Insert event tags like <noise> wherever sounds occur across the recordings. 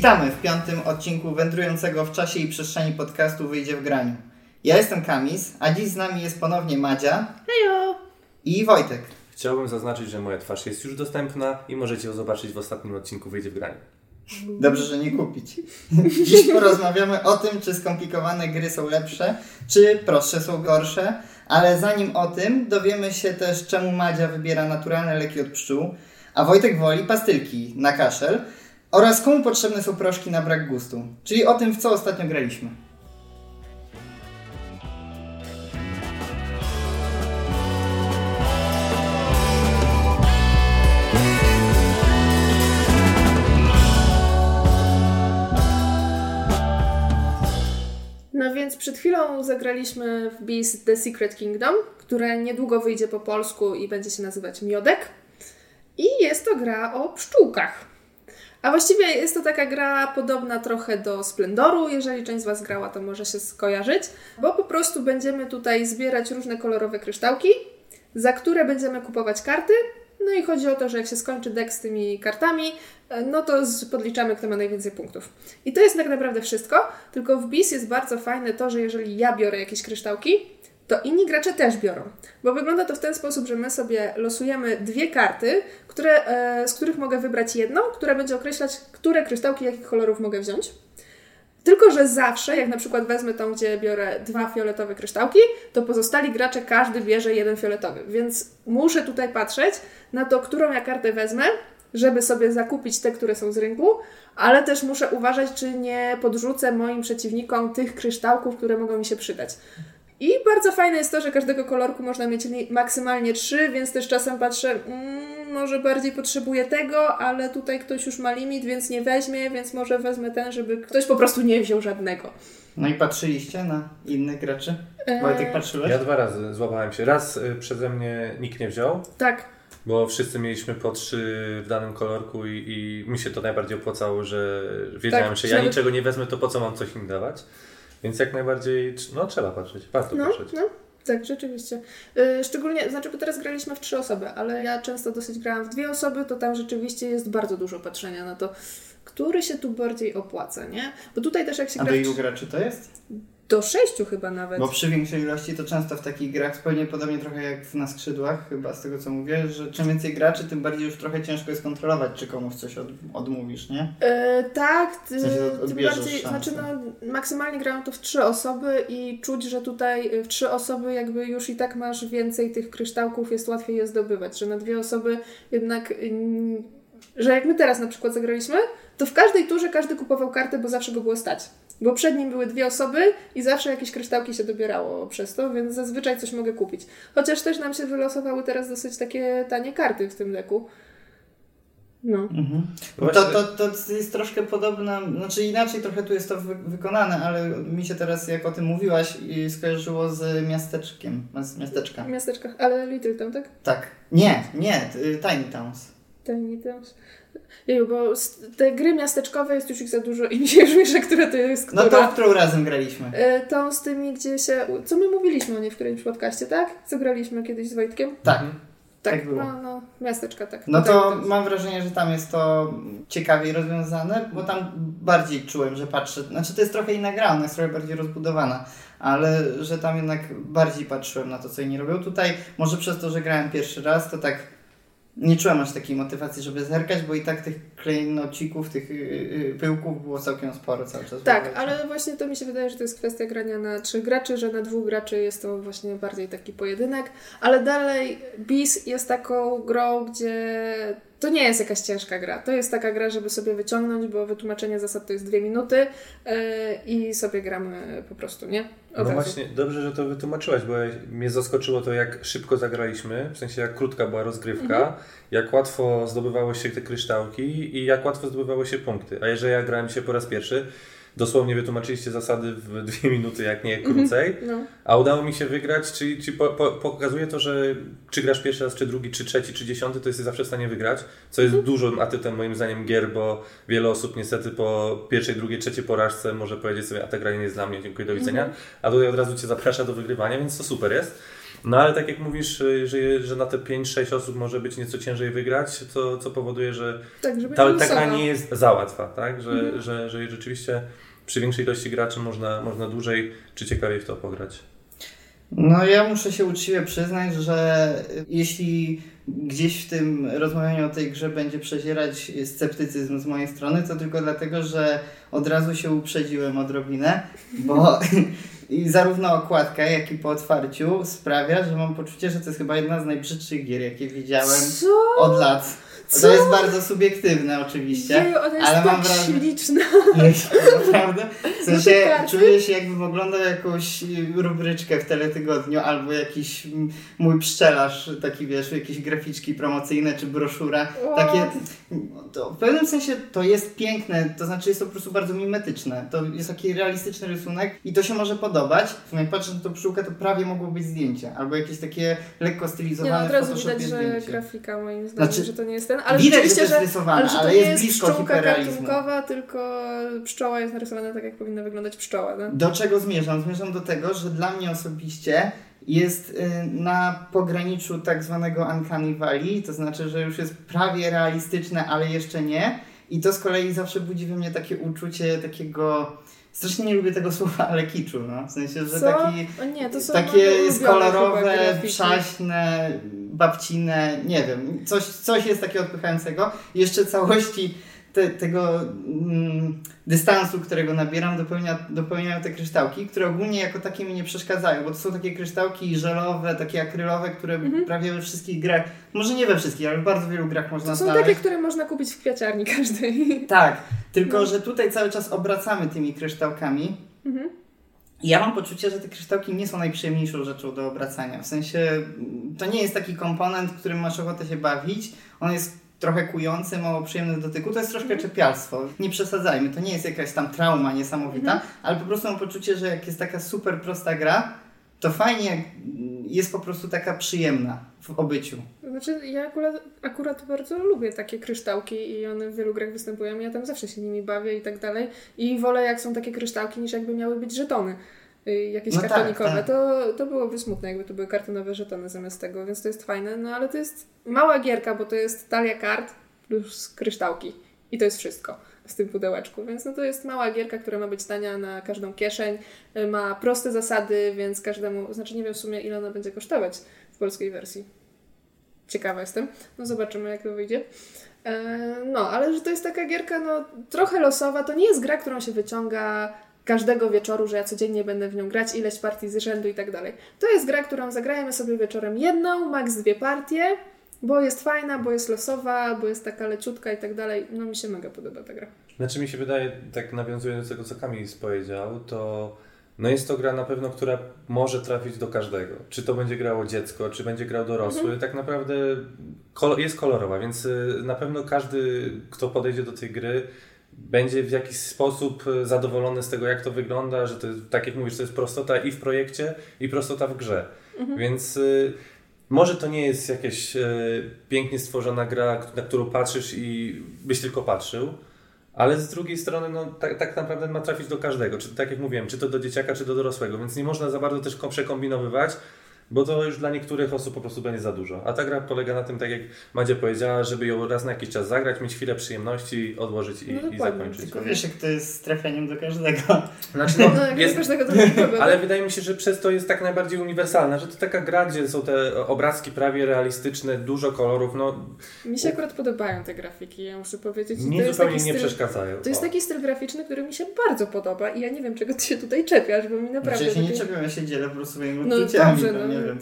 Witamy w piątym odcinku wędrującego w czasie i przestrzeni podcastu Wyjdzie w graniu. Ja jestem Kamis, a dziś z nami jest ponownie Madzia Hejo! i Wojtek. Chciałbym zaznaczyć, że moja twarz jest już dostępna i możecie ją zobaczyć w ostatnim odcinku Wyjdzie w graniu. Dobrze, że nie kupić. <laughs> Dziś porozmawiamy o tym, czy skomplikowane gry są lepsze, czy prostsze są gorsze, ale zanim o tym, dowiemy się też, czemu Madzia wybiera naturalne leki od pszczół, a Wojtek woli pastylki na kaszel oraz komu potrzebne są proszki na brak gustu, czyli o tym, w co ostatnio graliśmy. No więc przed chwilą zagraliśmy w Beast The Secret Kingdom, które niedługo wyjdzie po polsku i będzie się nazywać Miodek. I jest to gra o pszczółkach. A właściwie jest to taka gra podobna trochę do Splendoru, jeżeli część z Was grała, to może się skojarzyć, bo po prostu będziemy tutaj zbierać różne kolorowe kryształki, za które będziemy kupować karty. No i chodzi o to, że jak się skończy deck z tymi kartami, no to podliczamy, kto ma najwięcej punktów. I to jest tak naprawdę wszystko, tylko w BIS jest bardzo fajne to, że jeżeli ja biorę jakieś kryształki, to inni gracze też biorą. Bo wygląda to w ten sposób, że my sobie losujemy dwie karty, które, e, z których mogę wybrać jedną, która będzie określać, które kryształki jakich kolorów mogę wziąć. Tylko, że zawsze, jak na przykład wezmę tą, gdzie biorę dwa fioletowe kryształki, to pozostali gracze każdy bierze jeden fioletowy. Więc muszę tutaj patrzeć na to, którą ja kartę wezmę, żeby sobie zakupić te, które są z rynku, ale też muszę uważać, czy nie podrzucę moim przeciwnikom tych kryształków, które mogą mi się przydać. I bardzo fajne jest to, że każdego kolorku można mieć maksymalnie trzy, więc też czasem patrzę, mm, może bardziej potrzebuję tego, ale tutaj ktoś już ma limit, więc nie weźmie, więc może wezmę ten, żeby ktoś po prostu nie wziął żadnego. No i patrzyliście na innych graczy? Eee, Wojtek, patrzyłeś? Ja dwa razy złapałem się. Raz y, przeze mnie nikt nie wziął, Tak, bo wszyscy mieliśmy po trzy w danym kolorku i, i mi się to najbardziej opłacało, że wiedziałem, Tak, że ja żeby- niczego nie wezmę, to po co mam coś im dawać. Więc jak najbardziej, no trzeba patrzeć, warto no, patrzeć. no. Tak, rzeczywiście. Yy, szczególnie, znaczy, bo teraz graliśmy w trzy osoby, ale ja często dosyć grałam w dwie osoby, to tam rzeczywiście jest bardzo dużo patrzenia na to, który się tu bardziej opłaca, nie? Bo tutaj też jak się A gra do ilu graczy to jest? Do sześciu chyba nawet. Bo przy większej ilości to często w takich grach, zupełnie podobnie trochę jak na skrzydłach, chyba z tego co mówię, że czym więcej graczy, tym bardziej już trochę ciężko jest kontrolować, czy komuś coś od, odmówisz, nie? E, tak, ty, W sensie tym odbierzesz bardziej, szansę. znaczy no, maksymalnie grają to w trzy osoby i czuć, że tutaj w trzy osoby jakby już i tak masz więcej tych kryształków, jest łatwiej je zdobywać, że na dwie osoby jednak, mm, że jak my teraz na przykład zagraliśmy, to w każdej turze każdy kupował kartę, bo zawsze go było stać. Bo przed nim były dwie osoby i zawsze jakieś kryształki się dobierało przez to, więc zazwyczaj coś mogę kupić. Chociaż też nam się wylosowały teraz dosyć takie tanie karty w tym deku. No. Mhm. To, to, to jest troszkę podobna, znaczy inaczej trochę tu jest to wy, wykonane, ale mi się teraz, jak o tym mówiłaś, skojarzyło z miasteczkiem, z miasteczka. W miasteczkach, ale Little Town, tak? Tak. Nie, nie, y, Tiny Towns. Tiny Towns. Jeju, bo te gry miasteczkowe jest już ich za dużo i mi się już miesza, która to jest No która. to, w którą razem graliśmy. E, Tą z tymi, gdzie się... Co my mówiliśmy o niej w którymś podcaście, tak? Co graliśmy kiedyś z Wojtkiem? Tak. Tak, Tak było. No, no, miasteczka, tak. No Tiny to Towns. mam wrażenie, że tam jest to ciekawiej rozwiązane, bo tam bardziej czułem, że patrzę. Znaczy to jest trochę inna gra, ona jest trochę bardziej rozbudowana, ale że tam jednak bardziej patrzyłem na to, co inni robią. Tutaj może przez to, że grałem pierwszy raz, to tak nie czułem aż takiej motywacji, żeby zerkać, bo i tak tych klejnocików, tych yy, pyłków było całkiem sporo cały czas. Tak, ale właśnie to mi się wydaje, że to jest kwestia grania na trzech graczy, że na dwóch graczy jest to właśnie bardziej taki pojedynek, ale dalej BIS jest taką grą, gdzie to nie jest jakaś ciężka gra. To jest taka gra, żeby sobie wyciągnąć, bo wytłumaczenie zasad to jest dwie minuty yy, i sobie gramy po prostu, nie? Od No razu. właśnie, dobrze, że to wytłumaczyłaś, bo mnie zaskoczyło to, jak szybko zagraliśmy, w sensie jak krótka była rozgrywka, Mhm. jak łatwo zdobywało się te kryształki i jak łatwo zdobywało się punkty. A jeżeli ja grałem się po raz pierwszy, dosłownie wytłumaczyliście zasady w <laughs> dwie minuty, jak nie krócej, No. a udało mi się wygrać, czyli, czyli po, po, pokazuje to, że czy grasz pierwszy raz, czy drugi, czy trzeci, czy dziesiąty, to jesteś zawsze w stanie wygrać, co jest dużym atutem moim zdaniem gier, bo wiele osób niestety po pierwszej, drugiej, trzeciej porażce może powiedzieć sobie, a ta gra nie jest dla mnie, dziękuję, do widzenia, a tutaj od razu Cię zaprasza do wygrywania, więc to super jest. No ale tak jak mówisz, y, że, że na te 5-6 osób może być nieco ciężej wygrać, co, co powoduje, że Tak, ta, nie ta gra nie jest za łatwa, tak? Że, Mhm. że, że rzeczywiście przy większej ilości graczy można, można dłużej czy ciekawiej w to pograć. No ja muszę się uczciwie przyznać, że jeśli gdzieś w tym rozmawianiu o tej grze będzie przezierać sceptycyzm z mojej strony, to tylko dlatego, że od razu się uprzedziłem odrobinę, bo <laughs> i zarówno okładka, jak i po otwarciu sprawia, że mam poczucie, że to jest chyba jedna z najbrzydszych gier, jakie widziałem Co? od lat. Co? To jest bardzo subiektywne oczywiście. Jeju, ona jest ale tak mam wrażenie- śliczna. Jest, <laughs> naprawdę. W sensie czuję się jakbym oglądał jakąś rubryczkę w teletygodniu albo jakiś mój pszczelarz, taki wiesz, jakieś graficzki promocyjne czy broszura. O. Takie, to w pewnym sensie to jest piękne, to znaczy jest to po prostu bardzo mimetyczne. To jest taki realistyczny rysunek i to się może podobać. Jak patrzę na tą pszczółkę, to prawie mogło być zdjęcie albo jakieś takie lekko Nie, no, stylizowane od razu widać, że grafika moim zdaniem, Znaczy, że to nie jest ten, ale Widać, że to rzeczywiście, jest rysowane, ale, że to ale nie jest jest blisko pszczółka tylko pszczoła jest narysowana tak, jak powinna wyglądać pszczoła. No? Do czego zmierzam? Zmierzam do tego, że dla mnie osobiście jest y, na pograniczu tak zwanego Uncanny Valley, to znaczy, że już jest prawie realistyczne, ale jeszcze nie. I to z kolei zawsze budzi we mnie takie uczucie takiego. Strasznie nie lubię tego <laughs> słowa, ale kiczu, no. W sensie, że Co? taki. Nie, to są Takie przaśne, babcine, nie wiem, coś, coś jest takiego odpychającego. Jeszcze całości te, tego mm, dystansu, którego nabieram, dopełnia, dopełniają te kryształki, które ogólnie jako takie mi nie przeszkadzają, bo to są takie kryształki żelowe, takie akrylowe, które Mhm. prawie we wszystkich grach, może nie we wszystkich, ale w bardzo wielu grach można To są znaleźć. takie, które można kupić w kwiaciarni każdej. <laughs> Tak, tylko No. że tutaj cały czas obracamy tymi kryształkami. Mhm. Ja mam poczucie, że te kryształki nie są najprzyjemniejszą rzeczą do obracania. W sensie mm, to nie jest taki komponent, którym masz ochotę się bawić. On jest trochę kujący, mało przyjemny w dotyku. To jest troszkę Mhm. czepialstwo. Nie przesadzajmy, to nie jest jakaś tam trauma niesamowita, Mhm. ale po prostu mam poczucie, że jak jest taka super prosta gra, to fajnie jest po prostu taka przyjemna w obyciu. Znaczy, ja akurat, akurat bardzo lubię takie kryształki i one w wielu grach występują. Ja tam zawsze się nimi bawię i tak dalej. I wolę, jak są takie kryształki, niż jakby miały być żetony. Y, Jakieś No tak, kartonikowe, tak. to, to byłoby smutne, jakby to były kartonowe żetony zamiast tego, więc to jest fajne. No ale to jest mała gierka, bo to jest talia kart plus kryształki. I to jest wszystko w tym pudełeczku. Więc no to jest mała gierka, która ma być tania na każdą kieszeń. y, Ma proste zasady, więc każdemu, znaczy nie wiem w sumie ile ona będzie kosztować w polskiej wersji. Ciekawa jestem. No zobaczymy, jak to wyjdzie. E, No, ale że to jest taka gierka, no trochę losowa. To nie jest gra, którą się wyciąga każdego wieczoru, że ja codziennie będę w nią grać, ileś partii z rzędu i tak dalej. To jest gra, którą zagrajemy sobie wieczorem jedną, maks dwie partie, bo jest fajna, bo jest losowa, bo jest taka leciutka i tak dalej. No mi się mega podoba ta gra. Znaczy mi się wydaje, tak nawiązując do tego, co Kamil powiedział, to no jest to gra na pewno, która może trafić do każdego. Czy to będzie grało dziecko, czy będzie grał dorosły, tak naprawdę jest kolorowa, więc y, na pewno każdy, kto podejdzie do tej gry, będzie w jakiś sposób y, zadowolony z tego, jak to wygląda, że to jest, tak jak mówisz, to jest prostota i w projekcie, i prostota w grze. Więc y, może to nie jest jakaś y, pięknie stworzona gra, na którą patrzysz i byś tylko patrzył, ale z drugiej strony, no, tak, tak naprawdę ma trafić do każdego. Czy, tak jak mówiłem, czy to do dzieciaka, czy do dorosłego, więc nie można za bardzo też ko- przekombinowywać, bo to już dla niektórych osób po prostu będzie za dużo. A ta gra polega na tym, tak jak Madzia powiedziała, żeby ją raz na jakiś czas zagrać, mieć chwilę przyjemności, odłożyć i, No i zakończyć. Tylko wiesz, jak to jest z trafieniem do każdego. Znaczy, <laughs> No, no, jak jest, każdego to nie ale wydaje mi się, że przez to jest tak najbardziej uniwersalna, że to taka gra, gdzie są te obrazki prawie realistyczne, dużo kolorów, no Mi się akurat podobają te grafiki, ja muszę powiedzieć. I nie to jest zupełnie nie styl... przeszkadzają. To jest taki styl graficzny, który mi się bardzo podoba i ja nie wiem, czego ty się tutaj czepiasz, bo mi naprawdę... Znaczy, ja się nie czepiam, ja się dzielę po prostu swoimi No uczuciami, dobrze, no, wiem.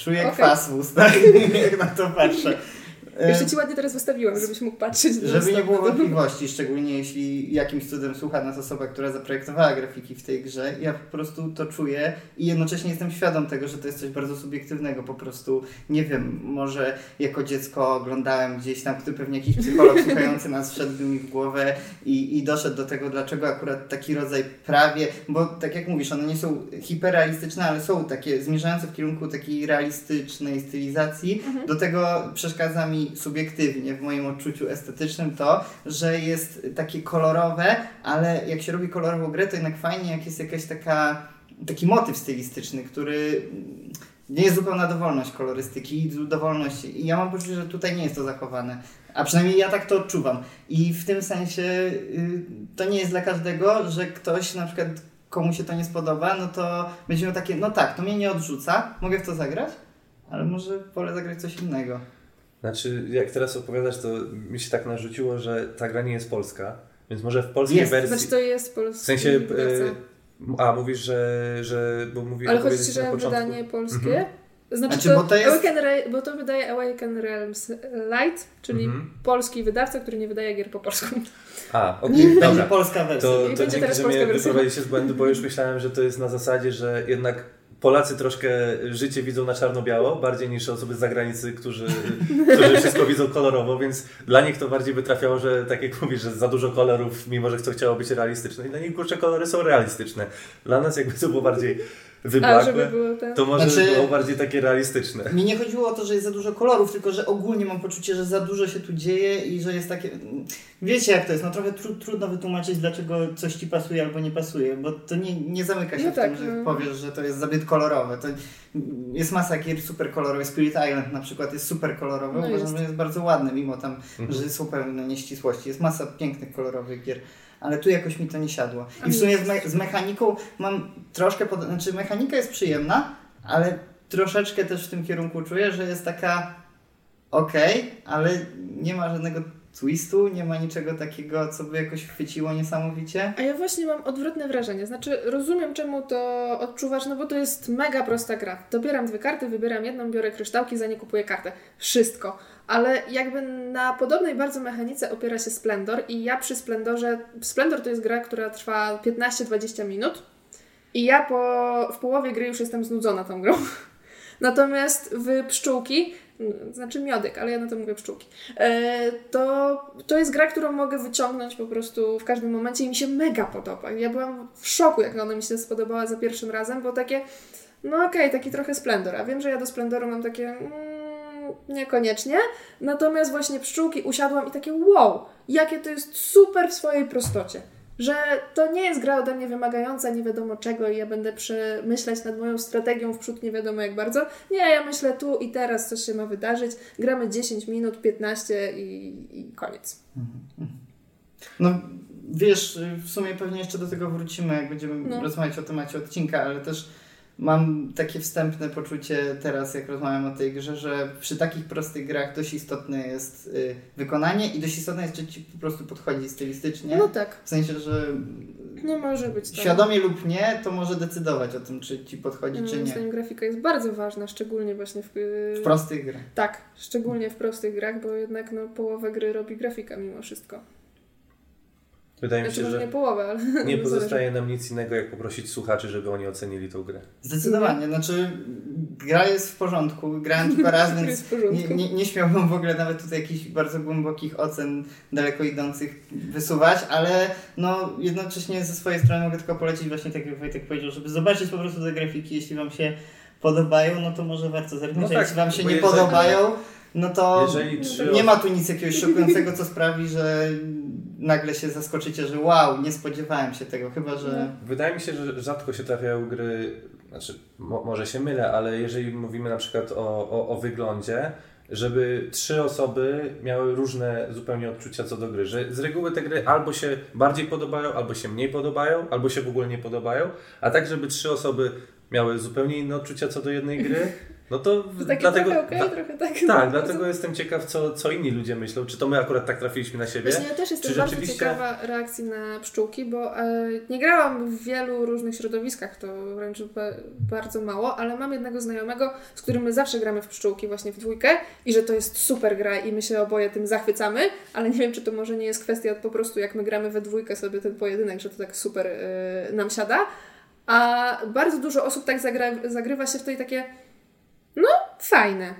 Czuję Okej. kwas w ustach, <laughs> jak na to patrzę. Jeszcze ci ładnie teraz wystawiłam, żebyś mógł patrzeć. Żeby nie było <laughs> wątpliwości, szczególnie jeśli jakimś cudem słucha nas osoba, która zaprojektowała grafiki w tej grze, ja po prostu to czuję i jednocześnie jestem świadom tego, że to jest coś bardzo subiektywnego. Po prostu, nie wiem, może jako dziecko oglądałem gdzieś tam, który pewnie jakiś psycholog <laughs> słuchający nas wszedłby mi w głowę i, i doszedł do tego, dlaczego akurat taki rodzaj prawie, bo tak jak mówisz, one nie są hiperrealistyczne, ale są takie zmierzające w kierunku takiej realistycznej stylizacji. Do tego przeszkadza mi subiektywnie w moim odczuciu estetycznym to, że jest takie kolorowe, ale jak się robi kolorową grę, to jednak fajnie, jak jest jakaś taka taki motyw stylistyczny, który nie jest zupełna dowolność kolorystyki i dowolność. I ja mam poczucie, że tutaj nie jest to zachowane. A przynajmniej ja tak to odczuwam. I w tym sensie y, to nie jest dla każdego, że ktoś na przykład komu się to nie spodoba, no to będzie miał takie, no tak, to mnie nie odrzuca, mogę w to zagrać, ale może wolę zagrać coś innego. Znaczy, jak teraz opowiadasz, to mi się tak narzuciło, że ta gra nie jest polska, więc może w polskiej Jest. wersji... Znaczy to jest polski W sensie, e, a mówisz, że, że bo mówię, Ale chodzi ci, że wydanie polskie? Mhm. Znaczy, Znaczy, to, bo to jest- Awaken bo to wydaje Awaken Realms Light, czyli Mhm. polski wydawca, który nie wydaje gier po polsku. A, okej, Będzie dobra. polska wersja. To, to będzie dzięki, teraz że polska mnie wyprowadziliście z błędu, bo już myślałem, że to jest na zasadzie, że jednak Polacy troszkę życie widzą na czarno-biało, bardziej niż osoby z zagranicy, którzy, <laughs> którzy wszystko widzą kolorowo, więc dla nich to bardziej by trafiało, że tak jak mówisz, że za dużo kolorów, mimo że to chciało być realistyczne i dla nich kurczę kolory są realistyczne. Dla nas jakby to było bardziej wyblakłe, ten... to może Znaczy- było bardziej takie realistyczne. Mi nie chodziło o to, że jest za dużo kolorów, tylko że ogólnie mam poczucie, że za dużo się tu dzieje i że jest takie. Wiecie jak to jest, no trochę tru, trudno wytłumaczyć, dlaczego coś ci pasuje albo nie pasuje, bo to nie, nie zamyka się No w tak, tym, że no. powiesz, że to jest zbyt kolorowe. To jest masa gier super kolorowych. Spirit Island na przykład jest super kolorowy, No uważam, jest. że jest bardzo ładny, mimo tam, Mhm. że są pewne nieścisłości. Jest masa pięknych kolorowych gier. Ale tu jakoś mi to nie siadło. I w mi sumie z, me- z mechaniką mam troszkę, pod... znaczy mechanika jest przyjemna, ale troszeczkę też w tym kierunku czuję, że jest taka okej, ale nie ma żadnego twistu, nie ma niczego takiego, co by jakoś chwyciło niesamowicie. A ja właśnie mam odwrotne wrażenie. Znaczy, rozumiem czemu to odczuwasz, no bo to jest mega prosta gra. Dobieram dwie karty, wybieram jedną, biorę kryształki, za nie kupuję kartę. Wszystko. Ale jakby na podobnej bardzo mechanice opiera się Splendor i ja przy Splendorze... Splendor to jest gra, która trwa 15-20 minut i ja po, w połowie gry już jestem znudzona tą grą. <laughs> Natomiast w pszczółki, znaczy miodek, ale ja na to mówię pszczółki, e, to, to jest gra, którą mogę wyciągnąć po prostu w każdym momencie i mi się mega podoba. Ja byłam w szoku, jak ona mi się spodobała za pierwszym razem, bo takie, no okej, taki trochę splendor, a wiem, że ja do splendoru mam takie, mm, niekoniecznie, natomiast właśnie pszczółki usiadłam i takie wow, jakie to jest super w swojej prostocie. Że to nie jest gra ode mnie wymagająca nie wiadomo czego i ja będę przemyśleć nad moją strategią w przód nie wiadomo jak bardzo. Nie, ja myślę tu i teraz coś się ma wydarzyć. Gramy 10 minut, 15 i, i koniec. No wiesz, w sumie pewnie jeszcze do tego wrócimy, jak będziemy No. rozmawiać o temacie odcinka, ale też mam takie wstępne poczucie teraz, jak rozmawiam o tej grze, że przy takich prostych grach dość istotne jest y, wykonanie i dość istotne jest, czy ci po prostu podchodzi stylistycznie. No tak, W sensie, że no może być tak. świadomie lub nie, to może decydować o tym, czy ci podchodzi, czy Moim nie. zdaniem grafika jest bardzo ważna, szczególnie właśnie w, W prostych grach. Tak, szczególnie w prostych grach, bo jednak no, połowę gry robi grafika mimo wszystko. Wydaje mi Znaczy się, że nie połowę, ale <laughs> nie pozostaje nam nic innego, jak poprosić słuchaczy, żeby oni ocenili tą grę. Zdecydowanie, znaczy gra jest w porządku, grałem kilka <laughs> razy, Gra więc nie, nie, nie śmiałbym w ogóle nawet tutaj jakichś bardzo głębokich ocen daleko idących wysuwać, ale no jednocześnie ze swojej strony mogę tylko polecić właśnie tak jak Wojtek powiedział, żeby zobaczyć po prostu te grafiki, jeśli Wam się podobają, no to może warto zerknąć, No tak, jeśli Wam się nie podobają, no to Jeżeli nie ma tu nic jakiegoś szokującego, co sprawi, że nagle się zaskoczycie, że wow, nie spodziewałem się tego, chyba że... Wydaje mi się, że rzadko się trafiają gry, znaczy mo, może się mylę, ale jeżeli mówimy na przykład o, o, o wyglądzie, żeby trzy osoby miały różne zupełnie odczucia co do gry. Że z reguły te gry albo się bardziej podobają, albo się mniej podobają, albo się w ogóle nie podobają, a tak, żeby trzy osoby miały zupełnie inne odczucia co do jednej gry, no to To dlatego... trochę da- trochę tak. tak, <laughs> dlatego jestem ciekaw, co, co inni ludzie myślą. Czy to my akurat tak trafiliśmy na siebie? Właśnie ja też jestem Czy bardzo rzeczywiście- ciekawa reakcji na pszczółki, bo e, nie grałam w wielu różnych środowiskach, to wręcz ba- bardzo mało, ale mam jednego znajomego, z którym my zawsze gramy w pszczółki właśnie w dwójkę i że to jest super gra i my się oboje tym zachwycamy, ale nie wiem, czy to może nie jest kwestia po prostu jak my gramy we dwójkę sobie ten pojedynek, że to tak super e, nam siada, a bardzo dużo osób tak zagra, zagrywa się w tej takie no fajne,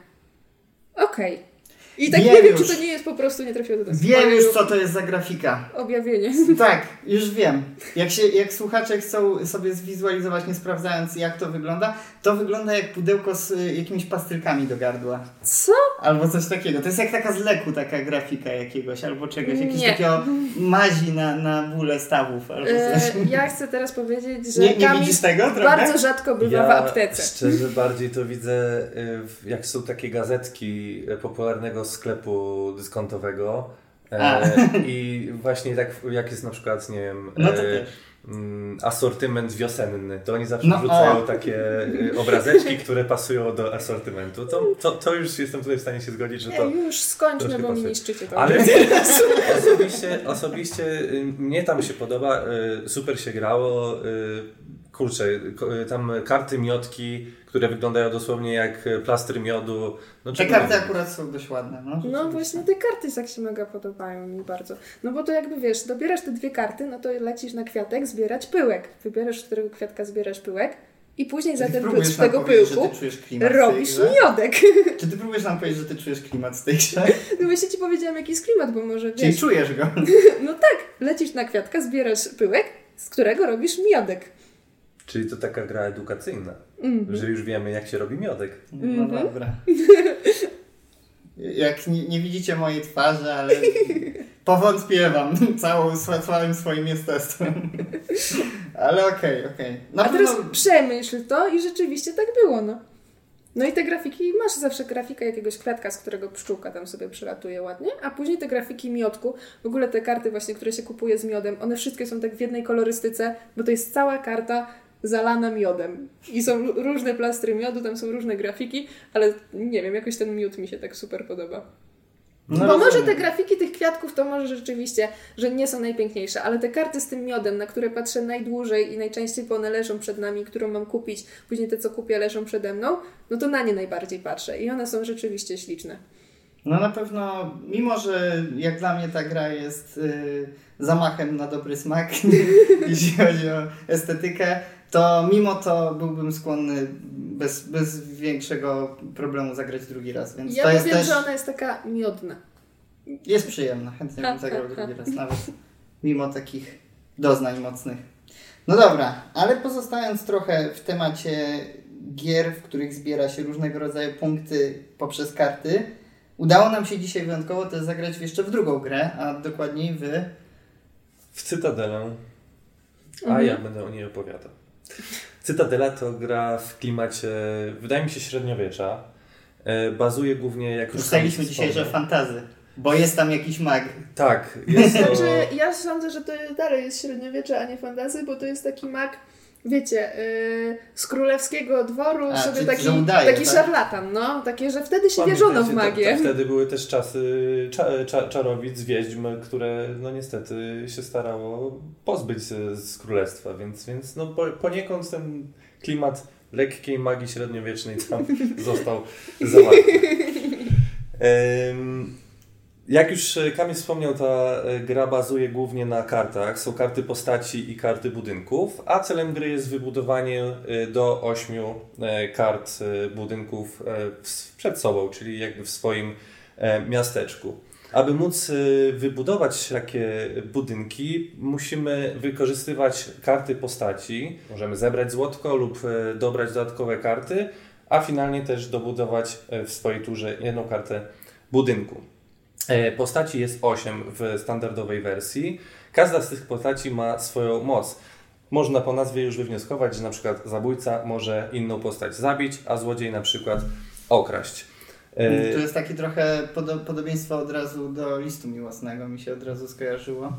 okej. I tak Wiem nie wiem, już. czy to nie jest po prostu nie trafiło do nas. Wiem już, co to jest za grafika. Objawienie. <laughs> Tak, już wiem. Jak, się, jak słuchacze chcą sobie zwizualizować, nie sprawdzając jak to wygląda, to wygląda jak pudełko z y, jakimiś pastylkami do gardła. Co? Albo coś takiego. To jest jak taka z leku, taka grafika jakiegoś, albo czegoś, jakieś Nie. takiego mazi na, na bóle stawów, albo E, coś. <laughs> ja chcę teraz powiedzieć, że Nie, nie widzisz tego trochę? bardzo rzadko bywa w aptece. szczerze bardziej to widzę, y, jak są takie gazetki y, popularnego sklepu dyskontowego. E, <laughs> I właśnie tak jak jest na przykład, nie wiem, No to e, mm, asortyment wiosenny, to oni zawsze No, wrzucają o. takie y, obrazeczki, które pasują do asortymentu. To, to, to już jestem tutaj w stanie się zgodzić, że Nie, to... już skończmy, bo mi niszczycie to. Ale <laughs> osobiście, osobiście y, mnie tam się podoba, y, super się grało. Kurczę, tam karty miotki, które wyglądają dosłownie jak y, plastry miodu. No, Te karty akurat są dość ładne. No, No właśnie te karty tak się mega podobają mi bardzo. No bo to jakby wiesz, dobierasz te dwie karty, no to lecisz na kwiatek zbierać pyłek. Wybierasz, z którego kwiatka zbierasz pyłek i później za ten z tego pyłku robisz miodek. Czy ty próbujesz nam powiedzieć, że ty czujesz klimat z tej <laughs> grze? No właśnie ci powiedziałam jaki jest klimat, bo może Czyli wiesz. czujesz go? <laughs> No tak, lecisz na kwiatka, zbierasz pyłek, z którego robisz miodek. Czyli to taka gra edukacyjna, Mhm. że już wiemy jak się robi miodek. No Mhm. dobra. <laughs> Jak nie, nie widzicie mojej twarzy, ale powątpiewam <laughs> całą, całym swoim jestestwem. <laughs> Ale okej, okej. Na A teraz pewno- przemyśl to i rzeczywiście tak było, no. No i te grafiki, masz zawsze grafikę jakiegoś kwiatka, z którego pszczółka tam sobie przylatuje ładnie, a później te grafiki miodku, w ogóle te karty właśnie, które się kupuje z miodem, one wszystkie są tak w jednej kolorystyce, bo to jest cała karta zalana miodem. I są różne plastry miodu, tam są różne grafiki, ale nie wiem, jakoś ten miód mi się tak super podoba. No Bo może te grafiki tych kwiatków to może rzeczywiście, że nie są najpiękniejsze, ale te karty z tym miodem, na które patrzę najdłużej i najczęściej, bo one leżą przed nami, którą mam kupić, później te, co kupię, leżą przede mną, no to na nie najbardziej patrzę i one są rzeczywiście śliczne. No na pewno, mimo że jak dla mnie ta gra jest y, zamachem na dobry smak, <laughs> jeśli chodzi o estetykę, to mimo to byłbym skłonny bez, bez większego problemu zagrać drugi raz. Więc Ja to jest powiem, też że ona jest taka miodna. jest przyjemna. Chętnie bym zagrał <laughs> drugi raz, nawet mimo takich doznań mocnych. No dobra, ale pozostając trochę w temacie gier, w których zbiera się różnego rodzaju punkty poprzez karty, udało nam się dzisiaj wyjątkowo też zagrać jeszcze w drugą grę, a dokładniej w... W Cytadelę, a Mhm. ja będę o niej opowiadał. Cytadela to gra w klimacie, wydaje mi się, średniowiecza. E, Bazuje głównie, jak już Ustaliliśmy dzisiaj, że fantazy, bo jest tam jakiś mag. Tak, jest <laughs> to... Znaczy, ja sądzę, że to dalej jest średniowiecze, a nie fantazy, bo to jest taki mak, wiecie, yy, z królewskiego dworu A, sobie taki, udaje, taki tak? szarlatan, no. Takie, że wtedy się wierzono w magię. To, to wtedy były też czasy cza, cza, czarowic, wiedźm, które no niestety się starało pozbyć się z królestwa, więc, więc no po, poniekąd ten klimat lekkiej magii średniowiecznej tam <laughs> został zawarty. <laughs> Jak już Kamil wspomniał, ta e, gra bazuje głównie na kartach. Są karty postaci i karty budynków, a celem gry jest wybudowanie e, do ośmiu e, kart e, budynków e, przed sobą, czyli jakby w swoim e, miasteczku. Aby móc e, wybudować takie budynki, musimy wykorzystywać karty postaci. Możemy zebrać złotko lub e, dobrać dodatkowe karty, a finalnie też dobudować e, w swojej turze jedną kartę budynku. E, Postaci jest 8 w standardowej wersji. Każda z tych postaci ma swoją moc. Można po nazwie już wywnioskować, że na przykład zabójca może inną postać zabić, a złodziej na przykład okraść. E, To jest takie trochę podo- podobieństwo od razu do listu miłosnego, mi się od razu skojarzyło.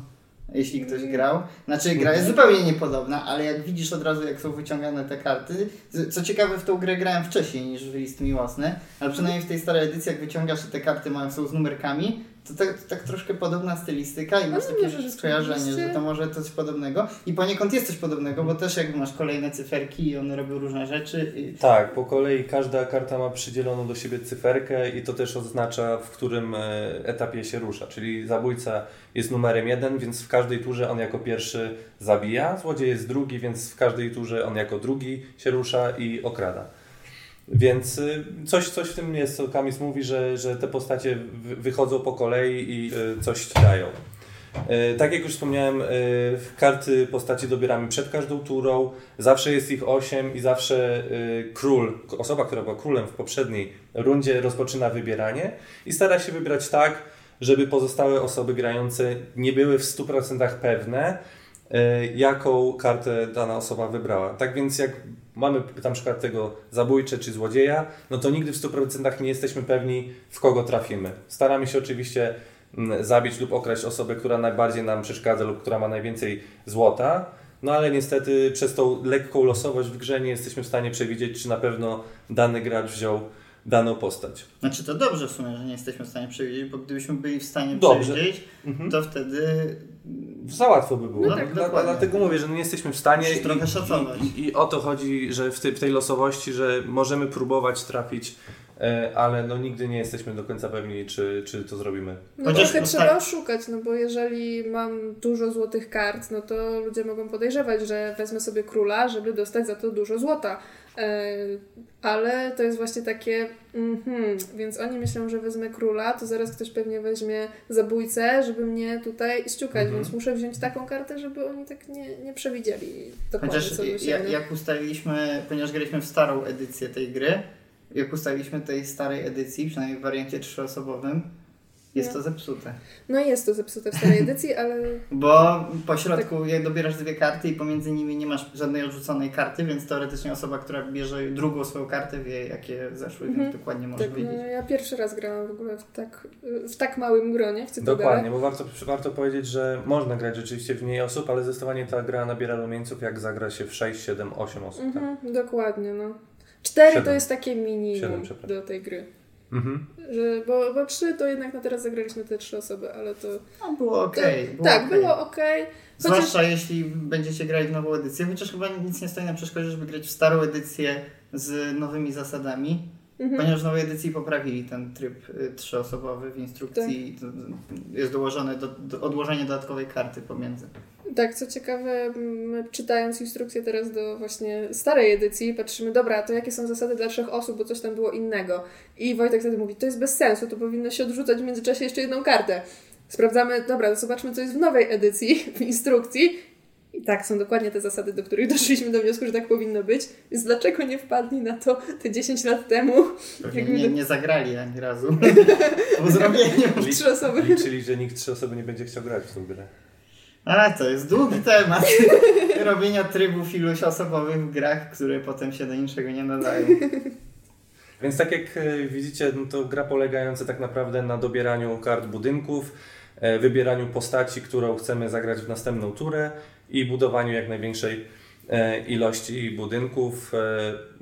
Jeśli ktoś grał. Znaczy, gra jest zupełnie niepodobna, ale jak widzisz od razu, jak są wyciągane te karty. Co ciekawe, w tą grę grałem wcześniej niż w list miłosny, ale przynajmniej w tej starej edycji, jak wyciągasz te karty mają, są z numerkami, to tak, tak troszkę podobna stylistyka i masz No, takie może skojarzenie, że to może coś podobnego. I poniekąd jest coś podobnego, bo też jakby masz kolejne cyferki i one robią różne rzeczy. I... Tak, po kolei każda karta ma przydzieloną do siebie cyferkę i to też oznacza, w którym e, etapie się rusza. Czyli zabójca jest numerem jeden, więc w każdej turze on jako pierwszy zabija, złodziej jest drugi, więc w każdej turze on jako drugi się rusza i okrada. Więc y, coś, coś w tym jest, co Kamis mówi, że, że te postacie wy- wychodzą po kolei i y, coś ci dają. Y, Tak jak już wspomniałem, karty postaci dobieramy przed każdą turą. Zawsze jest ich 8 i zawsze król, osoba, która była królem w poprzedniej rundzie, rozpoczyna wybieranie i stara się wybrać tak, żeby pozostałe osoby grające nie były w 100% pewne, jaką kartę dana osoba wybrała. Tak więc jak mamy na przykład tego zabójcze czy złodzieja, no to nigdy w 100% nie jesteśmy pewni, w kogo trafimy. Staramy się oczywiście mm, zabić lub okraść osobę, która najbardziej nam przeszkadza lub która ma najwięcej złota. No ale niestety przez tą lekką losowość w grze nie jesteśmy w stanie przewidzieć, czy na pewno dany gracz wziął daną postać. Znaczy to dobrze w sumie, że nie jesteśmy w stanie przewidzieć, bo gdybyśmy byli w stanie Dobrze. przewidzieć, Mhm. to wtedy Za łatwo by było. No tak, Dla- dokładnie. Dlatego mówię, że nie jesteśmy w stanie. Musisz trochę szacować. I, I o to chodzi, że w, tej- w tej losowości, że możemy próbować trafić, e, ale no nigdy nie jesteśmy do końca pewni, czy, czy to zrobimy. No Chociaż trochę no trzeba tak. oszukać, no bo jeżeli mam dużo złotych kart, no to ludzie mogą podejrzewać, że wezmę sobie króla, żeby dostać za to dużo złota. E, ale to jest właśnie takie, mhm, więc oni myślą, że wezmę króla, to zaraz ktoś pewnie weźmie zabójcę, żeby mnie tutaj ściukać, Mhm. więc muszę wziąć taką kartę, żeby oni tak nie, nie przewidzieli dokładnie, Chociaż co ja, jak ustaliliśmy, ponieważ graliśmy w starą edycję tej gry, jak ustaliliśmy tej starej edycji, przynajmniej w wariancie trzyosobowym, jest No. to zepsute. No jest to zepsute w starej edycji, ale Bo po środku, Tak. jak dobierasz dwie karty i pomiędzy nimi nie masz żadnej odrzuconej karty, więc teoretycznie osoba, która bierze drugą swoją kartę, wie jakie zeszły, Mhm. więc dokładnie może tak, no, wiedzieć. ja pierwszy raz grałam w ogóle w tak, w tak małym gronie w. Dokładnie, bo warto, warto powiedzieć, że można grać rzeczywiście w mniej osób, ale zdecydowanie ta gra nabiera rumieńców, jak zagra się w 6, 7, 8 osób. Tak? Mhm, dokładnie, no. Cztery to Siedem. jest takie minimum do tej gry. Mhm. Że, bo, bo trzy to jednak na teraz zagraliśmy te trzy osoby, ale to... No, było okej. to było tak, okej. było okej. Chociaż Zwłaszcza jeśli będziecie grać w nową edycję, chociaż chyba nic nie stoi na przeszkodzie, żeby grać w starą edycję z nowymi zasadami, mhm, ponieważ w nowej edycji poprawili ten tryb y, trzyosobowy w instrukcji. Tak. Jest dołożone do, do, odłożenie dodatkowej karty pomiędzy. tak, co ciekawe, czytając instrukcję teraz do właśnie starej edycji, patrzymy, dobra, to jakie są zasady dla trzech osób, bo coś tam było innego. I Wojtek wtedy mówi, to jest bez sensu, to powinno się odrzucać w międzyczasie jeszcze jedną kartę. Sprawdzamy, dobra, to zobaczmy, co jest w nowej edycji, w instrukcji. I tak, są dokładnie te zasady, do których <laughs> doszliśmy do wniosku, że tak powinno być. Więc dlaczego nie wpadli na to te 10 lat temu? Pewnie nie, do- nie zagrali ani razu <laughs> po zrobieniu. Trzy osoby. Liczyli, że nikt trzy osoby nie będzie chciał grać w tą grę. A, to jest długi temat <laughs> robienia trybów iluś osobowych w grach, które potem się do niczego nie nadają. Więc tak jak e, widzicie, no to gra polegająca tak naprawdę na dobieraniu kart budynków, wybieraniu postaci, którą chcemy zagrać w następną turę i budowaniu jak największej e, ilości budynków, e,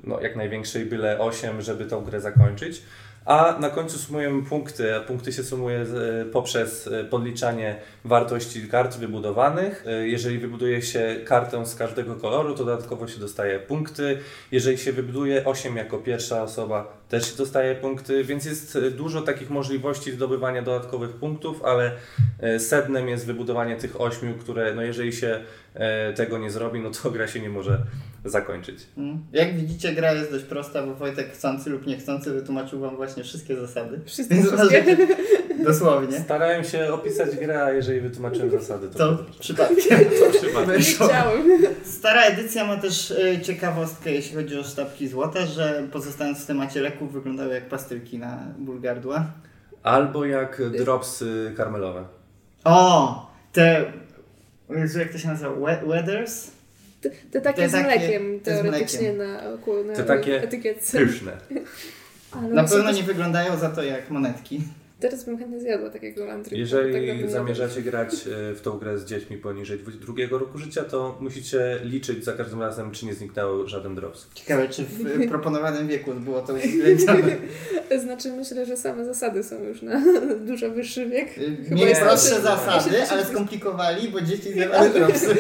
no jak największej byle 8, żeby tą grę zakończyć. A na końcu sumujemy punkty, punkty się sumuje e, poprzez e, podliczanie wartości kart wybudowanych. E, Jeżeli wybuduje się kartę z każdego koloru, to dodatkowo się dostaje punkty. Jeżeli się wybuduje 8 jako pierwsza osoba, też się dostaje punkty, więc jest dużo takich możliwości zdobywania dodatkowych punktów, ale sednem jest wybudowanie tych 8, które no jeżeli się tego nie zrobi, no to gra się nie może zakończyć. Mm. Jak widzicie, gra jest dość prosta, bo Wojtek chcący lub niechcący wytłumaczył Wam właśnie wszystkie zasady. Wszystkie, uważajcie, dosłownie. Starałem się opisać grę, a jeżeli wytłumaczyłem zasady, to, To przypadkiem. <laughs> to chciałem. Stara edycja ma też e, ciekawostkę, jeśli chodzi o sztabki złota, że pozostając w temacie leków wyglądały jak pastylki na ból gardła. Albo jak dropsy karmelowe. O! Te... jak to się nazywa? We- Weathers? Te, te takie Te z takie- mlekiem z teoretycznie na, oku- na Te takie etykietce. Pyszne. <laughs> Ale Na pewno nie wyglądają za to jak monetki. Teraz bym chętnie zjadła takiego lantry. tak Jeżeli nie zamierzacie grać e, w tą grę z dziećmi poniżej drugiego roku życia, to musicie liczyć za każdym razem, czy nie zniknął żaden drops. Ciekawe, czy w <laughs> proponowanym wieku było to uwzględnione. <laughs> Znaczy myślę, że same zasady są już na dużo wyższy wiek. Chyba Mieli jest prostsze zasady, ale skomplikowali, bo dzieci zjadały dropsy.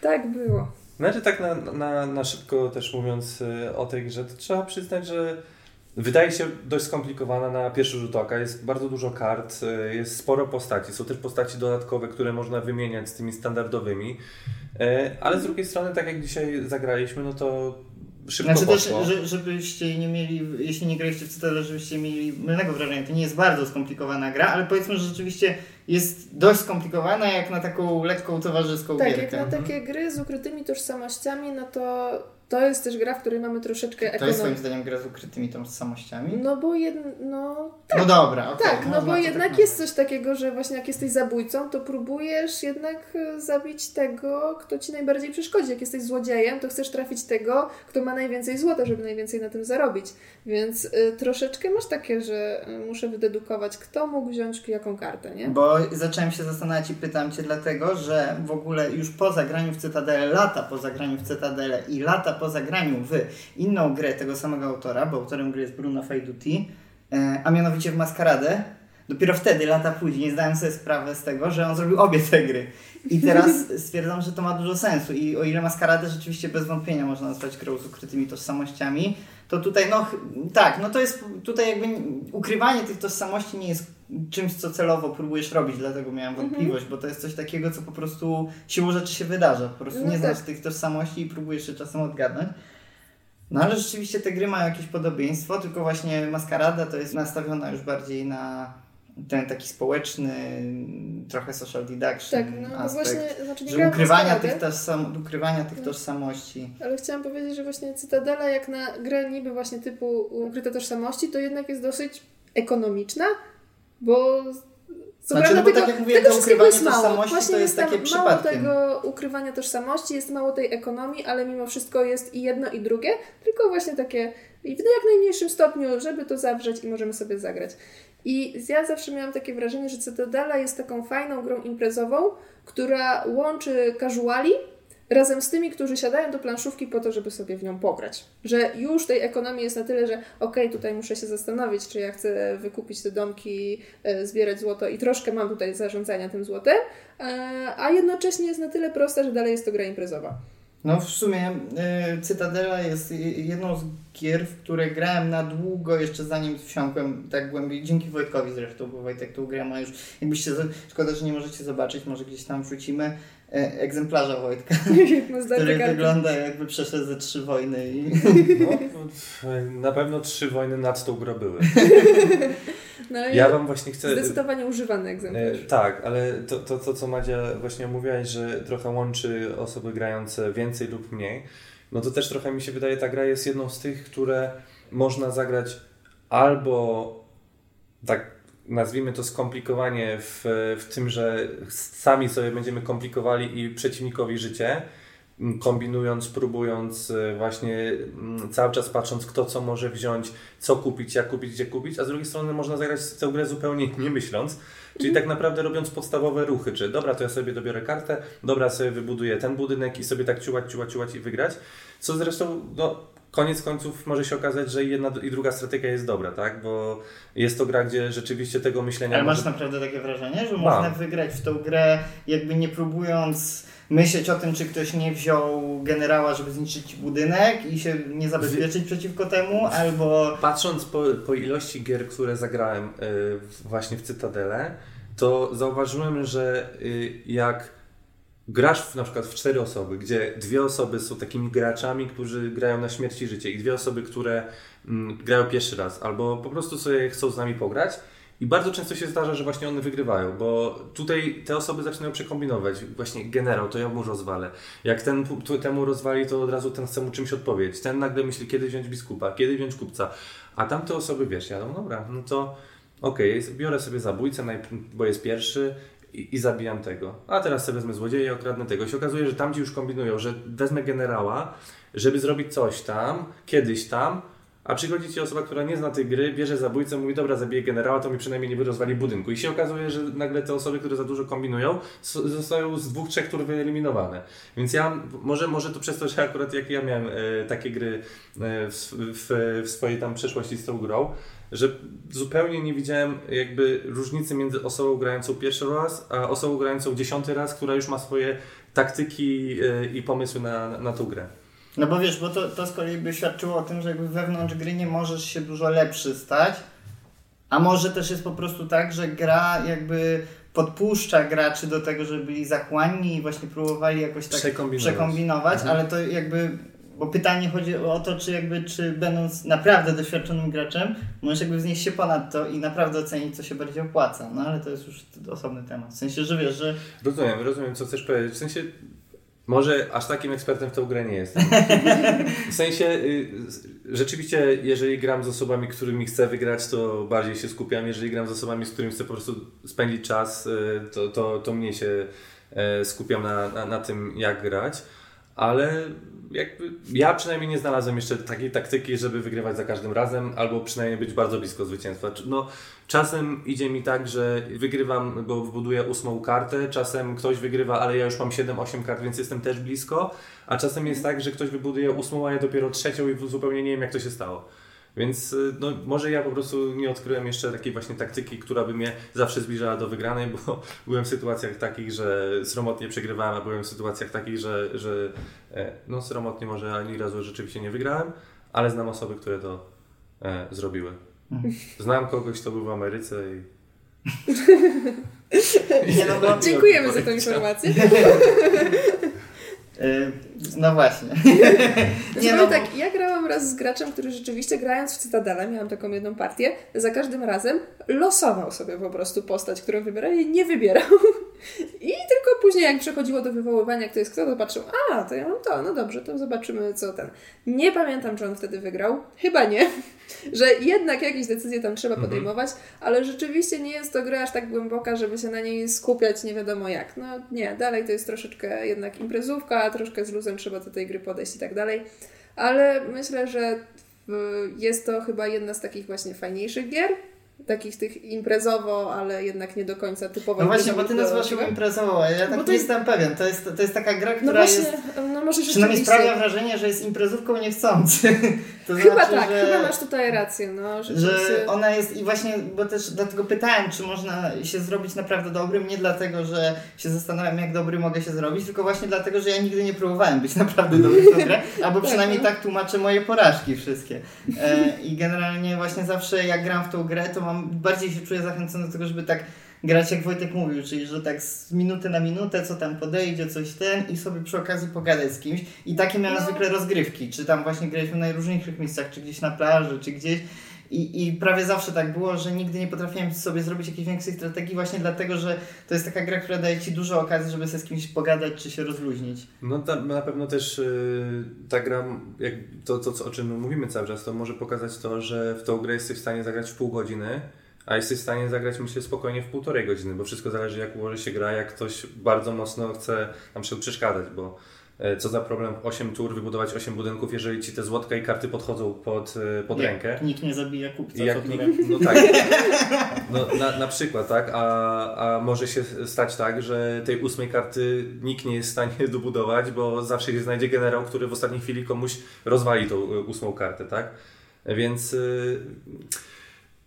Tak było. Znaczy tak na, na, na szybko też mówiąc e, o tej grze, to trzeba przyznać, że wydaje się dość skomplikowana na pierwszy rzut oka. Jest bardzo dużo kart, e, jest sporo postaci. Są też postaci dodatkowe, które można wymieniać z tymi standardowymi. E, Ale z drugiej strony, tak jak dzisiaj zagraliśmy, no to szybko Znaczy też, poszło. że, żebyście nie mieli, jeśli nie graliście w Cytadel, żebyście mieli mylnego wrażenia. To nie jest bardzo skomplikowana gra, ale powiedzmy, że rzeczywiście jest dość skomplikowana jak na taką lekką towarzyską Tak, gierkę. jak na takie gry z ukrytymi tożsamościami, no to to jest też gra, w której mamy troszeczkę To jest ekonomii. swoim zdaniem gra z ukrytymi tożsamościami? No bo jedno, no No dobra, okej. tak, no można bo jednak tak jest coś takiego, że właśnie jak jesteś zabójcą, to próbujesz jednak e, zabić tego, kto ci najbardziej przeszkodzi. Jak jesteś złodziejem, to chcesz trafić tego, kto ma najwięcej złota, żeby najwięcej na tym zarobić. Więc y, troszeczkę masz takie, że y, muszę wydedukować, kto mógł wziąć jaką kartę, nie? Bo zacząłem się zastanawiać i pytam Cię dlatego, że w ogóle już po zagraniu w Cytadelę, lata po zagraniu w Cytadelę i lata po zagraniu w inną grę tego samego autora, bo autorem gry jest Bruno Faiduti, e, a mianowicie w Maskaradę, dopiero wtedy, lata później, zdałem sobie sprawę z tego, że on zrobił obie te gry. I teraz <laughs> stwierdzam, że to ma dużo sensu. I o ile Maskaradę rzeczywiście bez wątpienia można nazwać grą z ukrytymi tożsamościami, to tutaj, no tak, no to jest tutaj jakby ukrywanie tych tożsamości nie jest czymś, co celowo próbujesz robić, dlatego miałem Mhm. wątpliwość, bo to jest coś takiego, co po prostu siłą rzeczy się wydarza. Po prostu No nie znasz tak. tych tożsamości i próbujesz je czasem odgadnąć. No ale rzeczywiście te gry mają jakieś podobieństwo, tylko właśnie Maskarada to jest nastawiona już bardziej na ten taki społeczny, trochę social deduction Tak, no bo aspekt. właśnie, znaczy Że ukrywania tych, tożsam, ukrywania tych No. tożsamości. Ale chciałam powiedzieć, że właśnie Cytadela jak na grę niby właśnie typu ukryte tożsamości, to jednak jest dosyć ekonomiczna, bo Znaczy, no bo tego, tak jak mówiłem, tego to wszystkiego jest mało. tożsamości Właśnie to jest tam takie mało przypadkiem. tego ukrywania tożsamości, jest mało tej ekonomii, ale mimo wszystko jest i jedno i drugie, tylko właśnie takie i w jak najmniejszym stopniu, żeby to zawrzeć i możemy sobie zagrać. I ja zawsze miałam takie wrażenie, że Cytadela jest taką fajną grą imprezową, która łączy casuali razem z tymi, którzy siadają do planszówki po to, żeby sobie w nią pograć. Że już tej ekonomii jest na tyle, że okej, tutaj muszę się zastanowić, czy ja chcę wykupić te domki, e, zbierać złoto i troszkę mam tutaj zarządzania tym złotem, e, a jednocześnie jest na tyle prosta, że dalej jest to gra imprezowa. No w sumie y, Cytadela jest jedną z gier, w które grałem na długo, jeszcze zanim wsiąkłem tak głębiej, dzięki Wojtkowi zresztą, bo Wojtek tą grę ma już, jakbyście, szkoda, że nie możecie zobaczyć, może gdzieś tam wrzucimy e, egzemplarza Wojtka, <laughs> zdarte który wygląda jakby przeszedł ze trzy wojny i No, na pewno trzy wojny nad tą grą były. <laughs> No i Ja wam właśnie chcę... zdecydowanie używany E, egzemplarz. tak, ale to, to, to, co Madzia właśnie mówiłaś, że trochę łączy osoby grające więcej lub mniej, no to też trochę mi się wydaje, ta gra jest jedną z tych, które można zagrać albo tak nazwijmy to skomplikowanie w, w tym, że sami sobie będziemy komplikowali i przeciwnikowi życie, kombinując, próbując, e, właśnie cały czas patrząc, kto co może wziąć, co kupić, jak kupić, gdzie kupić, a z drugiej strony można zagrać tę grę zupełnie nie myśląc, czyli tak naprawdę robiąc podstawowe ruchy, czy dobra, to ja sobie dobiorę kartę, dobra, sobie wybuduję ten budynek i sobie tak ciułać, ciułać, ciułać i wygrać, co zresztą, no, koniec końców może się okazać, że jedna i druga strategia jest dobra, tak, bo jest to gra, gdzie rzeczywiście tego myślenia Ale masz może... naprawdę takie wrażenie, że Mam. można wygrać w tą grę jakby nie próbując myśleć o tym, czy ktoś nie wziął generała, żeby zniszczyć budynek i się nie zabezpieczyć przeciwko temu, albo Patrząc po, po ilości gier, które zagrałem y, w- właśnie w Cytadelę, to zauważyłem, że y, jak grasz w, na przykład w cztery osoby, gdzie dwie osoby są takimi graczami, którzy grają na śmierć i życie i dwie osoby, które mm, grają pierwszy raz albo po prostu sobie chcą z nami pograć i bardzo często się zdarza, że właśnie one wygrywają, bo tutaj te osoby zaczynają przekombinować. Właśnie generał, to ja mu rozwalę. Jak ten temu rozwali, to od razu ten chce mu czymś odpowiedzieć. Ten nagle myśli, kiedy wziąć biskupa, kiedy wziąć kupca. A tamte osoby, wiesz, jadą, dobra, no to okej, biorę sobie zabójcę, bo jest pierwszy i, i zabijam tego. A teraz sobie wezmę złodzieja i okradnę tego. I się okazuje, że tamci już kombinują, że wezmę generała, żeby zrobić coś tam, kiedyś tam, a przychodzi ci osoba, która nie zna tej gry, bierze zabójcę, mówi, dobra, zabiję generała, to mi przynajmniej nie rozwali budynku. I się okazuje, że nagle te osoby, które za dużo kombinują, zostają z dwóch, trzech tur wyeliminowane. Więc ja, może, może to przez to, że akurat jak ja miałem e, takie gry e, w, w, w swojej tam przeszłości z tą grą, że zupełnie nie widziałem jakby różnicy między osobą grającą pierwszy raz, a osobą grającą dziesiąty raz, która już ma swoje taktyki e, i pomysły na, na tą grę. No bo wiesz, bo to, to z kolei by świadczyło o tym, że jakby wewnątrz gry nie możesz się dużo lepszy stać, a może też jest po prostu tak, że gra jakby podpuszcza graczy do tego, żeby byli zachłanni i właśnie próbowali jakoś tak Przekombinować. przekombinować Mhm. ale to jakby bo pytanie chodzi o to, czy jakby, czy będąc naprawdę doświadczonym graczem, możesz jakby wznieść się ponad to i naprawdę ocenić, co się bardziej opłaca. No ale to jest już osobny temat. W sensie, że wiesz, że... Rozumiem, rozumiem, co chcesz powiedzieć. W sensie, może aż takim ekspertem w tę grę nie jestem. W sensie, y, rzeczywiście, jeżeli gram z osobami, którymi chcę wygrać, to bardziej się skupiam. Jeżeli gram z osobami, z którymi chcę po prostu spędzić czas, y, to, to, to mniej się e, skupiam na, na, na tym, jak grać. Ale jakby ja przynajmniej nie znalazłem jeszcze takiej taktyki, żeby wygrywać za każdym razem, albo przynajmniej być bardzo blisko zwycięstwa. No, czasem idzie mi tak, że wygrywam, bo wbuduję ósmą kartę, czasem ktoś wygrywa, ale ja już mam 7-8 kart, więc jestem też blisko, a czasem jest tak, że ktoś wybuduje ósmą, a ja dopiero trzecią i zupełnie nie wiem, jak to się stało. Więc y, no, może ja po prostu nie odkryłem jeszcze takiej właśnie taktyki, która by mnie zawsze zbliżała do wygranej, bo <laughs> byłem w sytuacjach takich, że sromotnie przegrywałem, a byłem w sytuacjach takich, że, że e, no sromotnie może ani razu rzeczywiście nie wygrałem, ale znam osoby, które to e, zrobiły. Mhm. Znam kogoś, kto był w Ameryce i <laughs> Nie, no. Dziękujemy za tę informację. <laughs> No właśnie. <laughs> Nie, no, tak, ja grałam raz z graczem, który rzeczywiście grając w Cytadelę, miałam taką jedną partię, za każdym razem losował sobie po prostu postać, którą wybiera i nie wybierał. <laughs> I tylko później jak przechodziło do wywoływania, kto jest kto, to patrzył, a, to ja mam to, no dobrze, to zobaczymy co ten. Nie pamiętam, czy on wtedy wygrał. Chyba nie. <laughs> Że jednak jakieś decyzje tam trzeba Mhm. podejmować, ale rzeczywiście nie jest to gra aż tak głęboka, żeby się na niej skupiać nie wiadomo jak. No nie, dalej to jest troszeczkę jednak imprezówka, a troszkę z trzeba do tej gry podejść i tak dalej. Ale myślę, że w- jest to chyba jedna z takich właśnie fajniejszych gier. Takich tych imprezowo, ale jednak nie do końca typowo No właśnie, bo ty nazywasz ją gier. imprezową, a ja tak Bo nie jestem pewien. To jest, to jest taka gra, która No właśnie, jest... no może Przynajmniej sprawia wrażenie, że jest imprezówką niechcący. <laughs> To Chyba znaczy, tak, że... chyba masz tutaj rację, no że ona jest i właśnie, bo też dlatego pytałem, czy można się zrobić naprawdę dobrym, nie dlatego, że się zastanawiam, jak dobry mogę się zrobić, tylko właśnie dlatego, że ja nigdy nie próbowałem być <laughs> naprawdę dobry w grę, albo Tak, przynajmniej no. tak tłumaczę moje porażki wszystkie. E, I generalnie właśnie zawsze jak gram w tą grę, to mam bardziej się czuję zachęcony do tego, żeby tak grać jak Wojtek mówił, czyli że tak z minuty na minutę, co tam podejdzie, coś ten i sobie przy okazji pogadać z kimś. I takie miałem No. zwykle rozgrywki, czy tam właśnie graliśmy na najróżniejszych miejscach, czy gdzieś na plaży, czy gdzieś. I, I prawie zawsze tak było, że nigdy nie potrafiłem sobie zrobić jakiejś większej strategii, właśnie dlatego, że to jest taka gra, która daje ci dużo okazji, żeby sobie z kimś pogadać, czy się rozluźnić. No ta, na pewno też y, ta gra, jak to, to co, o czym mówimy cały czas, to może pokazać to, że w tą grę jesteś w stanie zagrać w pół godziny, a jesteś w stanie zagrać myślę spokojnie w półtorej godziny, bo wszystko zależy jak ułoży się gra, jak ktoś bardzo mocno chce nam się przeszkadzać, bo co za problem 8 tur, wybudować 8 budynków, jeżeli ci te złotka i karty podchodzą pod, e, pod Jak rękę. Nikt nie zabija kupca. Jak nikt, no tak, <laughs> no, na, na przykład, tak, a, a może się stać tak, że tej ósmej karty nikt nie jest w stanie <laughs> dobudować, bo zawsze się znajdzie generał, który w ostatniej chwili komuś rozwali tą y, ósmą kartę, tak? Więc y,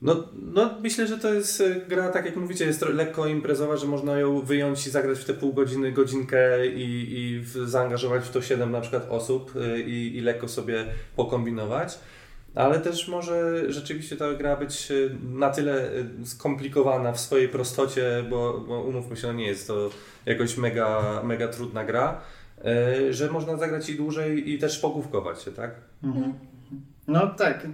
no, no myślę, że to jest y, gra, tak jak mówicie, jest lekko imprezowa, że można ją wyjąć i zagrać w te pół godziny, godzinkę i, i zaangażować w to 7 na przykład osób y, i, i lekko sobie pokombinować. Ale też może rzeczywiście ta gra być y, na tyle skomplikowana w swojej prostocie, bo, bo umówmy się, no nie jest to jakoś mega, mega trudna gra, że można zagrać i dłużej i też pogłówkować się, tak? Mhm. No tak.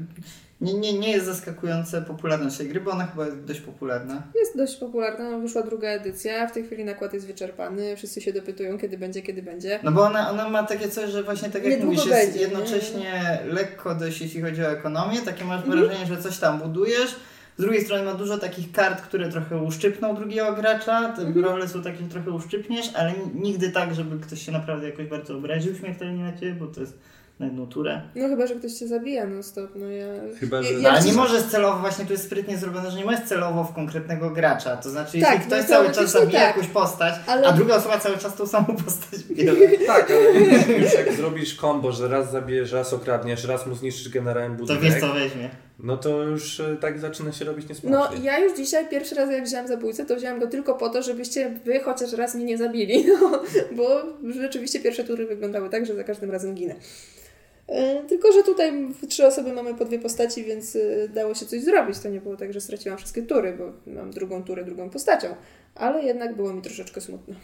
Nie, nie, nie jest zaskakujące popularność tej gry, bo ona chyba jest dość popularna. Jest dość popularna, no wyszła druga edycja, w tej chwili nakład jest wyczerpany, wszyscy się dopytują kiedy będzie, kiedy będzie. No bo ona, ona ma takie coś, że właśnie tak jak Niedługo mówisz, jest będzie, jednocześnie lekko dość, jeśli chodzi o ekonomię. Takie masz Mhm. wrażenie, że coś tam budujesz. Z drugiej strony ma dużo takich kart, które trochę uszczypną drugiego gracza. Te Mhm. role są takie, że trochę uszczypniesz, ale nigdy tak, żeby ktoś się naprawdę jakoś bardzo obraził śmiertelnie na ciebie, bo to jest na jedną turę. No chyba, że ktoś cię zabija non stop, no ja... Chyba, że- ja, Ale ja nie rzeczywiście- możesz celowo, właśnie tu jest sprytnie zrobione, że nie możesz celowo w konkretnego gracza. To znaczy, Tak, jeśli ktoś no cały czas zabija tak. jakąś postać, Ale- a druga osoba cały czas tą samą postać <laughs> bierze. Tak, ale już jak zrobisz kombo, że raz zabijesz, raz okradniesz, raz mu zniszczysz generałem To budynek, wiesz co weźmie. no to już y, tak zaczyna się robić No niesmacznie. ja już dzisiaj pierwszy raz jak wziąłem zabójcę, to wziąłem go tylko po to, żebyście wy chociaż raz mnie nie zabili, <laughs> no, bo rzeczywiście pierwsze tury wyglądały tak, że za każdym razem ginę. E, Tylko, że tutaj w trzy osoby mamy po dwie postaci, więc e, dało się coś zrobić. To nie było tak, że straciłam wszystkie tury, bo mam drugą turę drugą postacią. Ale jednak było mi troszeczkę smutno.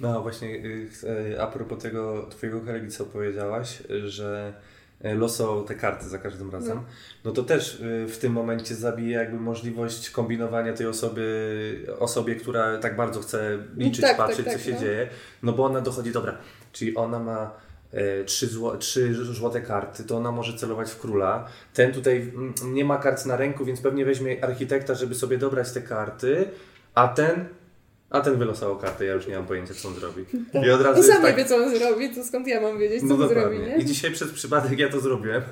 No właśnie, y, y, a propos tego twojego kolegi, co powiedziałaś, że losował te karty za każdym razem, No. no, to też y, w tym momencie zabija jakby możliwość kombinowania tej osoby, osobie, która tak bardzo chce liczyć, tak, tak, patrzeć, tak, co się no. dzieje, no bo ona dochodzi, dobra, czyli ona ma e, trzy, zło, trzy złote karty, to ona może celować w króla. Ten tutaj mm, nie ma kart na ręku, więc pewnie weźmie architekta, żeby sobie dobrać te karty, a ten a ten wylosował kartę, ja już nie mam pojęcia, co on zrobi. I od razu sam tak, wie, co on zrobi, to skąd ja mam wiedzieć, co no on zrobi, nie? I dzisiaj przez przypadek ja to zrobiłem,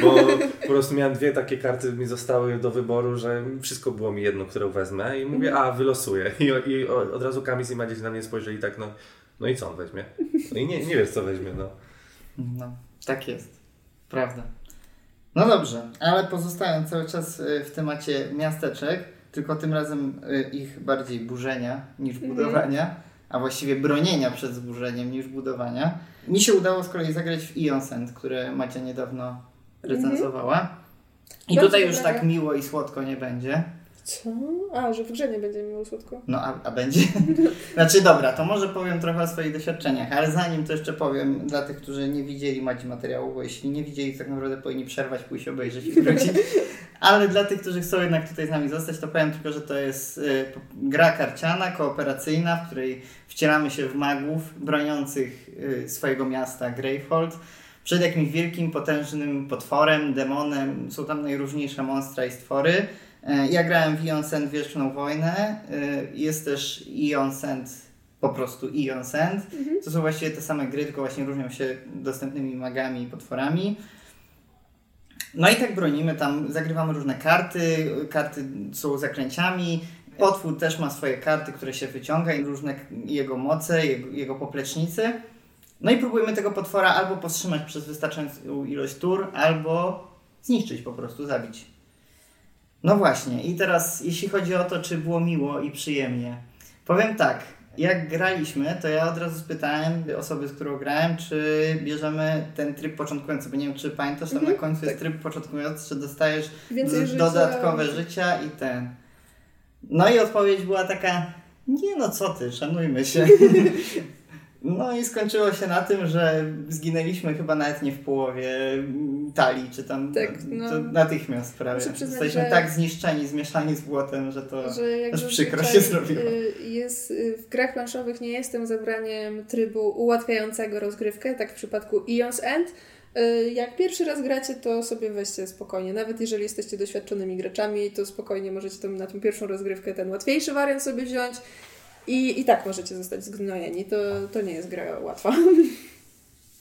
bo po prostu miałem dwie takie karty, mi zostały do wyboru, że wszystko było mi jedno, którą wezmę i mówię, Mhm. a wylosuję. I, i od razu Kamis i Madzieś na mnie spojrzeli tak, no, no i co on weźmie? No i nie, nie wiesz, co weźmie, no. No, tak jest. Prawda. No dobrze, ale pozostając cały czas y, w temacie miasteczek, tylko tym razem y, ich bardziej burzenia niż Mhm. budowania, a właściwie bronienia przed zburzeniem niż budowania. Mi się udało z kolei zagrać w Ion Sand, które Macia niedawno recenzowała. I Bardzo tutaj już tak miło i słodko nie będzie. Co? A, że w grze nie będzie miło słodko. No a, a będzie? <laughs> Znaczy dobra, to może powiem trochę o swoich doświadczeniach, ale zanim to jeszcze powiem dla tych, którzy nie widzieli Madzi materiału, bo jeśli nie widzieli, to tak naprawdę powinni przerwać, pójść obejrzeć i wrócić. <laughs> Ale dla tych, którzy chcą jednak tutaj z nami zostać, to powiem tylko, że to jest y, gra karciana, kooperacyjna, w której wcielamy się w magów broniących y, swojego miasta Greyfold przed jakimś wielkim, potężnym potworem, demonem. Są tam najróżniejsze monstra i stwory. E, Ja grałem w Ion Sand Wieczną Wojnę. E, Jest też Ion Sand, po prostu Ion Sand. To są właściwie te same gry, tylko właśnie różnią się dostępnymi magami i potworami. No i tak bronimy tam, zagrywamy różne karty, karty są zakręciami. Potwór też ma swoje karty, które się wyciąga i różne jego moce, jego, jego poplecznicy. No i próbujemy tego potwora albo powstrzymać przez wystarczającą ilość tur, albo zniszczyć po prostu, zabić. No właśnie, i teraz jeśli chodzi o to, czy było miło i przyjemnie. Powiem tak, jak graliśmy, to ja od razu spytałem osoby, z którą grałem, czy bierzemy ten tryb początkujący, bo nie wiem, czy pamiętasz, tam Mhm, na końcu jest tryb początkujący, czy dostajesz życia. dodatkowe życia i ten. No i odpowiedź była taka, nie no co ty, szanujmy się. <laughs> No i skończyło się na tym, że zginęliśmy chyba nawet nie w połowie talii, czy tam Tak, to no. natychmiast prawie. Przyznać, Jesteśmy tak zniszczeni, zmieszani z błotem, że to... że aż przykro się zrobiło. y, Jest, y, w grach planszowych nie jestem zabraniem trybu ułatwiającego rozgrywkę, tak w przypadku Eons End. Y, Jak pierwszy raz gracie, to sobie weźcie spokojnie. Nawet jeżeli jesteście doświadczonymi graczami, to spokojnie możecie tam na tą pierwszą rozgrywkę ten łatwiejszy wariant sobie wziąć. I, I tak możecie zostać zgnojeni. To, to nie jest gra łatwa.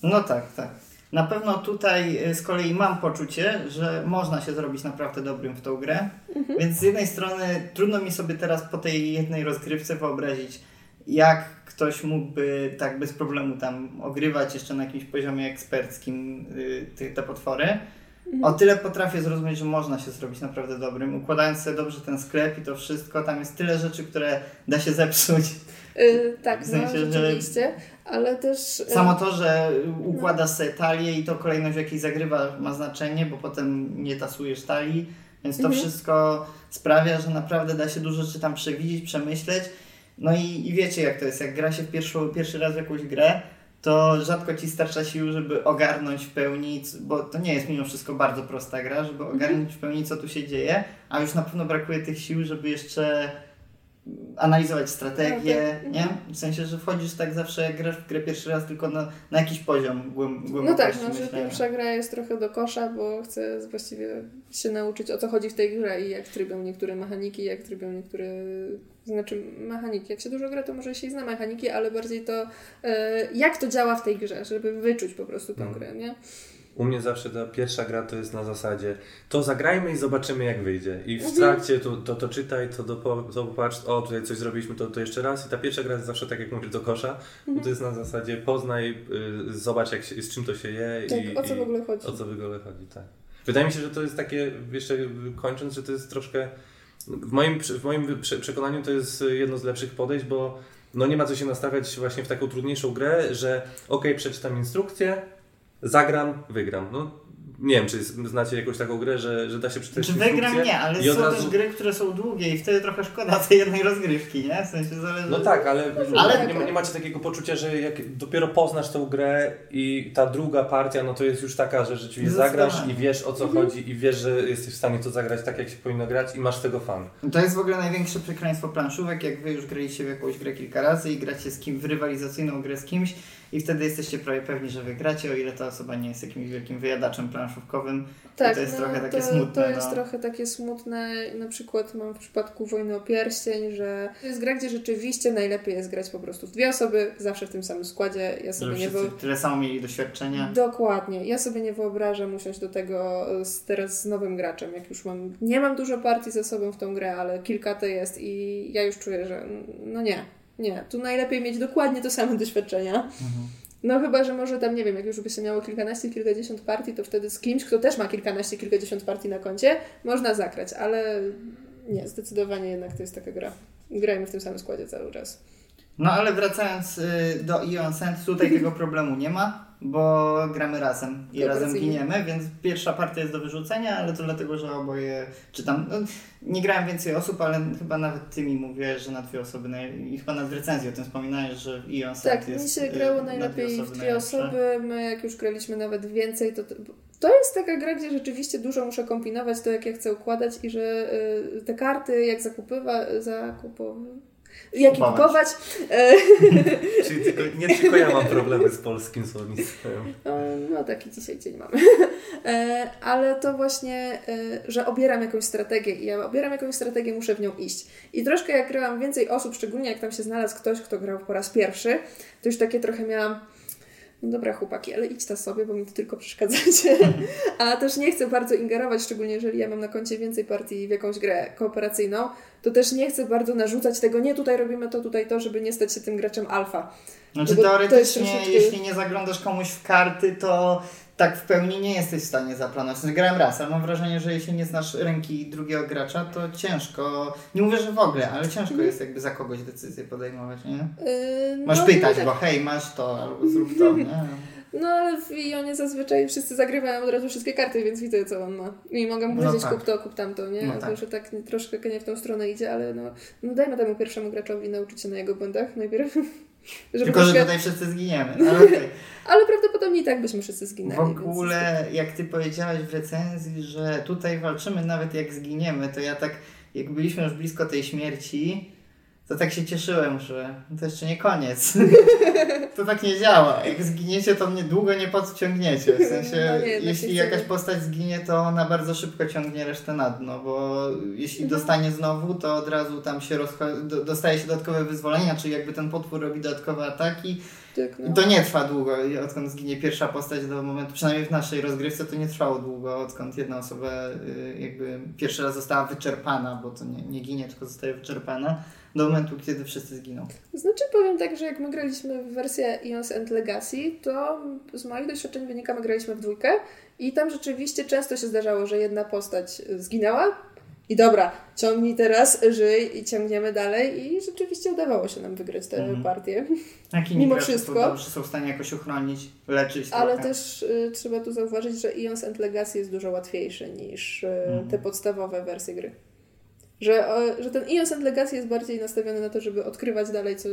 No tak, tak. Na pewno tutaj y, z kolei mam poczucie, że można się zrobić naprawdę dobrym w tą grę. Mhm. Więc z jednej strony trudno mi sobie teraz po tej jednej rozgrywce wyobrazić, jak ktoś mógłby tak bez problemu tam ogrywać jeszcze na jakimś poziomie eksperckim y, te, te potwory. O tyle potrafię zrozumieć, że można się zrobić naprawdę dobrym. Układając sobie dobrze ten sklep i to wszystko, tam jest tyle rzeczy, które da się zepsuć. Y, tak, W sensie, no, rzeczywiście. Ale też... y, Samo to, że układasz sobie talię i to kolejność, w jakiej zagrywasz, ma znaczenie, bo potem nie tasujesz talii, więc to Mhm. wszystko sprawia, że naprawdę da się dużo rzeczy tam przewidzieć, przemyśleć. No i, i wiecie, jak to jest. Jak gra się w pierwszy, pierwszy raz w jakąś grę, to rzadko ci starcza sił, żeby ogarnąć w pełni, bo to nie jest mimo wszystko bardzo prosta gra, żeby ogarnąć w pełni, co tu się dzieje, a już na pewno brakuje tych sił, żeby jeszcze analizować strategię, No tak. nie? W sensie, że wchodzisz tak zawsze, jak grasz w grę pierwszy raz, tylko na, na jakiś poziom głęb, No głębokości tak, no, że pierwsza gra jest trochę do kosza, bo chcę właściwie się nauczyć o co chodzi w tej grze i jak trybią niektóre mechaniki, jak trybią niektóre, znaczy mechaniki. Jak się dużo gra, to może się i zna mechaniki, ale bardziej to e, jak to działa w tej grze, żeby wyczuć po prostu tę Mm. grę, nie? U mnie zawsze ta pierwsza gra to jest na zasadzie to zagrajmy i zobaczymy jak wyjdzie. I w Mhm. trakcie to, to, to czytaj, to, dopo, to popatrz, o tutaj coś zrobiliśmy, to, to jeszcze raz. I ta pierwsza gra jest zawsze tak jak mówisz do kosza, bo Mhm. to jest na zasadzie poznaj, y, zobacz jak się, z czym to się je Tak, i, o co i w ogóle chodzi. o co w ogóle chodzi. Tak. Wydaje mi się, że to jest takie, jeszcze kończąc, że to jest troszkę w moim, w moim prze- przekonaniu to jest jedno z lepszych podejść, bo no nie ma co się nastawiać właśnie w taką trudniejszą grę, że okej, przeczytam instrukcję, zagram, wygram. No, nie wiem, czy znacie jakąś taką grę, że, że da się przeczytać Czy wygram nie, ale są razu... też gry, które są długie i wtedy trochę szkoda <laughs> tej jednej rozgrywki, nie? W sensie zależy... No tak, ale, Ale- nie, nie macie takiego poczucia, że jak dopiero poznasz tą grę i ta druga partia, no to jest już taka, że rzeczywiście zagrasz i wiesz o co chodzi i wiesz, że jesteś w stanie to zagrać tak, jak się powinno grać i masz tego fan. To jest w ogóle największe przekleństwo planszówek, jak wy już graliście w jakąś grę kilka razy i gracie z kim w rywalizacyjną grę z kimś i wtedy jesteście prawie pewni, że wygracie, o ile ta osoba nie jest jakimś wielkim wyjadaczem planszówkowym. Tak, to jest no, trochę takie to, smutne. To jest no. trochę takie smutne. Na przykład mam w przypadku Wojny o Pierścień, że to jest gra, gdzie rzeczywiście najlepiej jest grać po prostu w dwie osoby, zawsze w tym samym składzie. Ja sobie Że nie wyob... tyle samo mieli doświadczenia. Dokładnie. Ja sobie nie wyobrażam usiąść do tego z, teraz z nowym graczem, jak już mam. Nie mam dużo partii ze sobą w tą grę, ale kilka to jest i ja już czuję, że no nie, nie. Tu najlepiej mieć dokładnie to same doświadczenia. Mhm. No chyba, że może tam, nie wiem, jak już by się miało kilkanaście, kilkadziesiąt partii, to wtedy z kimś, kto też ma kilkanaście, kilkadziesiąt partii na koncie, można zagrać, ale nie, zdecydowanie jednak to jest taka gra. Grajmy w tym samym składzie cały czas. No ale wracając y, do Ion Sand, tutaj tego problemu nie ma, bo gramy razem i razem giniemy, więc pierwsza partia jest do wyrzucenia, ale to dlatego, że oboje, czy tam, no, nie grałem więcej osób, ale chyba nawet ty mi mówiłeś, że na dwie osoby, naj- i chyba w recenzji o tym wspominałeś, że Ion Sand Tak, mi się y, grało na najlepiej w dwie osoby. My, jak już graliśmy nawet więcej, to. To jest taka gra, gdzie rzeczywiście dużo muszę kombinować to, jak ja chcę układać i że y, te karty, jak zakupywa, zakupować. Jak je Kupować. <laughs> Czyli tylko, nie tylko ja mam problemy z polskim słownictwem. No, no taki dzisiaj dzień mamy. E, Ale to właśnie, e, że obieram jakąś strategię i ja obieram jakąś strategię, muszę w nią iść. I troszkę jak grałam więcej osób, szczególnie jak tam się znalazł ktoś, kto grał po raz pierwszy, to już takie trochę miałam no dobra chłopaki, ale idź ta sobie, bo mi tu tylko przeszkadzacie. <laughs> A też nie chcę bardzo ingerować, szczególnie jeżeli ja mam na koncie więcej partii w jakąś grę kooperacyjną, to też nie chcę bardzo narzucać tego, nie tutaj robimy to, tutaj to, żeby nie stać się tym graczem alfa. Znaczy to jest teoretycznie, troszeczkę- jeśli nie zaglądasz komuś w karty, to tak w pełni nie jesteś w stanie zaplanować. Grałem raz, ale mam wrażenie, że jeśli nie znasz ręki drugiego gracza, to ciężko, nie mówię, że w ogóle, ale ciężko Mhm. jest jakby za kogoś decyzję podejmować, nie? Yy, Masz no, pytać no go, hej, masz to, albo zrób to, nie? <laughs> No ale w Ionie zazwyczaj wszyscy zagrywają od razu wszystkie karty, więc widzę co on ma. I mogę mu No powiedzieć tak. kup to, kup tamto, nie? No A tak. to, że tak troszkę nie w tą stronę idzie, ale no, no dajmy temu pierwszemu graczowi nauczyć się na jego błędach najpierw. <laughs> Żeby Tylko, że troszkę... tutaj wszyscy zginiemy, ale okej. <laughs> Ale prawdopodobnie i tak byśmy wszyscy zginęli. W więc- ogóle, jak ty powiedziałeś w recenzji, że tutaj walczymy nawet jak zginiemy, to ja tak, jak byliśmy już blisko tej śmierci, to tak się cieszyłem, że to jeszcze nie koniec. <laughs> to tak nie działa. Jak zginiecie, to mnie długo nie podciągniecie. W sensie, <laughs> No nie, jednak jeśli jakaś postać zginie, to ona bardzo szybko ciągnie resztę na dno, bo jeśli Mhm. dostanie znowu, to od razu tam się rozcho- do- dostaje się dodatkowe wyzwolenia, czyli jakby ten potwór robi dodatkowe ataki, Tak, no. to nie trwa długo, odkąd zginie pierwsza postać do momentu, przynajmniej w naszej rozgrywce to nie trwało długo, odkąd jedna osoba y, jakby pierwszy raz została wyczerpana, bo to nie, nie ginie, tylko zostaje wyczerpana, do momentu, kiedy wszyscy zginą. Znaczy powiem tak, że jak my graliśmy w wersję Eons and Legacy, to z moich doświadczeń wynika, my graliśmy w dwójkę i tam rzeczywiście często się zdarzało, że jedna postać zginęła i dobra, ciągnij teraz, żyj i ciągniemy dalej i rzeczywiście udawało się nam wygrać tę Mhm. partię. Inni Mimo wszystko. Są, dobrzy, są w stanie jakoś uchronić, leczyć Ale trochę. też y, trzeba tu zauważyć, że Eons and Legacy jest dużo łatwiejszy niż y, Mhm. te podstawowe wersje gry. Że, że ten Eons and Legacy jest bardziej nastawiony na to, żeby odkrywać dalej co,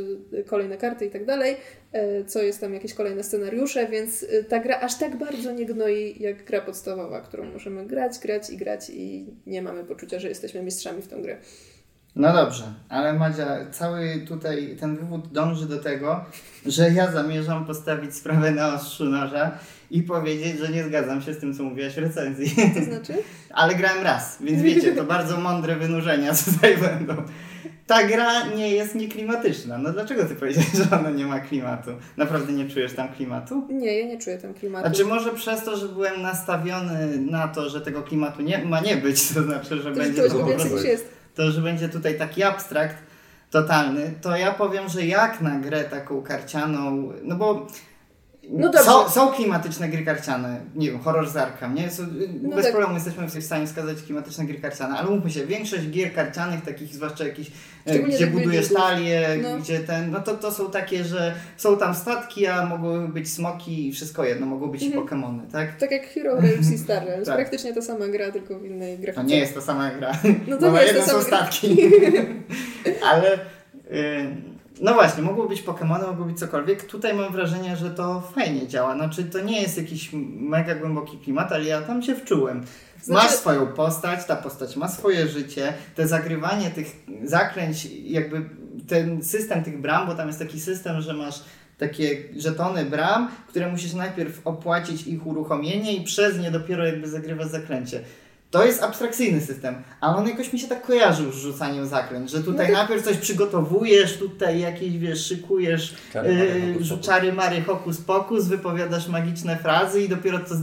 kolejne karty i tak dalej, e, co jest tam jakieś kolejne scenariusze, więc y, ta gra aż tak bardzo nie gnoi jak gra podstawowa, którą możemy grać, grać i grać i nie mamy poczucia, że jesteśmy mistrzami w tą grę. No dobrze, ale Madzia, cały tutaj ten wywód dąży do tego, że ja zamierzam postawić sprawę na ostrzu noża i powiedzieć, że nie zgadzam się z tym, co mówiłaś w recenzji. To znaczy? <laughs> Ale grałem raz, więc wiecie, to bardzo mądre wynurzenia <laughs> tutaj będą. Ta gra nie jest nieklimatyczna. No dlaczego ty powiedziałeś, że ona nie ma klimatu? Naprawdę nie czujesz tam klimatu? Nie, ja nie czuję tam klimatu. A czy może przez to, że byłem nastawiony na to, że tego klimatu nie ma nie być, to znaczy, że to będzie to po prostu to, że będzie tutaj taki abstrakt totalny, to ja powiem, że jak na grę taką karcianą, no bo No są, są klimatyczne gry karciane, nie wiem, horror z Arkham, nie? Są, No bez tak. problemu jesteśmy w stanie wskazać klimatyczne gry karciane, ale umówmy się, większość gier karcianych, takich zwłaszcza jakichś, e, gdzie budujesz talię, No. gdzie ten, no to, to są takie, że są tam statki, a mogą być smoki i wszystko jedno, mogą być Mhm. i Pokemony, tak? Tak jak Hero Realms i Star <laughs> Realms. Tak. Praktycznie ta sama gra, tylko w innej To grafice. nie jest ta sama gra. No to Bo nie jest ta jednym są sama gra. statki. <laughs> Ale y, no właśnie, mogło być Pokémony, mogło być cokolwiek. Tutaj mam wrażenie, że to fajnie działa. Znaczy to nie jest jakiś mega głęboki klimat, ale ja tam się wczułem. Znaczy- Masz swoją postać, ta postać ma swoje życie, te zagrywanie tych zaklęć, jakby ten system tych bram, bo tam jest taki system, że masz takie żetony bram, które musisz najpierw opłacić ich uruchomienie i przez nie dopiero jakby zagrywasz zaklęcie. To jest abstrakcyjny system, ale on jakoś mi się tak kojarzył z rzucaniem zaklęć, że tutaj No tak. najpierw coś przygotowujesz, tutaj jakieś, wiesz, szykujesz Czary yy, hokus że pokus. czary mary hokus pokus, wypowiadasz magiczne frazy i dopiero to,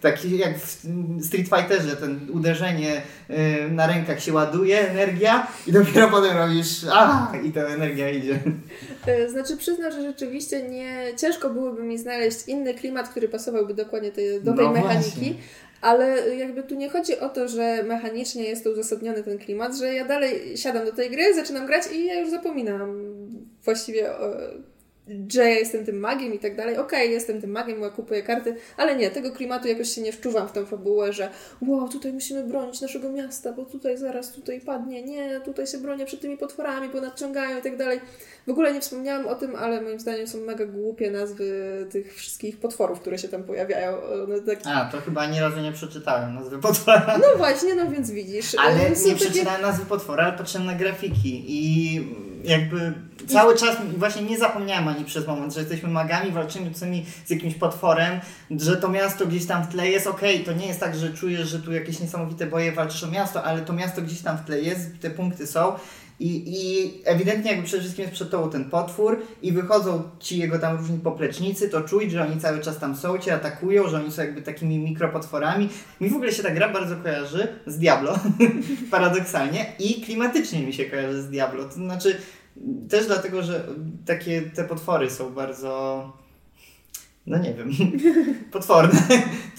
taki jak w Street Fighterze, ten uderzenie yy, na rękach się ładuje, energia i dopiero potem robisz a i ta energia idzie. E, Znaczy przyznam, że rzeczywiście nie ciężko byłoby mi znaleźć inny klimat, który pasowałby dokładnie tej, do tej No mechaniki. właśnie. Ale jakby tu nie chodzi o to, że mechanicznie jest to uzasadniony ten klimat, że ja dalej siadam do tej gry, zaczynam grać i ja już zapominam właściwie, o, że ja jestem tym magiem i tak dalej. Okej, jestem tym magiem, ja kupuję karty, ale nie, tego klimatu jakoś się nie wczuwam w tę fabułę, że wow, tutaj musimy bronić naszego miasta, bo tutaj zaraz tutaj padnie, nie, tutaj się bronię przed tymi potworami, bo nadciągają i tak dalej. W ogóle nie wspomniałam o tym, ale moim zdaniem są mega głupie nazwy tych wszystkich potworów, które się tam pojawiają. One tak... A, to chyba ani razu nie przeczytałem nazwy potwora. No właśnie, no więc widzisz. Ale e, nie takie- przeczytałem nazwy potwora, ale patrzyłem na grafiki i jakby cały czas właśnie nie zapomniałem ani przez moment, że jesteśmy magami walczącymi z jakimś potworem, że to miasto gdzieś tam w tle jest, okej, to nie jest tak, że czujesz, że tu jakieś niesamowite boje walczysz o miasto, ale to miasto gdzieś tam w tle jest, te punkty są i, i ewidentnie jakby przede wszystkim jest przed tobą ten potwór i wychodzą ci jego tam różni poplecznicy, to czuć, że oni cały czas tam są, cię atakują, że oni są jakby takimi mikropotworami. Mi w ogóle się ta gra bardzo kojarzy z Diablo, <laughs> paradoksalnie, i klimatycznie mi się kojarzy z Diablo. To znaczy też dlatego, że takie te potwory są bardzo no nie wiem, <laughs> potworne,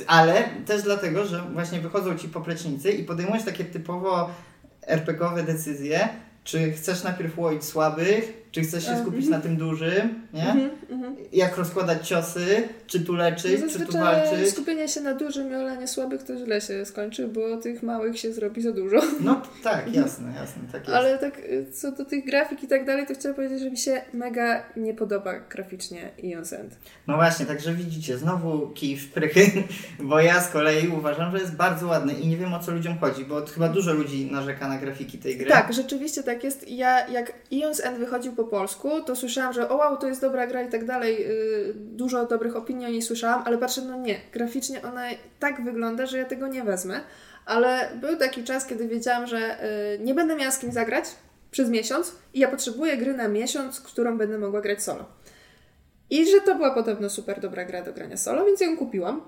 ale też dlatego, że właśnie wychodzą ci poplecznicy i podejmujesz takie typowo RPGowe decyzje, czy chcesz najpierw łoić słabych, czy chcesz się skupić mhm. na tym dużym, nie? Mhm, mhm. Jak rozkładać ciosy, czy tu leczyć, No czy tu walczyć. skupienie się na dużym i olanie słabych to źle się skończy, bo tych małych się zrobi za dużo. No <laughs> tak, jasne, jasne, tak jest. Ale tak y, co do tych grafik i tak dalej, to chciałam powiedzieć, że mi się mega nie podoba graficznie Ion's End. No właśnie, także widzicie, znowu kij w prychy, <laughs> bo ja z kolei uważam, że jest bardzo ładny i nie wiem o co ludziom chodzi, bo chyba dużo ludzi narzeka na grafiki tej gry. Tak, rzeczywiście tak jest. Ja jak Ion's End wychodził po polsku, to słyszałam, że o wow, to jest dobra gra i tak dalej. y, Dużo dobrych opinii o niej słyszałam, ale patrzę, no nie, graficznie ona tak wygląda, że ja tego nie wezmę. Ale był taki czas, kiedy wiedziałam, że y, nie będę miała z kim zagrać przez miesiąc i ja potrzebuję gry na miesiąc, którą będę mogła grać solo. I że to była podobno super dobra gra do grania solo, więc ją kupiłam.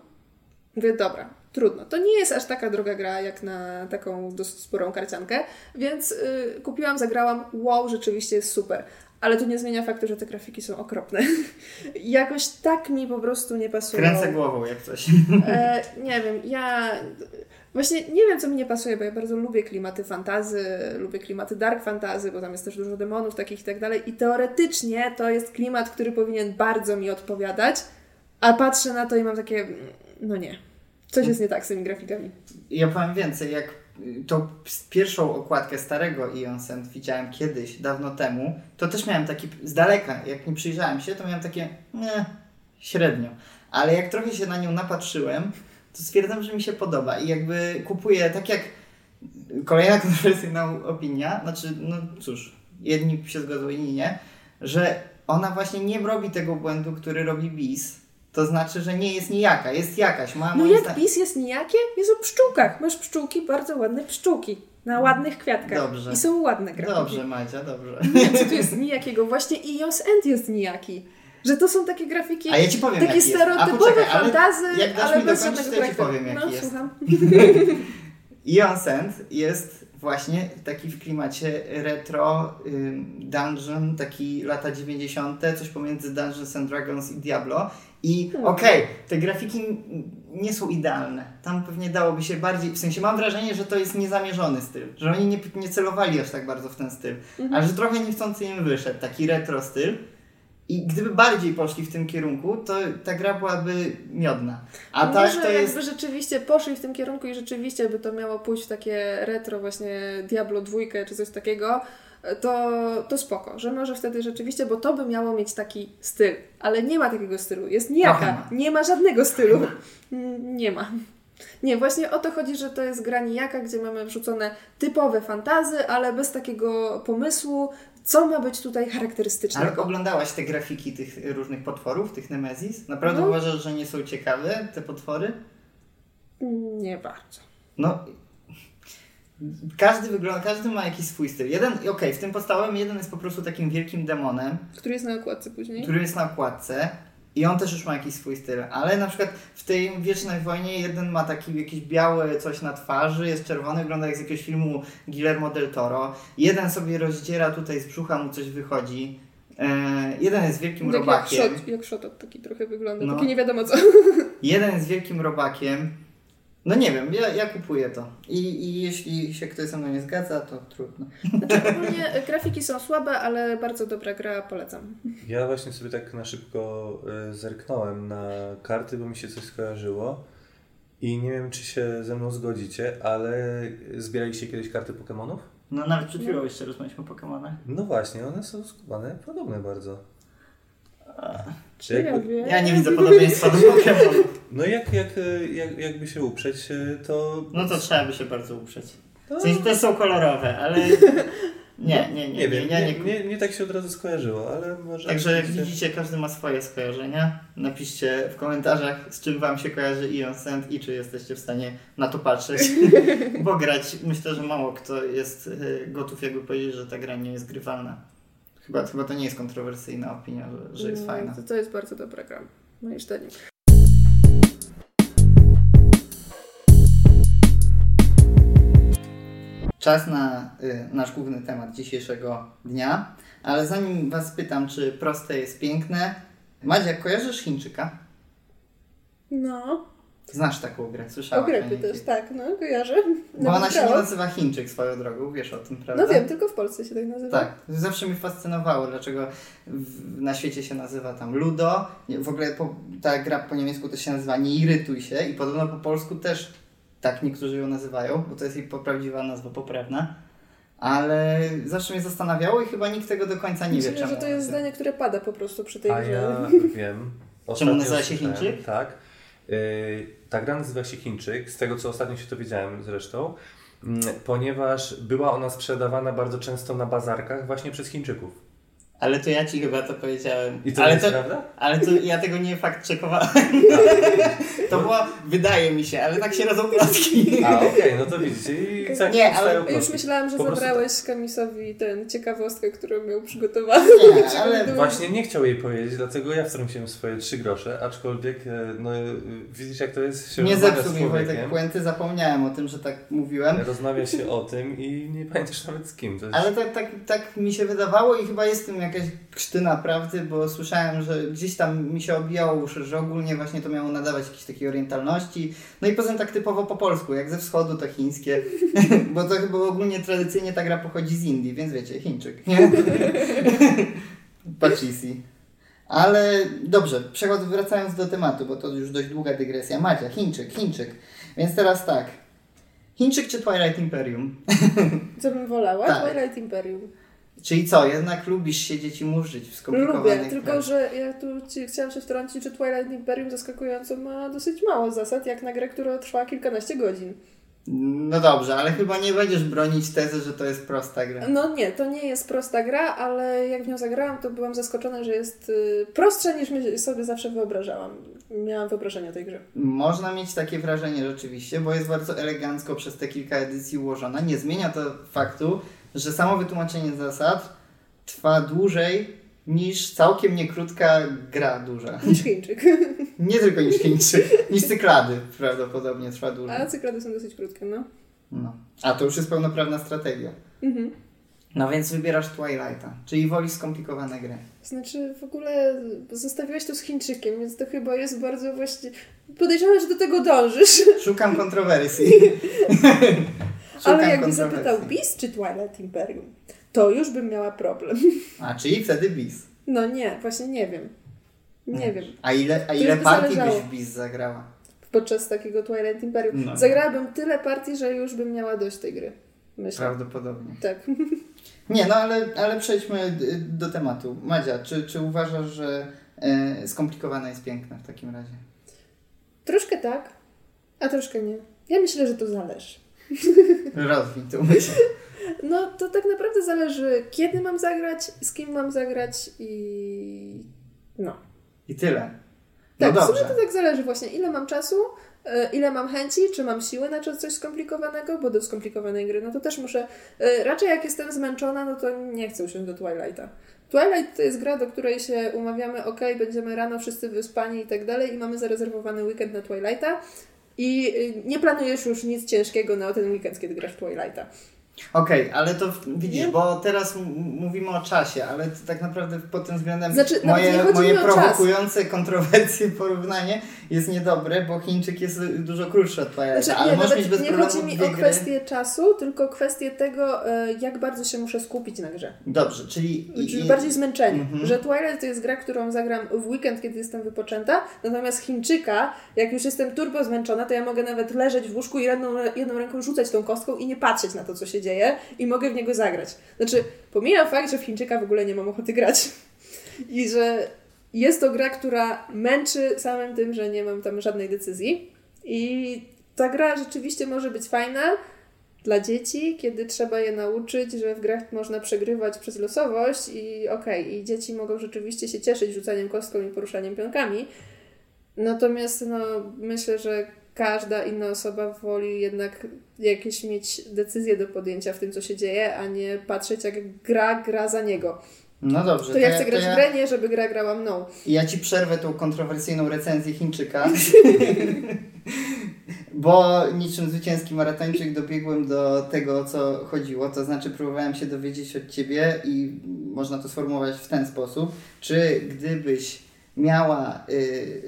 Mówię, dobra, trudno. To nie jest aż taka droga gra jak na taką dosyć sporą karciankę, więc y, kupiłam, zagrałam. Wow, rzeczywiście jest super. Ale to nie zmienia faktu, że te grafiki są okropne. <laughs> Jakoś tak mi po prostu nie pasują. Kręcę głową jak coś. E, nie wiem, ja właśnie nie wiem, co mi nie pasuje, bo ja bardzo lubię klimaty fantazy, lubię klimaty dark fantazy, bo tam jest też dużo demonów takich i tak dalej. I teoretycznie to jest klimat, który powinien bardzo mi odpowiadać, a patrzę na to i mam takie, mm, no nie. Coś jest nie tak z tymi grafikami. Ja powiem więcej, jak tą pierwszą okładkę starego Ion Sand widziałem kiedyś, dawno temu, to też miałem taki z daleka, jak nie przyjrzałem się, to miałem takie, nie, średnio. Ale jak trochę się na nią napatrzyłem, to stwierdzam, że mi się podoba i jakby kupuję, tak jak kolejna <laughs> kontrowersyjna opinia, znaczy, no cóż, jedni się zgodzą, inni nie, że ona właśnie nie robi tego błędu, który robi Bis. To znaczy, że nie jest nijaka, jest jakaś. Ma, No jak zdaniem- PiS jest nijakie? Jest o pszczółkach. Masz pszczółki, bardzo ładne pszczółki. Na ładnych kwiatkach. Dobrze. I są ładne grafiki. Dobrze, Madzia, dobrze. Nie, tu jest nijakiego? Właśnie Ion's End jest nijaki. Że to są takie grafiki, A ja ci powiem, takie stereotypowe poczekaj, ale fantazy, jak dasz ale mi bez dokończyć, żadnego to ja ci powiem, jaki no, jest. słucham. <laughs> Ion Sand jest właśnie taki w klimacie retro, dungeon, taki lata 90., coś pomiędzy Dungeons and Dragons i Diablo. I Hmm. okej, te grafiki nie są idealne. Tam pewnie dałoby się bardziej, w sensie mam wrażenie, że to jest niezamierzony styl, że oni nie, nie celowali aż tak bardzo w ten styl, Mhm. ale że trochę niechcący im wyszedł, taki retro styl. I gdyby bardziej poszli w tym kierunku, to ta gra byłaby miodna. A Może tak to jakby jest. rzeczywiście poszli w tym kierunku i rzeczywiście by to miało pójść w takie retro właśnie Diablo 2 czy coś takiego, to, to spoko, że może wtedy rzeczywiście, bo to by miało mieć taki styl, ale nie ma takiego stylu, jest nijaka, nie ma żadnego stylu, nie ma. Nie, właśnie o to chodzi, że to jest gra nijaka, gdzie mamy wrzucone typowe fantazy, ale bez takiego pomysłu, co ma być tutaj Ale charakterystycznego. oglądałaś te grafiki tych różnych potworów, tych Nemezis? Naprawdę No. uważasz, że nie są ciekawe te potwory? Nie bardzo. No. Każdy wygląda, każdy ma jakiś swój styl. Jeden, okej, w tym podstawowym jeden jest po prostu takim wielkim demonem, Który jest na okładce później? który jest na okładce i on też już ma jakiś swój styl, ale na przykład w tej Wiecznej Wojnie jeden ma taki jakiś biały coś na twarzy, jest czerwony, wygląda jak z jakiegoś filmu Guillermo del Toro. Jeden sobie rozdziera tutaj z brzucha, mu coś wychodzi. E, jeden jest wielkim Tak jak robakiem. szot, jak szotot taki trochę wygląda, No. póki nie wiadomo co. Jeden jest wielkim robakiem. No nie wiem, ja, ja kupuję to. I, I jeśli się ktoś ze mną nie zgadza, to trudno. Znaczy ogólnie e, grafiki są słabe, ale bardzo dobra gra, polecam. Ja właśnie sobie tak na szybko y, zerknąłem na karty, bo mi się coś skojarzyło. I nie wiem, czy się ze mną zgodzicie, ale zbieraliście kiedyś karty Pokemonów? No nawet przed chwilą jeszcze rozmawialiśmy o Pokémonach. No właśnie, one są skubane, podobne bardzo. Czy ja Jakby- wiem? Ja nie widzę podobieństwa do Pokémonów. No jak, jak, y, jak, jakby się uprzeć, y, to... No to trzeba by się bardzo uprzeć. to... W sensie te są kolorowe, ale <laughs> nie, nie, nie, Nie wiem, ja nie, nie, nie, nie tak się od razu skojarzyło, ale może... Także jak widzicie, każdy ma swoje skojarzenia. Napiszcie w komentarzach, z czym Wam się kojarzy Ion Sand i czy jesteście w stanie na to patrzeć. <laughs> Bo grać, myślę, że mało kto jest y, gotów jakby powiedzieć, że ta gra nie jest grywalna. Chyba, chyba to nie jest kontrowersyjna opinia, że, że jest No, fajna. To, to jest bardzo dobra gra, moim zdaniem. Czas na y, nasz główny temat dzisiejszego dnia, ale zanim Was pytam, czy proste jest piękne, Madzia, kojarzysz Chińczyka? No, Znasz taką grę, słyszałaś o ogrepy niej? też, tak, no, kojarzę. Bo ona się nie nazywa Chińczyk swoją drogą, wiesz o tym, prawda? No wiem, tylko w Polsce się tak nazywa. Tak, zawsze mnie fascynowało, dlaczego w, na świecie się nazywa tam Ludo. W ogóle po, ta gra po niemiecku też się nazywa Nie irytuj się i podobno po polsku też tak niektórzy ją nazywają, bo to jest jej prawdziwa nazwa poprawna. Ale zawsze mnie zastanawiało i chyba nikt tego do końca nie wie Myślę, czemu. że to jest zdanie, które pada po prostu przy tej A grze. ja <laughs> wiem. Ostatnio nazywa się Chińczyk? Tak. Yy, ta gra nazywa się Chińczyk, z tego co ostatnio się dowiedziałem zresztą, mm, ponieważ była ona sprzedawana bardzo często na bazarkach właśnie przez Chińczyków. Ale to ja ci chyba to powiedziałem. I to ale jest to, prawda? ale to ja tego nie fakt czekowałem. <laughs> To było, wydaje mi się, ale tak się rodzą plotki. A okej, no to widzicie. I tak Nie, ale już plotki. myślałam, że Po zabrałeś Kamisowi ten ciekawostkę, którą miał przygotowaną. Nie, <laughs> ale Właśnie nie chciał jej powiedzieć, dlatego ja wtrąciłem swoje trzy grosze, aczkolwiek e, no, e, widzisz jak to jest się nie zepsuł mi Wojtek puenty, zapomniałem o tym, że tak mówiłem. rozmawia się o tym i nie pamiętasz nawet z kim. To jest... Ale tak, tak, tak mi się wydawało i chyba jest w tym jakaś krztyna prawdy, bo słyszałem, że gdzieś tam mi się obijało uszy, że ogólnie właśnie to miało nadawać jakiejś takiej orientalności. No i poza tym tak typowo po polsku, jak ze wschodu to chińskie, <laughs> bo to chyba ogólnie tradycyjnie ta gra pochodzi z Indii, więc wiecie, Chińczyk, nie? <laughs> Pachisi. Ale dobrze, przechod, wracając do tematu, bo to już dość długa dygresja. Macia, Chińczyk, Chińczyk. Więc teraz tak. Chińczyk czy Twilight Imperium? Co bym wolała? Tak. Twilight Imperium. Czyli co, jednak lubisz siedzieć i murzyć w skomplikowanych Lubię, tylko grach. że ja tu ci, chciałam się wtrącić, że Twilight Imperium zaskakująco ma dosyć mało zasad, jak na grę, która trwa kilkanaście godzin. No dobrze, ale chyba nie będziesz bronić tezy, że to jest prosta gra. No nie, to nie jest prosta gra, ale jak w nią zagrałam, to byłam zaskoczona, że jest y, prostsza niż sobie zawsze wyobrażałam. Miałam wyobrażenie o tej grze. Można mieć takie wrażenie rzeczywiście, bo jest bardzo elegancko przez te kilka edycji ułożona. Nie zmienia to faktu, że samo wytłumaczenie zasad trwa dłużej niż całkiem niekrótka gra duża. Niż Chińczyk. <laughs> Nie tylko niż Chińczyk, niż cyklady prawdopodobnie trwa dłużej. A cyklady są dosyć krótkie, no. No. A to już jest pełnoprawna strategia. Mhm. No więc wybierasz Twilighta, czyli wolisz skomplikowane gry. Znaczy w ogóle zostawiłeś to z Chińczykiem, więc to chyba jest bardzo właśnie... Podejrzewam, że do tego dążysz. Szukam kontrowersji. <laughs> Ale jakby zapytał Beast czy Twilight Imperium, to już bym miała problem. A, czyli wtedy bis. No nie, właśnie nie wiem. Nie wiem. A ile, a ile by partii zależało. byś w bis zagrała? Podczas takiego Twilight Imperium. No. Zagrałabym tyle partii, że już bym miała dość tej gry. Myślę. Prawdopodobnie. Tak. Nie, no ale, ale przejdźmy y, do tematu. Madzia, czy, czy uważasz, że e, skomplikowane jest piękne w takim razie? Troszkę tak, a troszkę nie. Ja myślę, że to zależy. Rozwij tę myśl. No to tak naprawdę zależy, kiedy mam zagrać, z kim mam zagrać i. No. I tyle. No Tak, w sumie dobrze. to tak zależy właśnie, ile mam czasu, e, ile mam chęci, czy mam siły na coś skomplikowanego, bo do skomplikowanej gry, no to też muszę. e, Raczej jak jestem zmęczona, no to nie chcę usiąść do Twilighta. Twilight to jest gra, do której się umawiamy, ok, będziemy rano wszyscy wyspani i tak dalej, i mamy zarezerwowany weekend na Twilighta. I y, nie planujesz już nic ciężkiego na ten weekend, kiedy grasz Twilighta. Okej, ale to widzisz, Nie? bo teraz mówimy o czasie, ale to tak naprawdę pod tym względem Znaczy, moje, moje o czas. prowokujące <laughs> kontrowersje porównanie jest niedobre, bo Chińczyk jest dużo krótszy od Twilighta, Znaczy, ale nie, możesz mieć bez nie chodzi mi o gry. kwestię czasu, tylko kwestię tego, e, jak bardzo się muszę skupić na grze. Dobrze, czyli... i- Czyli i- bardziej zmęczenie. Mhm. Że Twilight to jest gra, którą zagram w weekend, kiedy jestem wypoczęta, natomiast Chińczyka, jak już jestem turbo zmęczona, to ja mogę nawet leżeć w łóżku i jedną, jedną ręką rzucać tą kostką i nie patrzeć na to, co się dzieje i mogę w niego zagrać. Znaczy, pomijam fakt, że w Chińczyka w ogóle nie mam ochoty grać i że jest to gra, która męczy samym tym, że nie mam tam żadnej decyzji i ta gra rzeczywiście może być fajna, dla dzieci, kiedy trzeba je nauczyć, że w grach można przegrywać przez losowość i okej, i dzieci mogą rzeczywiście się cieszyć rzucaniem kostką i poruszaniem pionkami. Natomiast no, myślę, że każda inna osoba woli jednak jakieś mieć decyzje do podjęcia w tym, co się dzieje, a nie patrzeć, jak gra gra za niego. No dobrze, To ja chcę to grać ja, w grę, nie żeby gra grała mną. ja ci przerwę tą kontrowersyjną recenzję Chińczyka. <laughs> Bo niczym zwycięski maratończyk dobiegłem do tego, o co chodziło. To znaczy, próbowałem się dowiedzieć od ciebie i można to sformułować w ten sposób. Czy gdybyś miała y,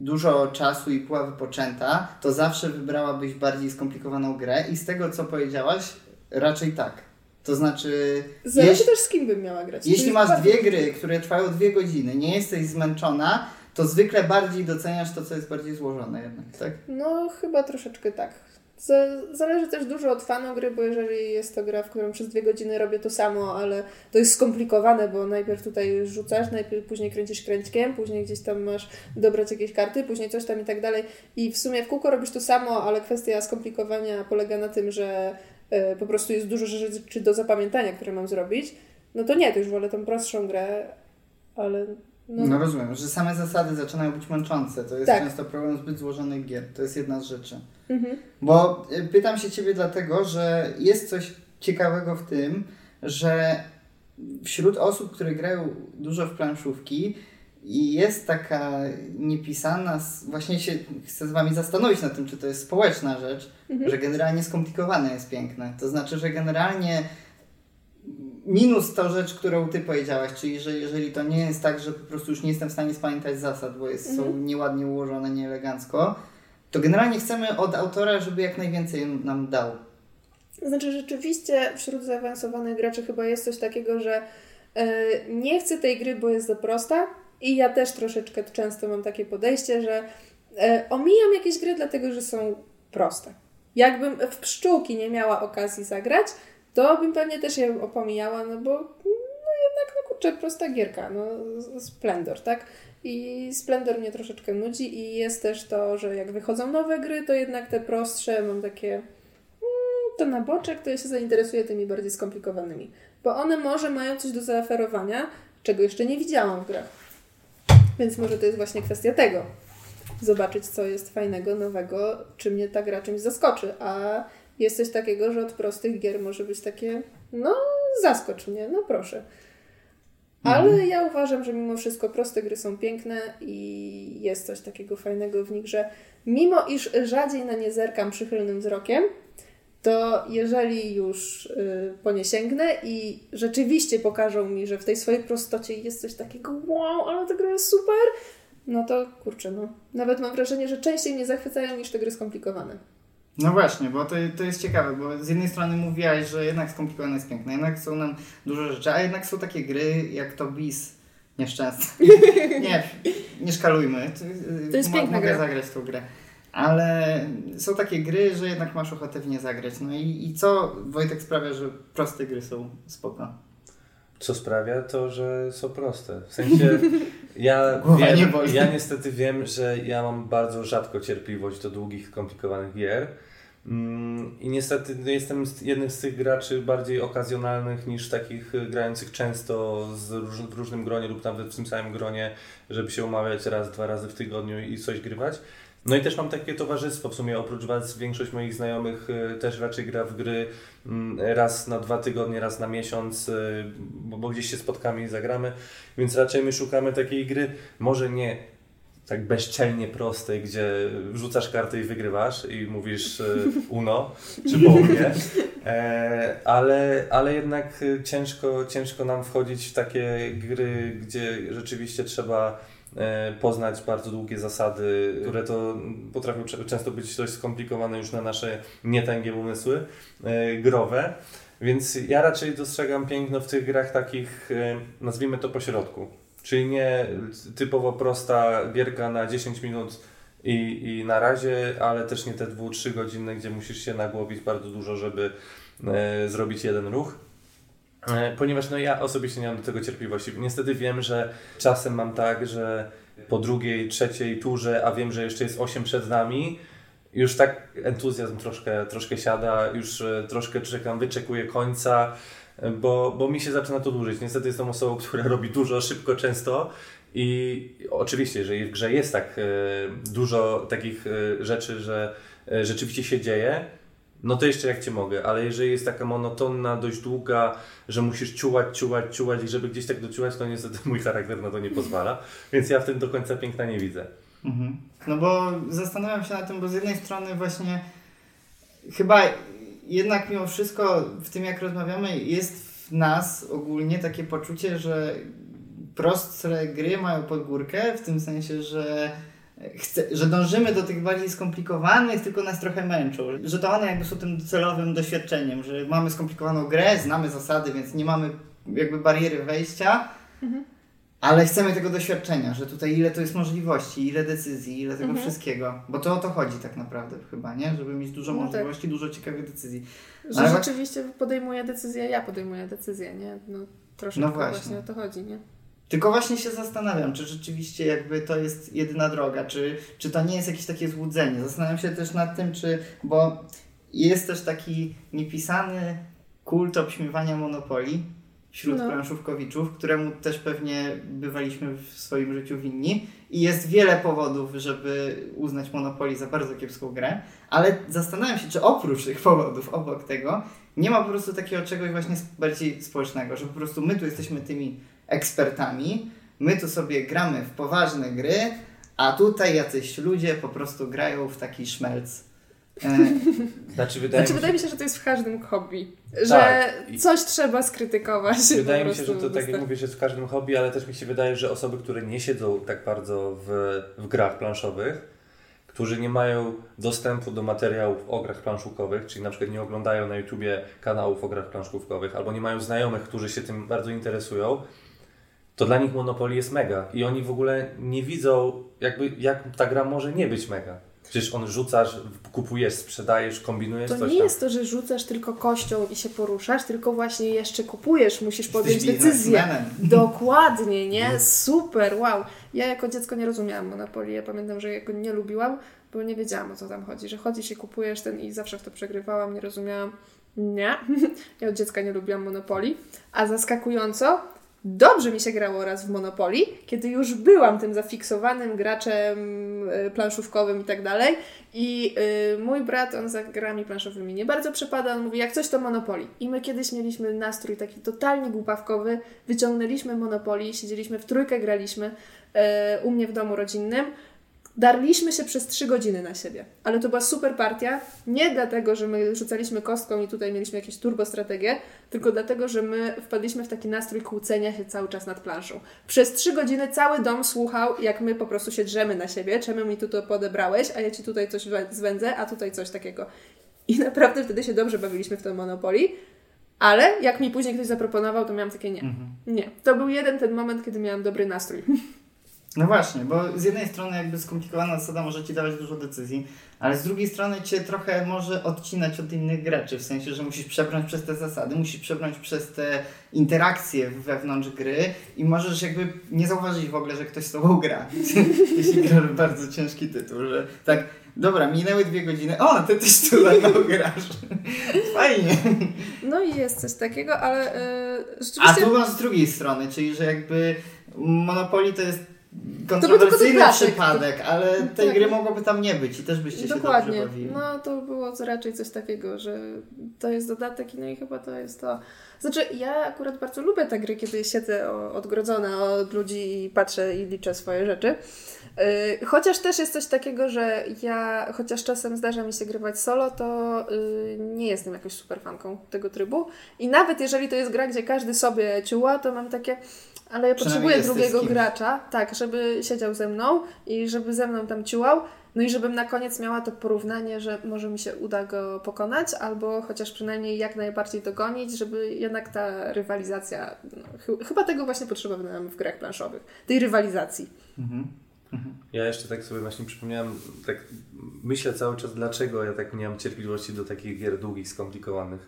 dużo czasu i była wypoczęta, to zawsze wybrałabyś bardziej skomplikowaną grę i z tego, co powiedziałaś, raczej tak. To znaczy, Zależy jeśli, też z kim bym miała grać. Jeśli masz bardzo- dwie gry, które trwają dwie godziny, nie jesteś zmęczona, to zwykle bardziej doceniasz to, co jest bardziej złożone jednak, tak? No, chyba troszeczkę tak. Zależy też dużo od fanu gry, bo jeżeli jest to gra, w którą przez dwie godziny robię to samo, ale to jest skomplikowane, bo najpierw tutaj rzucasz, najpierw później kręcisz kręćkiem, później gdzieś tam masz dobrać jakieś karty, później coś tam i tak dalej. I w sumie w kółko robisz to samo, ale kwestia skomplikowania polega na tym, że e, po prostu jest dużo rzeczy do zapamiętania, które mam zrobić. No to nie, to już wolę tą prostszą grę, ale no, No, rozumiem, że same zasady zaczynają być męczące. To jest Tak. często problem zbyt złożonych gier. To jest jedna z rzeczy. mhm. Bo y, pytam się Ciebie dlatego, że jest coś ciekawego w tym, że wśród osób, które grają dużo w planszówki i jest taka niepisana, właśnie się chcę z Wami zastanowić nad tym, czy to jest społeczna rzecz, Mhm. że generalnie skomplikowane jest piękne. To znaczy, że generalnie minus to rzecz, którą Ty powiedziałaś, czyli że jeżeli to nie jest tak, że po prostu już nie jestem w stanie spamiętać zasad, bo jest, są Mhm. nieładnie ułożone, nieelegancko, to generalnie chcemy od autora, żeby jak najwięcej nam dał. Znaczy, rzeczywiście wśród zaawansowanych graczy chyba jest coś takiego, że e, nie chcę tej gry, bo jest za prosta. I ja też troszeczkę często mam takie podejście, że e, omijam jakieś gry, dlatego że są proste. Jakbym w pszczółki nie miała okazji zagrać, to bym pewnie też je opomijała, no bo no jednak, no kurczę, prosta gierka, no Splendor, tak? I Splendor mnie troszeczkę nudzi i jest też to, że jak wychodzą nowe gry, to jednak te prostsze mam takie to na boczek, to ja się zainteresuję tymi bardziej skomplikowanymi. Bo one może mają coś do zaoferowania, czego jeszcze nie widziałam w grach. Więc może to jest właśnie kwestia tego. Zobaczyć, co jest fajnego, nowego, czy mnie ta gra czymś zaskoczy. A jest coś takiego, że od prostych gier może być takie, no zaskocz mnie, no proszę. Ale ja uważam, że mimo wszystko proste gry są piękne i jest coś takiego fajnego w nich, że mimo iż rzadziej na nie zerkam przychylnym wzrokiem, to jeżeli już y, po nie sięgnę i rzeczywiście pokażą mi, że w tej swojej prostocie jest coś takiego wow, ale ta gra jest super, no to kurczę, no. Nawet mam wrażenie, że częściej mnie zachwycają niż te gry skomplikowane. No właśnie, bo to, to jest ciekawe, bo z jednej strony mówiłaś, że jednak skomplikowane jest piękne, jednak są nam dużo rzeczy, a jednak są takie gry jak to Bis nieszczęsne. <laughs> nie, nie szkalujmy. To jest piękna Mogę gra. zagrać tą grę. Ale są takie gry, że jednak masz ochotę w nie zagrać. No i, i co Wojtek sprawia, że proste gry są spoko? Co sprawia to, że są proste. W sensie <laughs> ja, nie wiem, boli. ja niestety wiem, że ja mam bardzo rzadko cierpliwość do długich, skomplikowanych gier. Mm, I niestety no, jestem jednym z tych graczy bardziej okazjonalnych niż takich y, grających często z róż, w różnym gronie lub nawet w tym samym gronie, żeby się umawiać raz, dwa razy w tygodniu i coś grywać. No i też mam takie towarzystwo, w sumie oprócz Was większość moich znajomych y, też raczej gra w gry mm, raz na dwa tygodnie, raz na miesiąc, y, bo, gdzieś się spotkamy i zagramy, więc raczej my szukamy takiej gry, może nie tak bezczelnie prostej, gdzie rzucasz kartę i wygrywasz i mówisz y, <laughs> uno, czy po mnie, e, ale, ale jednak ciężko, ciężko nam wchodzić w takie gry, gdzie rzeczywiście trzeba poznać bardzo długie zasady, które to potrafią często być dość skomplikowane już na nasze nietęgie umysły e, growe. Więc ja raczej dostrzegam piękno w tych grach takich, e, nazwijmy to pośrodku. Czyli nie typowo prosta gierka na 10 minut i, i na razie, ale też nie te 2-3 godziny, gdzie musisz się nagłowić bardzo dużo, żeby e, zrobić jeden ruch. E, Ponieważ no ja osobiście nie mam do tego cierpliwości. Niestety wiem, że czasem mam tak, że po drugiej, trzeciej turze, a wiem, że jeszcze jest 8 przed nami, już tak entuzjazm troszkę, troszkę siada, już e, troszkę czekam, wyczekuję końca, e, bo, bo mi się zaczyna to dłużyć. Niestety jestem osobą, <laughs> która robi dużo, szybko, często i oczywiście, jeżeli w grze jest tak dużo takich rzeczy, że rzeczywiście się dzieje, no to jeszcze jak Cię mogę, ale jeżeli jest taka monotonna, dość długa, że musisz ciułać, ciułać, ciułać i żeby gdzieś tak dociułać, to niestety <laughs> mój charakter na to nie pozwala, więc ja w tym do końca piękna nie widzę. Mhm. No bo zastanawiam się na tym, bo z jednej strony właśnie chyba jednak mimo wszystko w tym jak rozmawiamy jest w nas ogólnie takie poczucie, że prostsze gry mają podgórkę w tym sensie, że chce, że dążymy do tych bardziej skomplikowanych, tylko nas trochę męczą. Że to one jakby są tym docelowym doświadczeniem, że mamy skomplikowaną grę, znamy zasady, więc nie mamy jakby bariery wejścia, ale chcemy tego doświadczenia, że tutaj ile to jest możliwości, ile decyzji, ile tego Mhm. wszystkiego. Bo to o to chodzi tak naprawdę chyba, nie? Żeby mieć dużo No tak. możliwości, dużo ciekawych decyzji. Że Ale- rzeczywiście podejmuję decyzję, ja podejmuję decyzję, nie? No troszeczkę No właśnie. właśnie o to chodzi, nie? Tylko właśnie się zastanawiam, czy rzeczywiście jakby to jest jedyna droga, czy, czy to nie jest jakieś takie złudzenie. Zastanawiam się też nad tym, czy, bo jest też taki niepisany kult obśmiewania monopolii wśród No. planszówkowiczów, któremu też pewnie bywaliśmy w swoim życiu winni i jest wiele powodów, żeby uznać Monopoly za bardzo kiepską grę, ale zastanawiam się, czy oprócz tych powodów, obok tego, nie ma po prostu takiego czegoś właśnie bardziej społecznego, że po prostu my tu jesteśmy tymi ekspertami, my tu sobie gramy w poważne gry, a tutaj jacyś ludzie po prostu grają w taki szmelc. E, <laughs> Znaczy, wydaje Znaczy mi się, wydaje mi się, że to jest w każdym hobby. Że Tak. I- coś trzeba skrytykować. Wydaje mi się, że to tak jak mówisz, jest w każdym hobby, ale też mi się wydaje, że osoby, które nie siedzą tak bardzo w, w grach planszowych, którzy nie mają dostępu do materiałów o grach planszówkowych, czyli na przykład nie oglądają na YouTubie kanałów o grach planszówkowych, albo nie mają znajomych, którzy się tym bardzo interesują, to dla nich Monopoly jest mega. I oni w ogóle nie widzą, jakby, jak ta gra może nie być mega. Przecież on rzucasz, kupujesz, sprzedajesz, kombinujesz To coś nie tam. jest to, że rzucasz tylko kością i się poruszasz, tylko właśnie jeszcze kupujesz, musisz podjąć jesteś decyzję. <laughs> Dokładnie, nie? Super, wow. Ja jako dziecko nie rozumiałam Monopolii. Ja pamiętam, że jako nie lubiłam, bo nie wiedziałam o co tam chodzi. Że chodzisz i kupujesz ten i zawsze w to przegrywałam, nie rozumiałam. Nie. <laughs> Ja od dziecka nie lubiłam Monopolii. A zaskakująco, dobrze mi się grało raz w Monopolii, kiedy już byłam tym zafiksowanym graczem y, planszówkowym i tak dalej. I y, mój brat, on za grami planszowymi nie bardzo przepada, on mówi, jak coś to Monopoly. I my kiedyś mieliśmy nastrój taki totalnie głupawkowy, wyciągnęliśmy Monopoly, siedzieliśmy w trójkę, graliśmy y, u mnie w domu rodzinnym. Darliśmy się przez trzy godziny na siebie, ale to była super partia. Nie dlatego, że my rzucaliśmy kostką i tutaj mieliśmy jakieś turbo strategie, tylko dlatego, że my wpadliśmy w taki nastrój kłócenia się cały czas nad planszą. Przez trzy godziny cały dom słuchał, jak my po prostu się drzemy na siebie, czemu mi tu to podebrałeś, a ja ci tutaj coś zwędzę, a tutaj coś takiego. I <laughs> naprawdę wtedy się dobrze bawiliśmy w tym Monopoly. Ale jak mi później ktoś zaproponował, to miałam takie nie. Mhm. Nie. To był jeden ten moment, kiedy miałam dobry nastrój. <laughs> No właśnie, bo z jednej strony jakby skomplikowana zasada może Ci dawać dużo decyzji, ale z drugiej strony Cię trochę może odcinać od innych graczy, w sensie, że musisz przebrnąć przez te zasady, musisz przebrnąć przez te interakcje wewnątrz gry i możesz jakby nie zauważyć w ogóle, że ktoś z Tobą gra, <laughs> jeśli grasz bardzo ciężki tytuł, że tak, dobra, minęły dwie godziny, o, Ty też tu ze mną grasz, <laughs> fajnie. No i jest coś takiego, ale yy, A rzeczywiście... tu masz z drugiej strony, czyli że jakby Monopoly to jest kontrowersyjny przypadek, ale tej Tak. gry mogłoby tam nie być i też byście się Dokładnie. dobrze bawili. No to było raczej coś takiego, że to jest dodatek i no i chyba to jest to. Znaczy ja akurat bardzo lubię te gry, kiedy siedzę odgrodzona od ludzi i patrzę i liczę swoje rzeczy. Yy, Chociaż też jest coś takiego, że ja, chociaż czasem zdarza mi się grywać solo, to yy, nie jestem jakąś super fanką tego trybu. I nawet jeżeli to jest gra, gdzie każdy sobie ciuła, to mam takie, ale ja potrzebuję drugiego gracza, tak, żeby siedział ze mną i żeby ze mną tam ciułał. No i żebym na koniec miała to porównanie, że może mi się uda go pokonać, albo chociaż przynajmniej jak najbardziej dogonić, żeby jednak ta rywalizacja, no, chy- chyba tego właśnie potrzebowałem w grach planszowych, tej rywalizacji. Mhm. Ja jeszcze tak sobie właśnie przypomniałem, tak myślę cały czas, dlaczego ja tak nie mam cierpliwości do takich gier długich, skomplikowanych.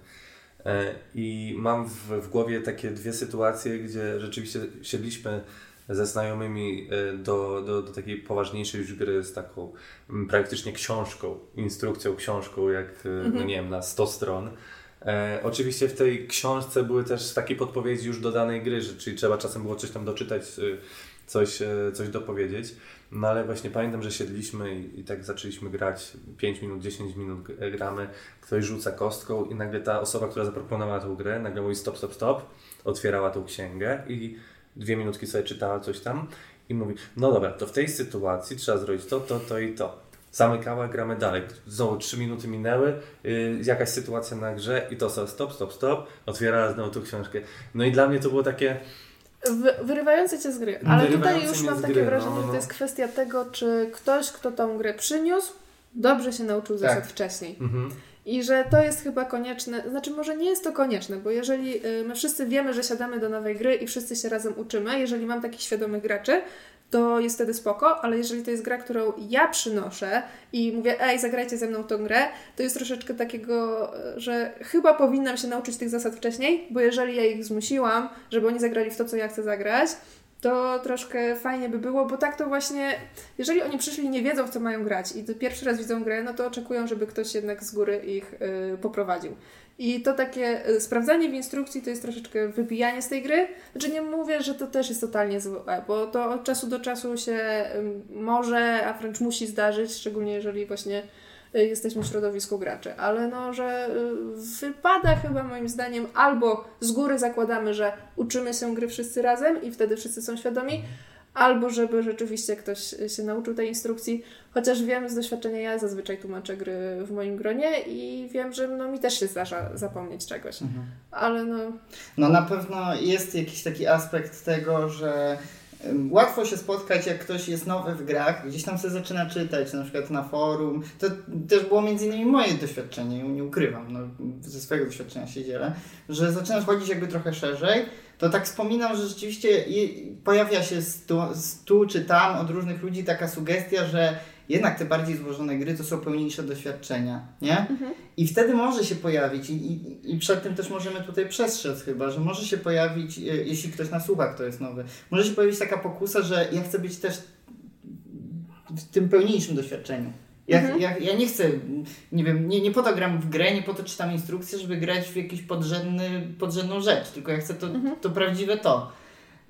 E, I mam w, w głowie takie dwie sytuacje, gdzie rzeczywiście siedliśmy ze znajomymi e, do, do, do takiej poważniejszej już gry z taką mm, praktycznie książką, instrukcją książką, jak e, no nie wiem, na 100 stron. E, oczywiście w tej książce były też takie podpowiedzi już do danej gry, że, czyli trzeba czasem było coś tam doczytać, coś, e, coś dopowiedzieć. No ale właśnie pamiętam, że siedliśmy i, i tak zaczęliśmy grać 5 minut, 10 minut g- gramy, ktoś rzuca kostką i nagle ta osoba, która zaproponowała tę grę, nagle mówi stop, stop, stop, otwierała tą księgę i dwie minutki sobie czytała coś tam i mówi, no dobra, to w tej sytuacji trzeba zrobić to, to, to i to. Zamykała, gramy dalej. Znowu trzy minuty minęły, yy, jakaś sytuacja na grze i to so- stop, stop, stop, otwierała znowu tą książkę. No i dla mnie to było takie, Wy, wyrywające cię z gry. Ale tutaj już mam takie gry, wrażenie, no, no, że to no. jest kwestia tego, czy ktoś, kto tą grę przyniósł, dobrze się nauczył Tak. zasad wcześniej. mhm. I że to jest chyba konieczne, znaczy może nie jest to konieczne, bo jeżeli y, my wszyscy wiemy, że siadamy do nowej gry i wszyscy się razem uczymy, jeżeli mam takich świadomych graczy, to jest wtedy spoko, ale jeżeli to jest gra, którą ja przynoszę i mówię, ej, zagrajcie ze mną tą grę, to jest troszeczkę takiego, y, że chyba powinnam się nauczyć tych zasad wcześniej, bo jeżeli ja ich zmusiłam, żeby oni zagrali w to, co ja chcę zagrać, to troszkę fajnie by było, bo tak to właśnie, jeżeli oni przyszli i nie wiedzą, w co mają grać i pierwszy raz widzą grę, no to oczekują, żeby ktoś jednak z góry ich y, poprowadził. I to takie y, sprawdzanie w instrukcji to jest troszeczkę wybijanie z tej gry. Znaczy nie mówię, że to też jest totalnie złe, bo to od czasu do czasu się może, a wręcz musi zdarzyć, szczególnie jeżeli właśnie y, jesteśmy w środowisku graczy. Ale no, że y, wypada chyba moim zdaniem albo z góry zakładamy, że uczymy się gry wszyscy razem i wtedy wszyscy są świadomi, albo żeby rzeczywiście ktoś się nauczył tej instrukcji. Chociaż wiem z doświadczenia, ja zazwyczaj tłumaczę gry w moim gronie i wiem, że no, mi też się zdarza zapomnieć czegoś. Ale no, No na pewno jest jakiś taki aspekt tego, że łatwo się spotkać, jak ktoś jest nowy w grach, gdzieś tam sobie zaczyna czytać, na przykład na forum. To też było między innymi moje doświadczenie, nie ukrywam, no, ze swojego doświadczenia się dzielę, że zaczynasz chodzić jakby trochę szerzej, to tak wspominam, że rzeczywiście pojawia się stu, tu czy tam od różnych ludzi taka sugestia, że jednak te bardziej złożone gry to są pełniejsze doświadczenia, nie? I wtedy może się pojawić, i, i, i przed tym też możemy tutaj przestrzec chyba, że może się pojawić, e, jeśli ktoś nas słucha, kto jest nowy, może się pojawić taka pokusa, że ja chcę być też w tym pełniejszym doświadczeniu. Ja, Mhm. ja, ja nie chcę, nie wiem, nie, nie po to gram w grę, nie po to czytam instrukcje, żeby grać w jakąś podrzędny, podrzędną rzecz, tylko ja chcę to, to prawdziwe to.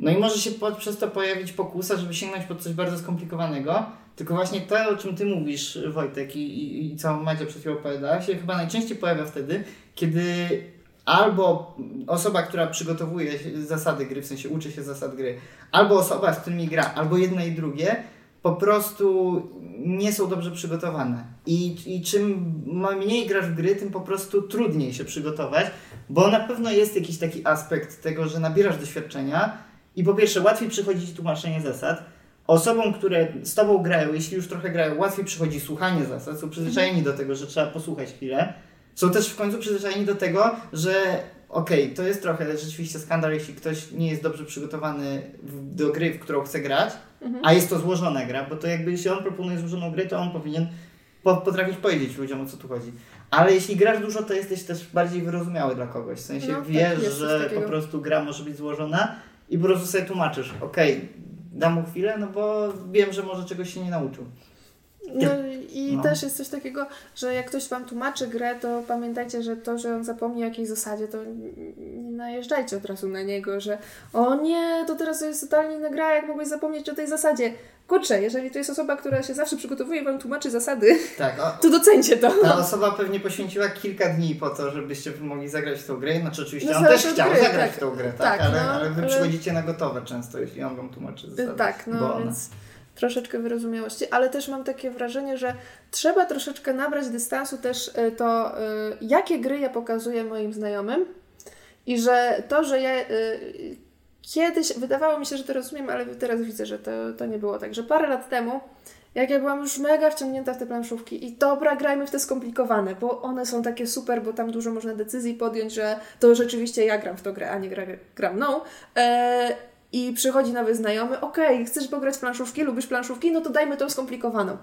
No i może się przez to pojawić pokusa, żeby sięgnąć po coś bardzo skomplikowanego, tylko właśnie to, o czym Ty mówisz, Wojtek, i, i, i co Madzia przed chwilą opowiadała, się chyba najczęściej pojawia wtedy, kiedy albo osoba, która przygotowuje zasady gry, w sensie uczy się zasad gry, albo osoba, z którymi gra, albo jedno i drugie, po prostu nie są dobrze przygotowane. I, I czym mniej grasz w gry, tym po prostu trudniej się przygotować, bo na pewno jest jakiś taki aspekt tego, że nabierasz doświadczenia i po pierwsze łatwiej przychodzi ci tłumaczenie zasad, osobom, które z tobą grają, jeśli już trochę grają, łatwiej przychodzi słuchanie zasad, są przyzwyczajeni do tego, że trzeba posłuchać chwilę. Są też w końcu przyzwyczajeni do tego, że okej, okay, to jest trochę rzeczywiście skandal, jeśli ktoś nie jest dobrze przygotowany do gry, w którą chce grać, mhm. a jest to złożona gra, bo to jakby jeśli on proponuje złożoną grę, to on powinien po, potrafić powiedzieć ludziom o co tu chodzi. Ale jeśli grasz dużo, to jesteś też bardziej wyrozumiały dla kogoś. W sensie no, tak, wiesz, tak, że po prostu gra może być złożona i po prostu sobie tłumaczysz, okej, okay, dam mu chwilę, no bo wiem, że może czegoś się nie nauczył. No i no. też jest coś takiego, że jak ktoś Wam tłumaczy grę, to pamiętajcie, że to, że on zapomni o jakiejś zasadzie, to nie najeżdżajcie od razu na niego, że o nie, to teraz jest totalnie inna gra, jak mogłeś zapomnieć o tej zasadzie. Kurczę, jeżeli to jest osoba, która się zawsze przygotowuje, Wam tłumaczy zasady, tak, o, to docencie to. Ta osoba pewnie poświęciła kilka dni po to, żebyście mogli zagrać w tą grę. Znaczy oczywiście no, on też chciał gry, zagrać tak, w tą grę, tak, tak ale, no, ale Wy przychodzicie na gotowe często, jeśli on Wam tłumaczy zasady. Tak, no więc troszeczkę wyrozumiałości, ale też mam takie wrażenie, że trzeba troszeczkę nabrać dystansu też y, to, y, jakie gry ja pokazuję moim znajomym i że to, że ja y, kiedyś, wydawało mi się, że to rozumiem, ale teraz widzę, że to, to nie było tak, że parę lat temu jak ja byłam już mega wciągnięta w te planszówki i dobra, grajmy w te skomplikowane, bo one są takie super, bo tam dużo można decyzji podjąć, że to rzeczywiście ja gram w to grę, a nie gra, gram no. Eee, i przychodzi nowy znajomy, okej, okay, chcesz pograć w planszówki, lubisz planszówki, no to dajmy tą skomplikowaną.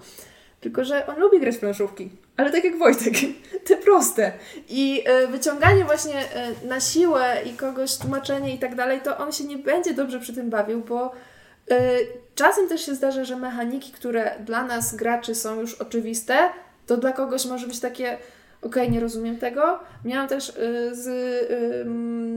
Tylko, że on lubi grać w planszówki, ale tak jak Wojtek, <laughs> te proste. I y, wyciąganie właśnie y, na siłę i kogoś tłumaczenie i tak dalej, to on się nie będzie dobrze przy tym bawił, bo y, czasem też się zdarza, że mechaniki, które dla nas graczy są już oczywiste, to dla kogoś może być takie okej, okay, nie rozumiem tego. Miałam też z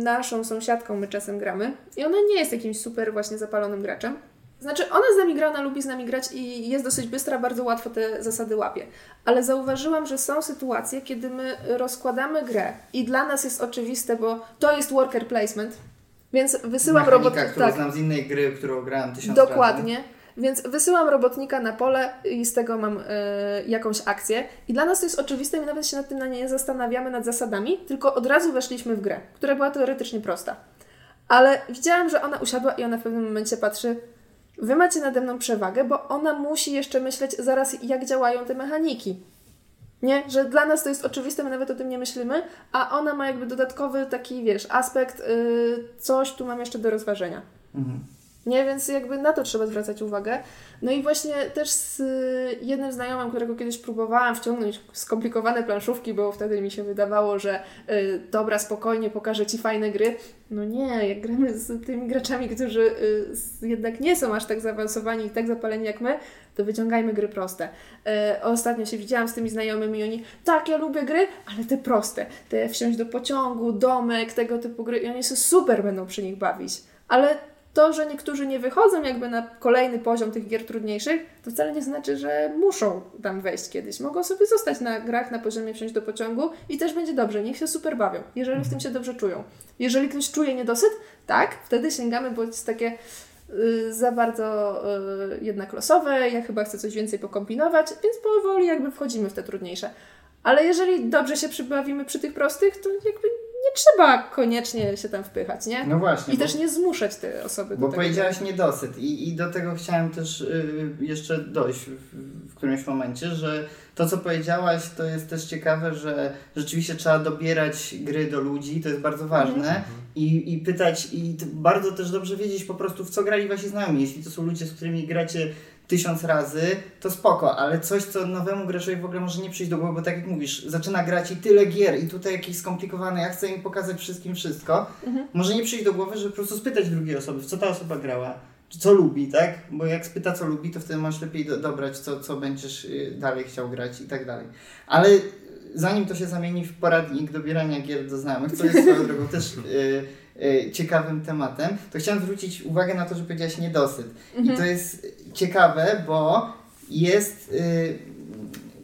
naszą sąsiadką, my czasem gramy i ona nie jest jakimś super właśnie zapalonym graczem. Znaczy, ona z nami gra, ona lubi z nami grać i jest dosyć bystra, bardzo łatwo te zasady łapie. Ale zauważyłam, że są sytuacje, kiedy my rozkładamy grę i dla nas jest oczywiste, bo to jest worker placement, więc wysyłam robotnika. którą tak, znam z innej gry, którą grałam tysiąc Dokładnie. Razy. Więc wysyłam robotnika na pole i z tego mam y, jakąś akcję. I dla nas to jest oczywiste, my nawet się nad tym na nie zastanawiamy, nad zasadami, tylko od razu weszliśmy w grę, która była teoretycznie prosta. Ale widziałam, że ona usiadła i ona w pewnym momencie patrzy, wy macie nade mną przewagę, bo ona musi jeszcze myśleć zaraz, jak działają te mechaniki. Nie? Że dla nas to jest oczywiste, my nawet o tym nie myślimy, a ona ma jakby dodatkowy taki, wiesz, aspekt, yy, coś tu mam jeszcze do rozważenia. Mhm. Nie, więc jakby na to trzeba zwracać uwagę. No i właśnie też z jednym znajomym, którego kiedyś próbowałam wciągnąć skomplikowane planszówki, bo wtedy mi się wydawało, że y, dobra, spokojnie, pokażę Ci fajne gry. No nie, jak gramy z tymi graczami, którzy y, jednak nie są aż tak zaawansowani i tak zapaleni jak my, to wyciągajmy gry proste. Y, ostatnio się widziałam z tymi znajomymi i oni, tak, ja lubię gry, ale te proste, te wsiąść do pociągu, domek, tego typu gry i oni się super będą przy nich bawić. Ale to, że niektórzy nie wychodzą jakby na kolejny poziom tych gier trudniejszych, to wcale nie znaczy, że muszą tam wejść kiedyś. Mogą sobie zostać na grach na poziomie wsiąść do pociągu i też będzie dobrze. Niech się super bawią, jeżeli w tym się dobrze czują. Jeżeli ktoś czuje niedosyt, tak, wtedy sięgamy, bo jest takie y, za bardzo y, jednak losowe, ja chyba chcę coś więcej pokombinować, więc powoli jakby wchodzimy w te trudniejsze. Ale jeżeli dobrze się przybawimy przy tych prostych, to jakby nie trzeba koniecznie się tam wpychać, nie? No właśnie. I też nie zmuszać tej osoby do bo tego. Bo powiedziałaś niedosyt i, i do tego chciałem też y, jeszcze dojść w, w którymś momencie, że to, co powiedziałaś, to jest też ciekawe, że rzeczywiście trzeba dobierać gry do ludzi, to jest bardzo ważne. Mhm. I, I pytać, i bardzo też dobrze wiedzieć po prostu, w co grali wasi znajomi. Jeśli to są ludzie, z którymi gracie tysiąc razy, to spoko, ale coś, co nowemu graczowi w ogóle może nie przyjść do głowy, bo tak jak mówisz, zaczyna grać i tyle gier i tutaj jakieś skomplikowane, ja chcę im pokazać wszystkim wszystko, mhm. może nie przyjść do głowy, żeby po prostu spytać drugiej osoby, w co ta osoba grała, co lubi, tak? Bo jak spyta, co lubi, to wtedy masz lepiej do, dobrać, co, co będziesz y, dalej chciał grać i tak dalej. Ale zanim to się zamieni w poradnik dobierania gier do znajomych, co jest swoją drogą też... Yy, ciekawym tematem, to chciałam zwrócić uwagę na to, że powiedziałaś niedosyt. Mhm. I to jest ciekawe, bo jest y,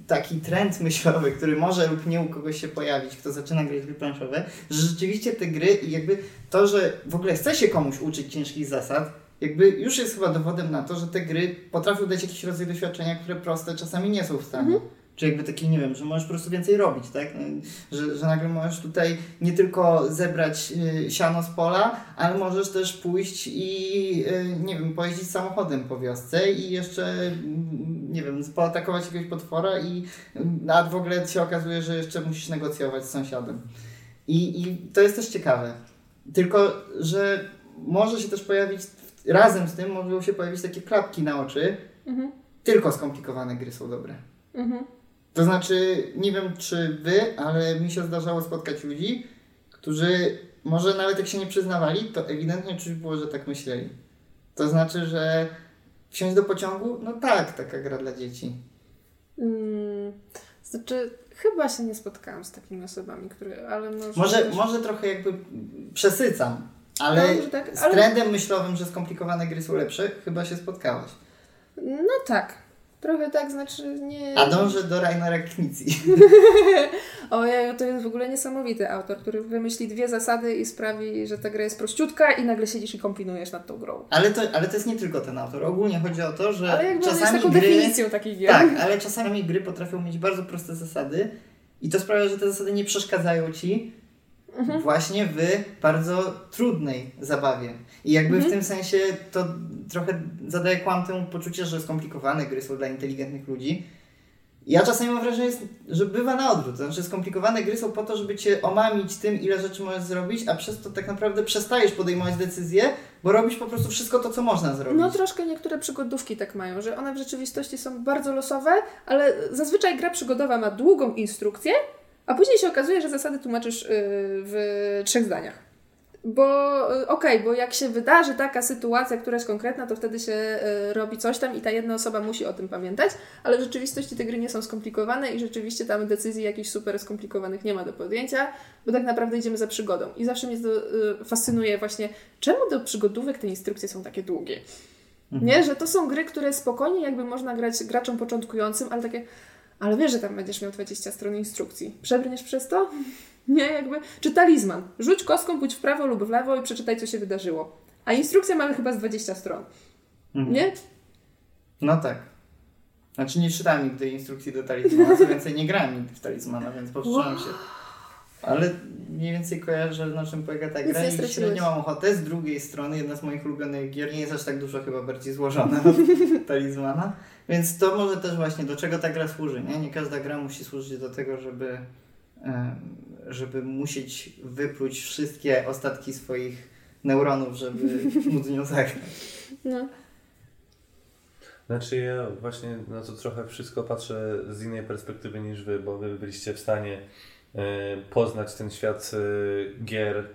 taki trend myślowy, który może lub nie u kogoś się pojawić, kto zaczyna grać gry planszowe, że rzeczywiście te gry i jakby to, że w ogóle chce się komuś uczyć ciężkich zasad, jakby już jest chyba dowodem na to, że te gry potrafią dać jakiś rodzaj doświadczenia, które proste czasami nie są w stanie. Mhm. Czy jakby taki, nie wiem, że możesz po prostu więcej robić, tak? Że, że nagle możesz tutaj nie tylko zebrać y, siano z pola, ale możesz też pójść i, y, nie wiem, pojeździć samochodem po wiosce i jeszcze, mm, nie wiem, poatakować jakiegoś potwora i y, a w ogóle się okazuje, że jeszcze musisz negocjować z sąsiadem. I, I to jest też ciekawe. Tylko, że może się też pojawić, razem z tym mogą się pojawić takie klapki na oczy, Mhm. tylko skomplikowane gry są dobre. Mhm. To znaczy, nie wiem czy wy, ale mi się zdarzało spotkać ludzi, którzy może nawet jak się nie przyznawali, to ewidentnie czuć było, że tak myśleli. To znaczy, że wsiąść do pociągu? No tak, taka gra dla dzieci. Mm, znaczy, chyba się nie spotkałam z takimi osobami, które, ale może... Może, też- może trochę jakby przesycam, ale No, tak, z ale- trendem myślowym, że skomplikowane gry są lepsze, chyba się spotkałaś. No tak. Trochę tak, znaczy nie... A dążę do Rainera Knici. <laughs> Ojej, to jest w ogóle niesamowity autor, który wymyśli dwie zasady i sprawi, że ta gra jest prościutka i nagle siedzisz i kombinujesz nad tą grą. Ale to, ale to jest nie tylko ten autor. Ogólnie chodzi o to, że Ale jakby on jest czasami taką gry... definicją takich gier. Tak, ale czasami gry potrafią mieć bardzo proste zasady i to sprawia, że te zasady nie przeszkadzają ci Mhm. właśnie w bardzo trudnej zabawie. I jakby Mhm. w tym sensie to trochę zadaje kłam temu poczucie, że skomplikowane gry są dla inteligentnych ludzi. Ja czasami mam wrażenie, że bywa na odwrót. To znaczy skomplikowane gry są po to, żeby cię omamić tym, ile rzeczy możesz zrobić, a przez to tak naprawdę przestajesz podejmować decyzje, bo robisz po prostu wszystko to, co można zrobić. No troszkę niektóre przygodówki tak mają, że one w rzeczywistości są bardzo losowe, ale zazwyczaj gra przygodowa ma długą instrukcję, a później się okazuje, że zasady tłumaczysz yy, w trzech zdaniach. Bo yy, okej, bo jak się wydarzy taka sytuacja, która jest konkretna, to wtedy się yy, robi coś tam i ta jedna osoba musi o tym pamiętać, ale w rzeczywistości te gry nie są skomplikowane i rzeczywiście tam decyzji jakichś super skomplikowanych nie ma do podjęcia, bo tak naprawdę idziemy za przygodą. I zawsze mnie to yy, fascynuje właśnie, czemu do przygodówek te instrukcje są takie długie. Nie, że to są gry, które spokojnie jakby można grać graczom początkującym, ale takie, ale wiesz, że tam będziesz miał 20 stron instrukcji. Przebrniesz przez to? Nie, jakby. Czy talizman. Rzuć kostką, pójdź w prawo lub w lewo i przeczytaj, co się wydarzyło. A instrukcja mamy chyba z 20 stron. Mhm. Nie? No tak. Znaczy nie czytałem nigdy instrukcji do talizmana, co więcej nie grałem nigdy w talizmana, więc powstrzymam się. Ale mniej więcej kojarzę, na czym polega ta gra i średnio mam ochotę. Z drugiej strony jedna z moich ulubionych gier nie jest aż tak dużo, chyba bardziej złożona od <laughs> talizmana. Więc to może też właśnie do czego ta gra służy, nie? Nie każda gra musi służyć do tego, żeby, żeby musieć wypluć wszystkie ostatki swoich neuronów, żeby <laughs> móc nią zagrać. No. Znaczy ja właśnie na to trochę wszystko patrzę z innej perspektywy niż wy, bo wy byliście w stanie e, poznać ten świat e, gier, e,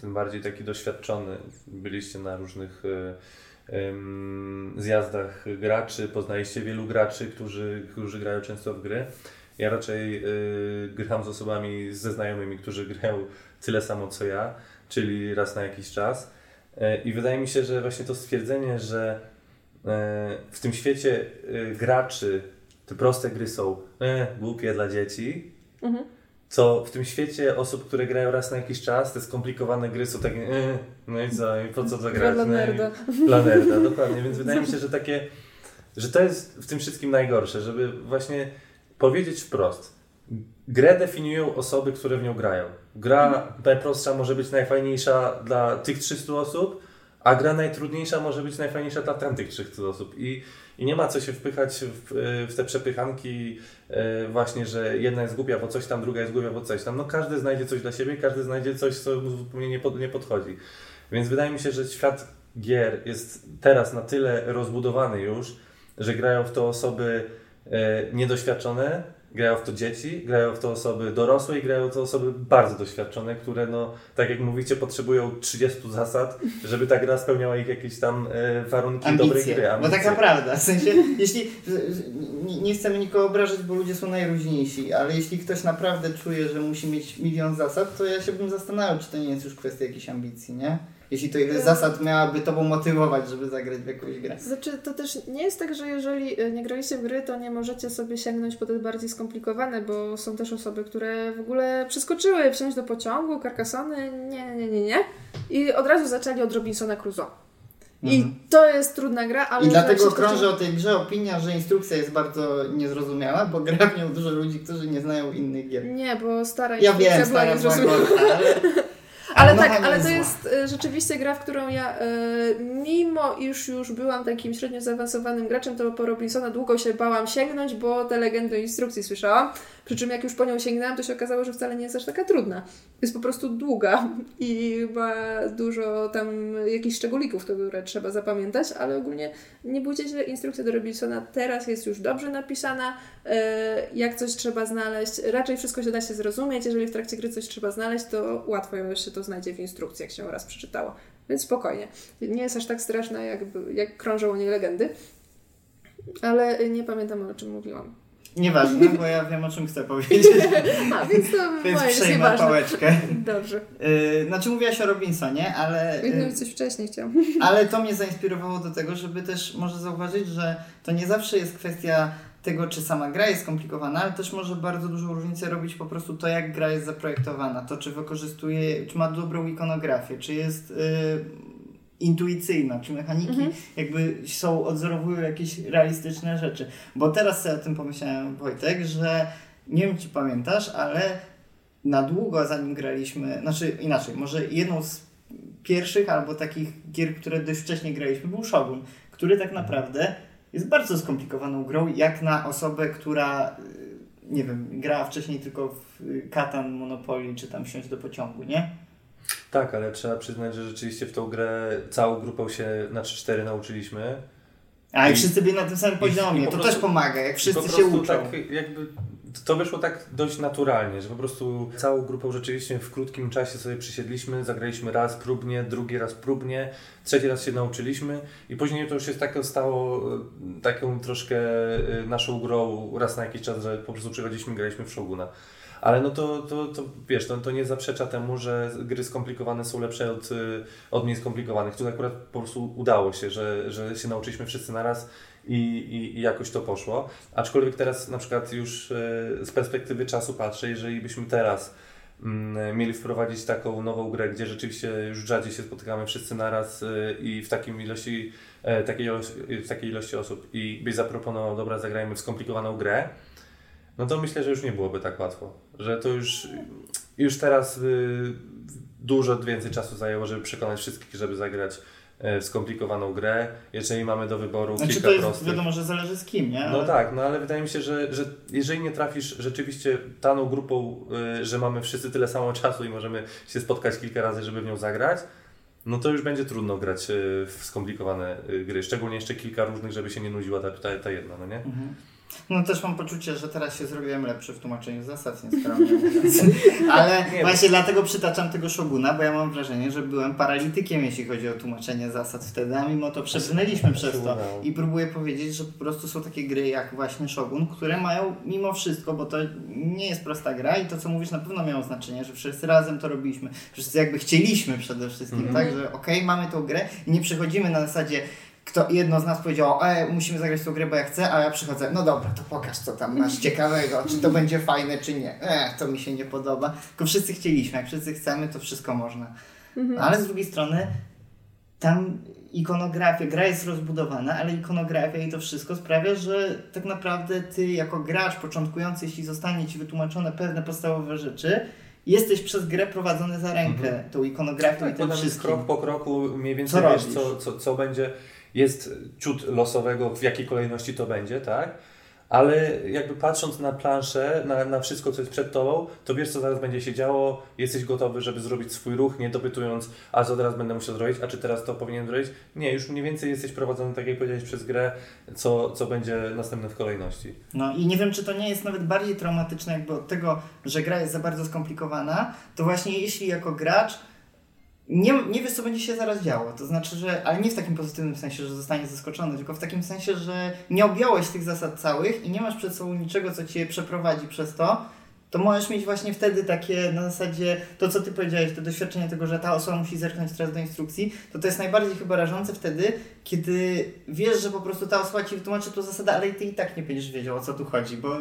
ten bardziej taki doświadczony. Byliście na różnych zjazdach graczy, poznaliście wielu graczy, którzy, którzy grają często w gry. Ja raczej e, gram z osobami, ze znajomymi, którzy grają tyle samo co ja, czyli raz na jakiś czas. E, I wydaje mi się, że właśnie to stwierdzenie, że e, w tym świecie e, graczy te proste gry są e, głupie dla dzieci, Mhm. co w tym świecie osób, które grają raz na jakiś czas, te skomplikowane gry są takie e, no i co, i po co to Gra grać? dla No nerda. Dla nerda, dokładnie. Więc wydaje mi się, <laughs> że takie, że to jest w tym wszystkim najgorsze, żeby właśnie powiedzieć wprost. Grę definiują osoby, które w nią grają. Gra najprostsza może być najfajniejsza dla tych 300 osób, a gra najtrudniejsza może być najfajniejsza dla tamtych 300 osób. I, i nie ma co się wpychać w, w te przepychanki e, właśnie, że jedna jest głupia, bo coś tam, druga jest głupia, bo coś tam. No każdy znajdzie coś dla siebie, każdy znajdzie coś, co mu zupełnie nie, pod, nie podchodzi. Więc wydaje mi się, że świat gier jest teraz na tyle rozbudowany już, że grają w to osoby niedoświadczone, grają w to dzieci, grają w to osoby dorosłe i grają w to osoby bardzo doświadczone, które no, tak jak mówicie, potrzebują 30 zasad, żeby ta gra spełniała ich jakieś tam e, warunki dobrej ambicje. gry. Bo ambicje. taka prawda. W sensie, jeśli nie, chcemy nikogo obrażać, bo ludzie są najróżniejsi, ale jeśli ktoś naprawdę czuje, że musi mieć milion zasad, to ja się bym zastanawiał, czy to nie jest już kwestia jakiejś ambicji, nie? Jeśli to ile zasad miałaby tobą motywować, żeby zagrać w jakąś grę. Znaczy, to też nie jest tak, że jeżeli y, nie graliście w gry, to nie możecie sobie sięgnąć po te bardziej skomplikowane, bo są też osoby, które w ogóle przeskoczyły wsiąść do pociągu, karkasony, nie, nie, nie, nie. I od razu zaczęli od Robinsona Crusoe. I Mhm. to jest trudna gra, ale... I dlatego krąży o tej grze opinia, że instrukcja jest bardzo niezrozumiała, bo gra w nią dużo ludzi, którzy nie znają innych gier. Nie, bo stara Ja instrukcja wiem, była stara niezrozumiała. była ale... <laughs> Ale tak, ale to jest e, rzeczywiście gra, w którą ja, e, mimo iż już byłam takim średnio zaawansowanym graczem, to po Robinsona długo się bałam sięgnąć, bo te legendy instrukcji słyszałam. Przy czym jak już po nią sięgnęłam, to się okazało, że wcale nie jest aż taka trudna. Jest po prostu długa <laughs> i ma dużo tam jakichś szczególików, które trzeba zapamiętać, ale ogólnie nie bójcie się, instrukcja do Robinsona teraz jest już dobrze napisana. E, Jak coś trzeba znaleźć, raczej wszystko się da się zrozumieć. Jeżeli w trakcie gry coś trzeba znaleźć, to łatwo się to znajdzie w instrukcji, jak się raz przeczytało. Więc spokojnie. Nie jest aż tak straszna, jak, jak krążą o niej legendy. Ale nie pamiętam o czym mówiłam. Nieważne, <laughs> bo ja wiem o czym chcę powiedzieć, <laughs> A, więc to <laughs> więc przejmę nieważne. pałeczkę. Dobrze. Yy, znaczy mówiłaś o Robinsonie, ale... Yy, coś wcześniej chciał. Ale to mnie zainspirowało do tego, żeby też może zauważyć, że to nie zawsze jest kwestia tego, czy sama gra jest skomplikowana, ale też może bardzo dużą różnicę robić po prostu to, jak gra jest zaprojektowana, to czy wykorzystuje, czy ma dobrą ikonografię, czy jest y, intuicyjna, czy mechaniki Mhm. jakby są, odzorowują jakieś realistyczne rzeczy. Bo teraz sobie o tym pomyślałem, Wojtek, że nie wiem, czy pamiętasz, ale na długo zanim graliśmy, znaczy inaczej, może jedną z pierwszych albo takich gier, które dość wcześnie graliśmy, był Shogun, który tak naprawdę jest bardzo skomplikowaną grą, jak na osobę, która y, nie wiem, grała wcześniej tylko w Katan, Monopoly, czy tam wsiąść do pociągu, nie? Tak, ale trzeba przyznać, że rzeczywiście w tą grę całą grupą się na 3-4 nauczyliśmy. A i, I- wszyscy byli na tym samym poziomie, po to prostu- też pomaga, jak wszyscy po się uczą. Tak jakby to wyszło tak dość naturalnie, że po prostu całą grupą rzeczywiście w krótkim czasie sobie przysiedliśmy, zagraliśmy raz próbnie, drugi raz próbnie, trzeci raz się nauczyliśmy i później to już się tak stało e, taką troszkę e, naszą grą raz na jakiś czas, że po prostu przychodziliśmy i graliśmy w Shoguna. Ale no to, to, to wiesz, to, to nie zaprzecza temu, że gry skomplikowane są lepsze od, y, od mniej skomplikowanych. Tu akurat po prostu udało się, że, że się nauczyliśmy wszyscy naraz i, i, i jakoś to poszło. Aczkolwiek teraz na przykład już y, z perspektywy czasu patrzę, jeżeli byśmy teraz mm, mieli wprowadzić taką nową grę, gdzie rzeczywiście już rzadziej się spotykamy wszyscy naraz y, i w takim ilości, e, takiej, w takiej ilości osób i byś zaproponował, dobra, zagrajmy w skomplikowaną grę, no to myślę, że już nie byłoby tak łatwo. Że to już, już teraz y, dużo więcej czasu zajęło, żeby przekonać wszystkich, żeby zagrać e, w skomplikowaną grę. Jeżeli mamy do wyboru Znaczy kilka to jest, prostych. wiadomo, że zależy z kim, nie? No Ale- tak, no ale wydaje mi się, że, że jeżeli nie trafisz rzeczywiście daną grupą, y, że mamy wszyscy tyle samo czasu i możemy się spotkać kilka razy, żeby w nią zagrać, no to już będzie trudno grać y, w skomplikowane y, gry. Szczególnie jeszcze kilka różnych, żeby się nie nudziła ta, ta, ta jedna, no nie? Mhm. No też mam poczucie, że teraz się zrobiłem lepszy w tłumaczeniu zasad, mówiąc. <laughs> Ale Nie, właśnie dlatego przytaczam tego Shoguna, bo ja mam wrażenie, że byłem paralitykiem, jeśli chodzi o tłumaczenie zasad wtedy, a mimo to przebrnęliśmy przez to. udało. I próbuję powiedzieć, że po prostu są takie gry jak właśnie Shogun, które mają mimo wszystko, bo to nie jest prosta gra i to co mówisz na pewno miało znaczenie, że wszyscy razem to robiliśmy. Wszyscy jakby chcieliśmy przede wszystkim, Mhm. tak, że okej, mamy tą grę i nie przychodzimy na zasadzie kto jedno z nas powiedziało, e, musimy zagrać tą grę, bo ja chcę, a ja przychodzę, no dobra, to pokaż co tam masz ciekawego, czy to będzie fajne, czy nie. E, to mi się nie podoba. Tylko wszyscy chcieliśmy, jak wszyscy chcemy, to wszystko można. No, ale z drugiej strony tam ikonografia, gra jest rozbudowana, ale ikonografia i to wszystko sprawia, że tak naprawdę ty jako gracz początkujący, jeśli zostanie ci wytłumaczone pewne podstawowe rzeczy, jesteś przez grę prowadzony za rękę tą ikonografią i Tak, bo tym jest wszystkim. krok po kroku mniej więcej Co wiesz, co, co, co będzie. Jest ciut losowego, w jakiej kolejności to będzie, tak? Ale jakby patrząc na planszę, na, na wszystko, co jest przed tobą, to wiesz, co zaraz będzie się działo, jesteś gotowy, żeby zrobić swój ruch, nie dopytując, a co teraz będę musiał zrobić, a czy teraz to powinien zrobić. Nie, już mniej więcej jesteś prowadzony, tak jak powiedziałeś, przez grę, co, co będzie następne w kolejności. No i nie wiem, czy to nie jest nawet bardziej traumatyczne jakby od tego, że gra jest za bardzo skomplikowana, to właśnie jeśli jako gracz nie, nie wiesz, co będzie się zaraz działo. To znaczy, że, ale nie w takim pozytywnym sensie, że zostanie zaskoczony, tylko w takim sensie, że nie objąłeś tych zasad całych i nie masz przed sobą niczego, co cię przeprowadzi przez to, to możesz mieć właśnie wtedy takie na zasadzie to, co ty powiedziałeś, to doświadczenie tego, że ta osoba musi zerknąć teraz do instrukcji, to to jest najbardziej chyba rażące wtedy, kiedy wiesz, że po prostu ta osoba ci wytłumaczy tą zasadę, ale ty i tak nie będziesz wiedział, o co tu chodzi, bo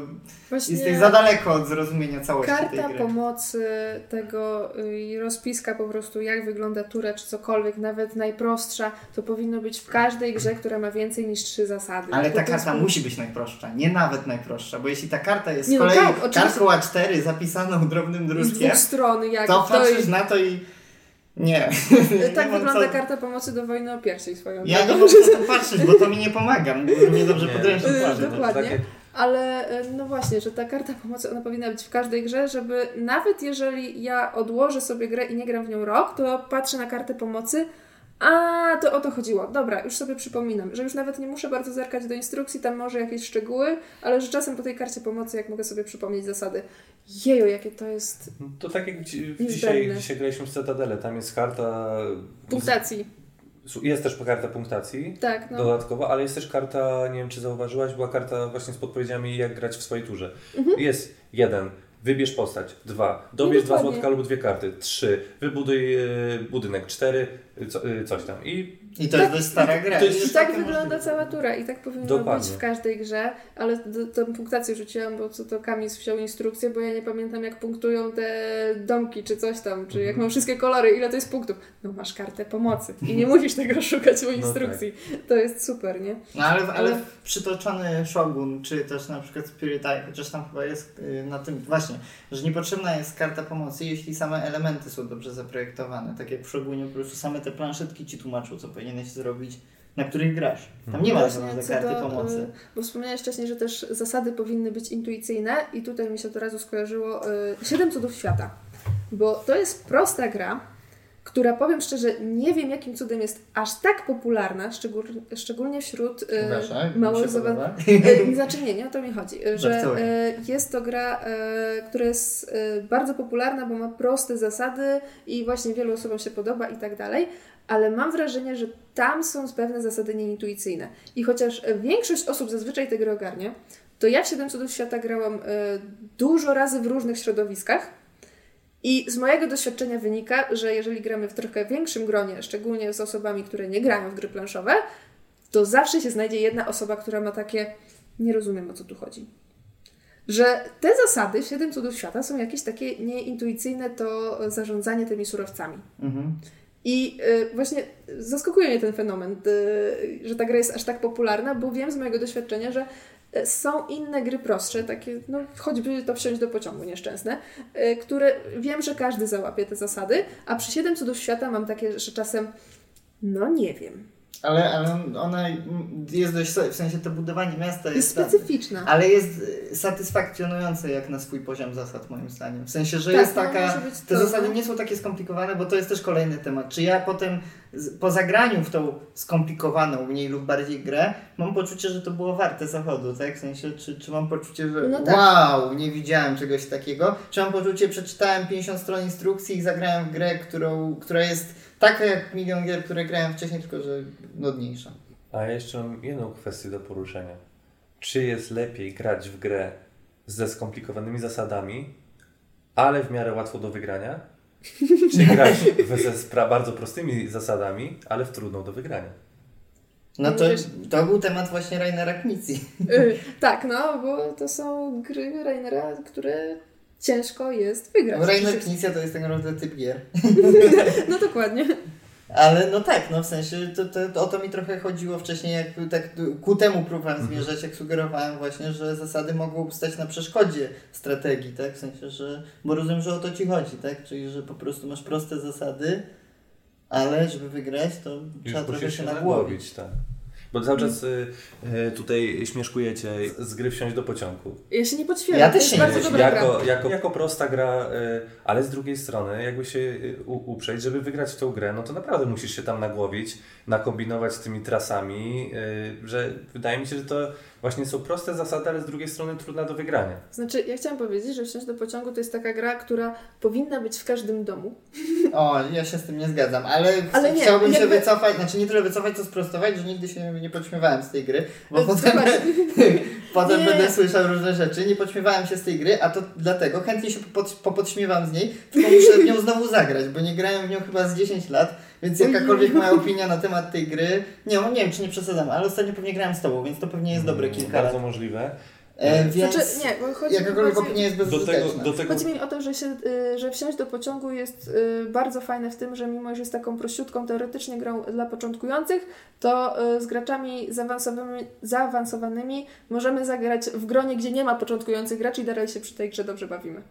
Właśnie jesteś za daleko od zrozumienia całości tej karta gry. pomocy tego y, i rozpiska po prostu jak wygląda tura czy cokolwiek, nawet najprostsza, to powinno być w każdej grze, która ma więcej niż trzy zasady. Ale ta to jest- karta musi być najprostsza, nie nawet najprostsza, bo jeśli ta karta jest Nie, z no kolei tak, oczywiście. kartką A4 zapisaną drobnym z druczkiem, dwóch stron, jak to to patrzysz i... na to i nie. Tak <laughs> nie wygląda co- karta pomocy do wojny o pierścień swoją Ja nie na to patrzeć, bo to mi nie pomaga. Mnie dobrze podręcznik Y, parzy. dokładnie. takie- Ale e, no właśnie, że ta karta pomocy ona powinna być w każdej grze, żeby nawet jeżeli ja odłożę sobie grę i nie gram w nią rok, to patrzę na kartę pomocy. A, to o to chodziło. Dobra, już sobie przypominam, że już nawet nie muszę bardzo zerkać do instrukcji, tam może jakieś szczegóły, ale że czasem po tej karcie pomocy, jak mogę sobie przypomnieć zasady. Jeju, jakie to jest To tak jak dzi- dzisiaj, dzisiaj graliśmy w Citadele, tam jest karta... punktacji. Jest też karta punktacji. Tak, no. Dodatkowo, ale jest też karta, nie wiem czy zauważyłaś, była karta właśnie z podpowiedziami jak grać w swojej turze. Jest jeden, wybierz postać, dwa, dobierz dwa złotka lub dwie karty, trzy, wybuduj e, budynek, cztery, e, co, e, coś tam. I I to jest dość stara gra. to jest- jest I tak wygląda możliwe. cała tura i tak powinno Dokładnie. być w każdej grze, ale tę punktację rzuciłam, bo co to Kamis wziął instrukcję, bo ja nie pamiętam jak punktują te domki czy coś tam, czy jak mam wszystkie kolory, ile to jest punktów. No masz kartę pomocy i nie musisz tego <laughs> szukać w instrukcji. To jest super, nie? No ale, ale Ale- przytoczony Shogun, czy też na przykład Spirit Eye, chociaż tam chyba jest y, na tym właśnie, że niepotrzebna jest karta pomocy, jeśli same elementy są dobrze zaprojektowane. Tak jak w Shogunie po prostu same te planszetki ci tłumaczą, co powinieneś zrobić, na których grasz. Tam nie ma Właśnie żadnej co karty do, pomocy. y, Bo wspomniałeś wcześniej, że też zasady powinny być intuicyjne i tutaj mi się od razu skojarzyło y, Siedem Cudów Świata. Bo to jest prosta gra, która powiem szczerze, nie wiem jakim cudem jest aż tak popularna, szczegól, szczególnie wśród y, zaawansowanych. podoba. <laughs> Y, Znaczy nie, nie o to mi chodzi. y, Że y, jest to gra, y, która jest y, bardzo popularna, bo ma proste zasady i właśnie wielu osobom się podoba i tak dalej, ale mam wrażenie, że tam są pewne zasady nieintuicyjne. I chociaż większość osób zazwyczaj grę ogarnie, to ja w Siedem Cudów Świata grałam y, dużo razy w różnych środowiskach i z mojego doświadczenia wynika, że jeżeli gramy w trochę większym gronie, szczególnie z osobami, które nie grają w gry planszowe, to zawsze się znajdzie jedna osoba, która ma takie nie rozumiem o co tu chodzi. Że te zasady, Siedem Cudów Świata, są jakieś takie nieintuicyjne to zarządzanie tymi surowcami. Mhm. I y, właśnie zaskakuje mnie ten fenomen, y, że ta gra jest aż tak popularna, bo wiem z mojego doświadczenia, że y, są inne gry prostsze, takie, no choćby to wsiąść do pociągu nieszczęsne, które wiem, że każdy załapie te zasady, a przy Siedem Cudów Świata mam takie, że czasem, no nie wiem, Ale, ale ona jest dość, w sensie to budowanie miasta jest jest, tam- specyficzna. ale jest y, satysfakcjonujące jak na swój poziom zasad moim zdaniem. W sensie, że Tak, jest no, taka, te zasady nie są takie skomplikowane, bo to jest też kolejny temat. Czy ja potem po zagraniu w tą skomplikowaną mniej lub bardziej grę, mam poczucie, że to było warte zachodu, tak? W sensie, czy, czy mam poczucie, że No tak. wow, nie widziałem czegoś takiego, czy mam poczucie, przeczytałem 50 stron instrukcji i zagrałem w grę, którą, która jest taka jak milion gier, które grałem wcześniej, tylko że nudniejsza. A ja jeszcze mam jedną kwestię do poruszenia. Czy jest lepiej grać w grę ze skomplikowanymi zasadami, ale w miarę łatwo do wygrania? <laughs> Czy grać w- ze spra- bardzo prostymi zasadami, ale w trudną do wygrania? No to, Wiesz- to był temat właśnie Rainera Knicji. Y, tak, no, bo to są gry Rainera, które ciężko jest wygrać. No, Rainer Knizia to jest tak naprawdę typ gier. <laughs> No dokładnie. Ale no tak, no w sensie to, to, to o to mi trochę chodziło wcześniej, jak tak ku temu próbowałem Mhm. zmierzać, jak sugerowałem właśnie, że zasady mogą stać na przeszkodzie strategii, tak? W sensie, że, bo rozumiem, że o to ci chodzi, tak? Czyli, że po prostu masz proste zasady, ale żeby wygrać, to trzeba Już trochę musisz się się nagłowić. nagłowić, tak. Bo cały czas y, y, tutaj śmieszkujecie z gry wsiąść do pociągu. Ja się nie podświelam. Ja też się nie dobra. Jako, jako, jako prosta gra, y, ale z drugiej strony, jakby się y, u- uprzeć, żeby wygrać w tą grę, no to naprawdę musisz się tam nagłowić, nakombinować z tymi trasami, y, że wydaje mi się, że to właśnie są proste zasady, ale z drugiej strony trudna do wygrania. Znaczy, ja chciałam powiedzieć, że Wsiąść do pociągu to jest taka gra, która powinna być w każdym domu. O, ja się z tym nie zgadzam, ale, Ale nie, chciałbym się jakby- wycofać, znaczy nie tyle wycofać, co sprostować, że nigdy się nie podśmiewałem z tej gry, bo E, potem, <laughs> potem Nie. będę słyszał różne rzeczy, nie podśmiewałem się z tej gry, a to dlatego chętnie się popod, popodśmiewam z niej, tylko muszę w nią znowu zagrać, bo nie grałem w nią chyba z 10 lat, więc jakakolwiek <laughs> moja opinia na temat tej gry, nie, nie wiem czy nie przesadzam, ale ostatnio pewnie grałem z tobą, więc to pewnie jest dobre kilka Bardzo lat. możliwe. E, więc Znaczy, nie, bo chodzi, jakakolwiek chodzi, opinia jest Do tego, do tego chodzi mi o to, że, się, y, że wsiąść do pociągu jest y, bardzo fajne w tym, że mimo, że jest taką prościutką teoretycznie grą dla początkujących, to y, z graczami zaawansowanymi, zaawansowanymi możemy zagrać w gronie, gdzie nie ma początkujących graczy i dalej się przy tej grze dobrze bawimy.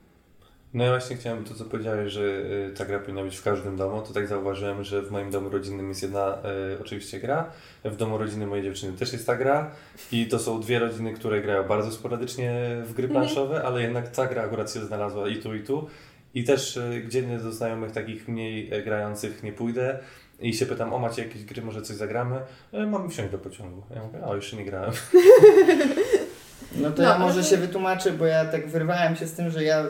No ja właśnie chciałem to, co powiedziałeś, że y, ta gra powinna być w każdym domu, to tak zauważyłem, że w moim domu rodzinnym jest jedna y, oczywiście gra, w domu rodzinnym mojej dziewczyny też jest ta gra i to są dwie rodziny, które grają bardzo sporadycznie w gry Mhm. planszowe, ale jednak ta gra akurat się znalazła i tu i tu i też y, gdzie nie do znajomych takich mniej e, grających nie pójdę i się pytam, o macie jakieś gry, może coś zagramy? E, mamy wsiąść do pociągu. Ja mówię, o jeszcze nie grałem. <laughs> No to No, ja może się wytłumaczę, bo ja tak wyrwałem się z tym, że ja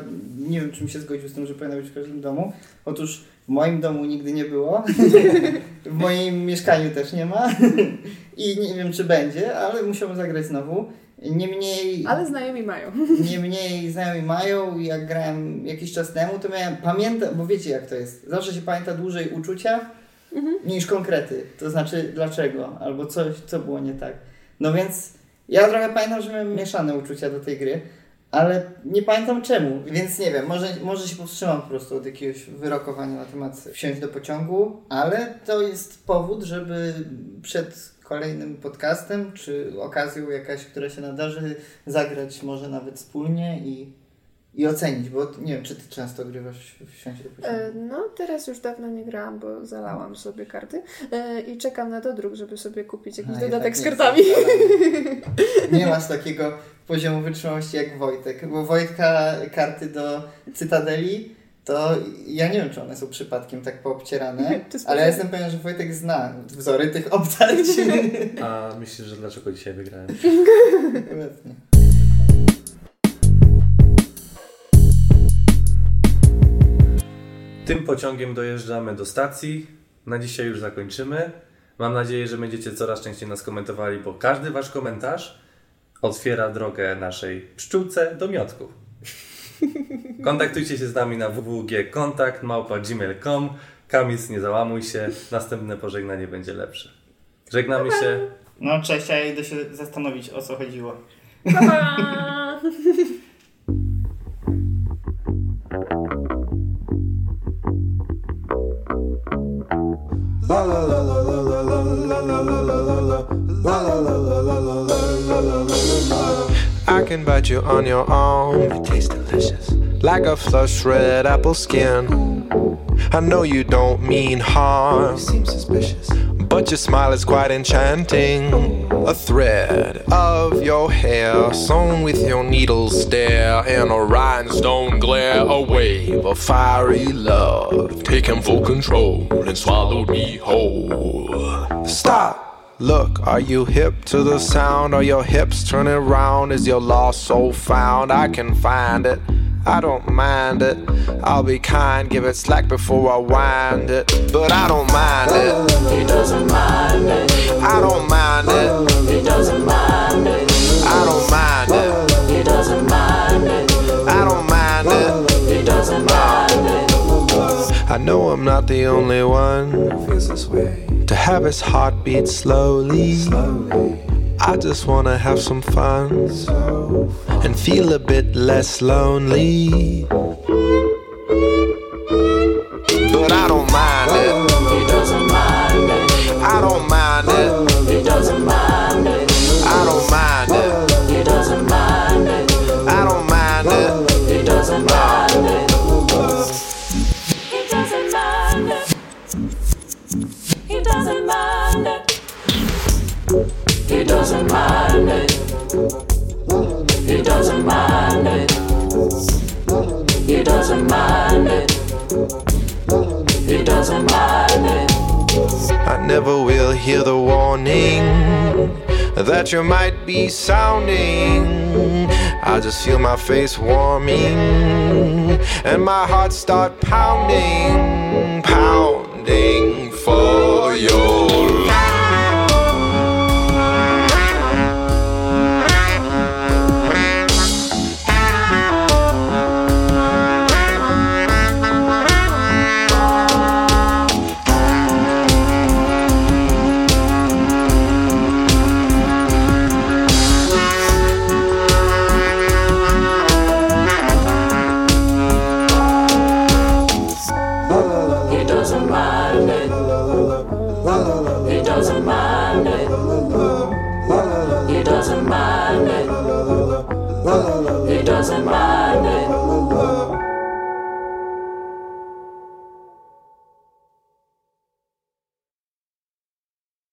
nie wiem, czym się zgodził z tym, że powinno być w każdym domu. Otóż w moim domu nigdy nie było, <laughs> w moim mieszkaniu też nie ma <laughs> i nie wiem, czy będzie, ale musiałbym zagrać znowu. Niemniej, Ale znajomi mają. <laughs> niemniej znajomi mają, jak grałem jakiś czas temu, to miałem, pamiętam, bo wiecie jak to jest, zawsze się pamięta dłużej uczucia niż konkrety, to znaczy dlaczego, albo coś, co było nie tak. No więc ja trochę pamiętam, że miałem mieszane uczucia do tej gry, ale nie pamiętam czemu, więc nie wiem, może, może się powstrzymam po prostu od jakiegoś wyrokowania na temat wsiąść do pociągu, ale to jest powód, żeby przed kolejnym podcastem, czy okazją jakaś, która się nadarzy, zagrać może nawet wspólnie i, i ocenić, bo nie wiem, czy ty często grywasz do pociągu. E, No, teraz już dawno nie grałam, bo zalałam sobie karty e, i czekam na dodruk, żeby sobie kupić jakiś A, dodatek z kartami. Nie masz takiego poziomu wytrzymałości jak Wojtek, bo Wojtka karty do Cytadeli, to ja nie wiem, czy one są przypadkiem tak poobcierane, <laughs> ale ja jestem pewien, że Wojtek zna wzory tych obtarć. A myślisz, że dlaczego dzisiaj wygrałem? <laughs> Obecnie. Tym pociągiem dojeżdżamy do stacji. Na dzisiaj już zakończymy. Mam nadzieję, że będziecie coraz częściej nas komentowali, bo każdy wasz komentarz otwiera drogę naszej pszczółce do miotków. <laughs> Kontaktujcie się z nami na www.kontakt.gmail.com Kamis, nie załamuj się. Następne pożegnanie będzie lepsze. Żegnamy się. No cześć, ja idę się zastanowić o co chodziło. Pa, pa! <laughs> I can bite you on your arm. It tastes delicious. Like a flush red apple skin. I know you don't mean harm. You seem suspicious. But your smile is quite enchanting. A thread of your hair sewn with your needle stare and a rhinestone glare. A wave of fiery love taking full control and swallowed me whole. Stop. Look, are you hip to the sound? Are your hips turning round? Is your lost soul found? I can find it. I don't mind it. I'll be kind, give it slack before I wind it. But I don't mind it. He doesn't mind it. I don't mind it. He doesn't mind it. I don't mind it. He doesn't mind it. I don't mind it. He doesn't mind it. I know I'm not the only one who feels this way. To have his heart beat slowly. I just wanna have some fun and feel a bit less lonely. But I don't mind it. Doesn't mind it. He doesn't mind it. He doesn't mind it. I never will hear the warning. that you might be sounding. I just feel my face warming and my heart start pounding, pounding for your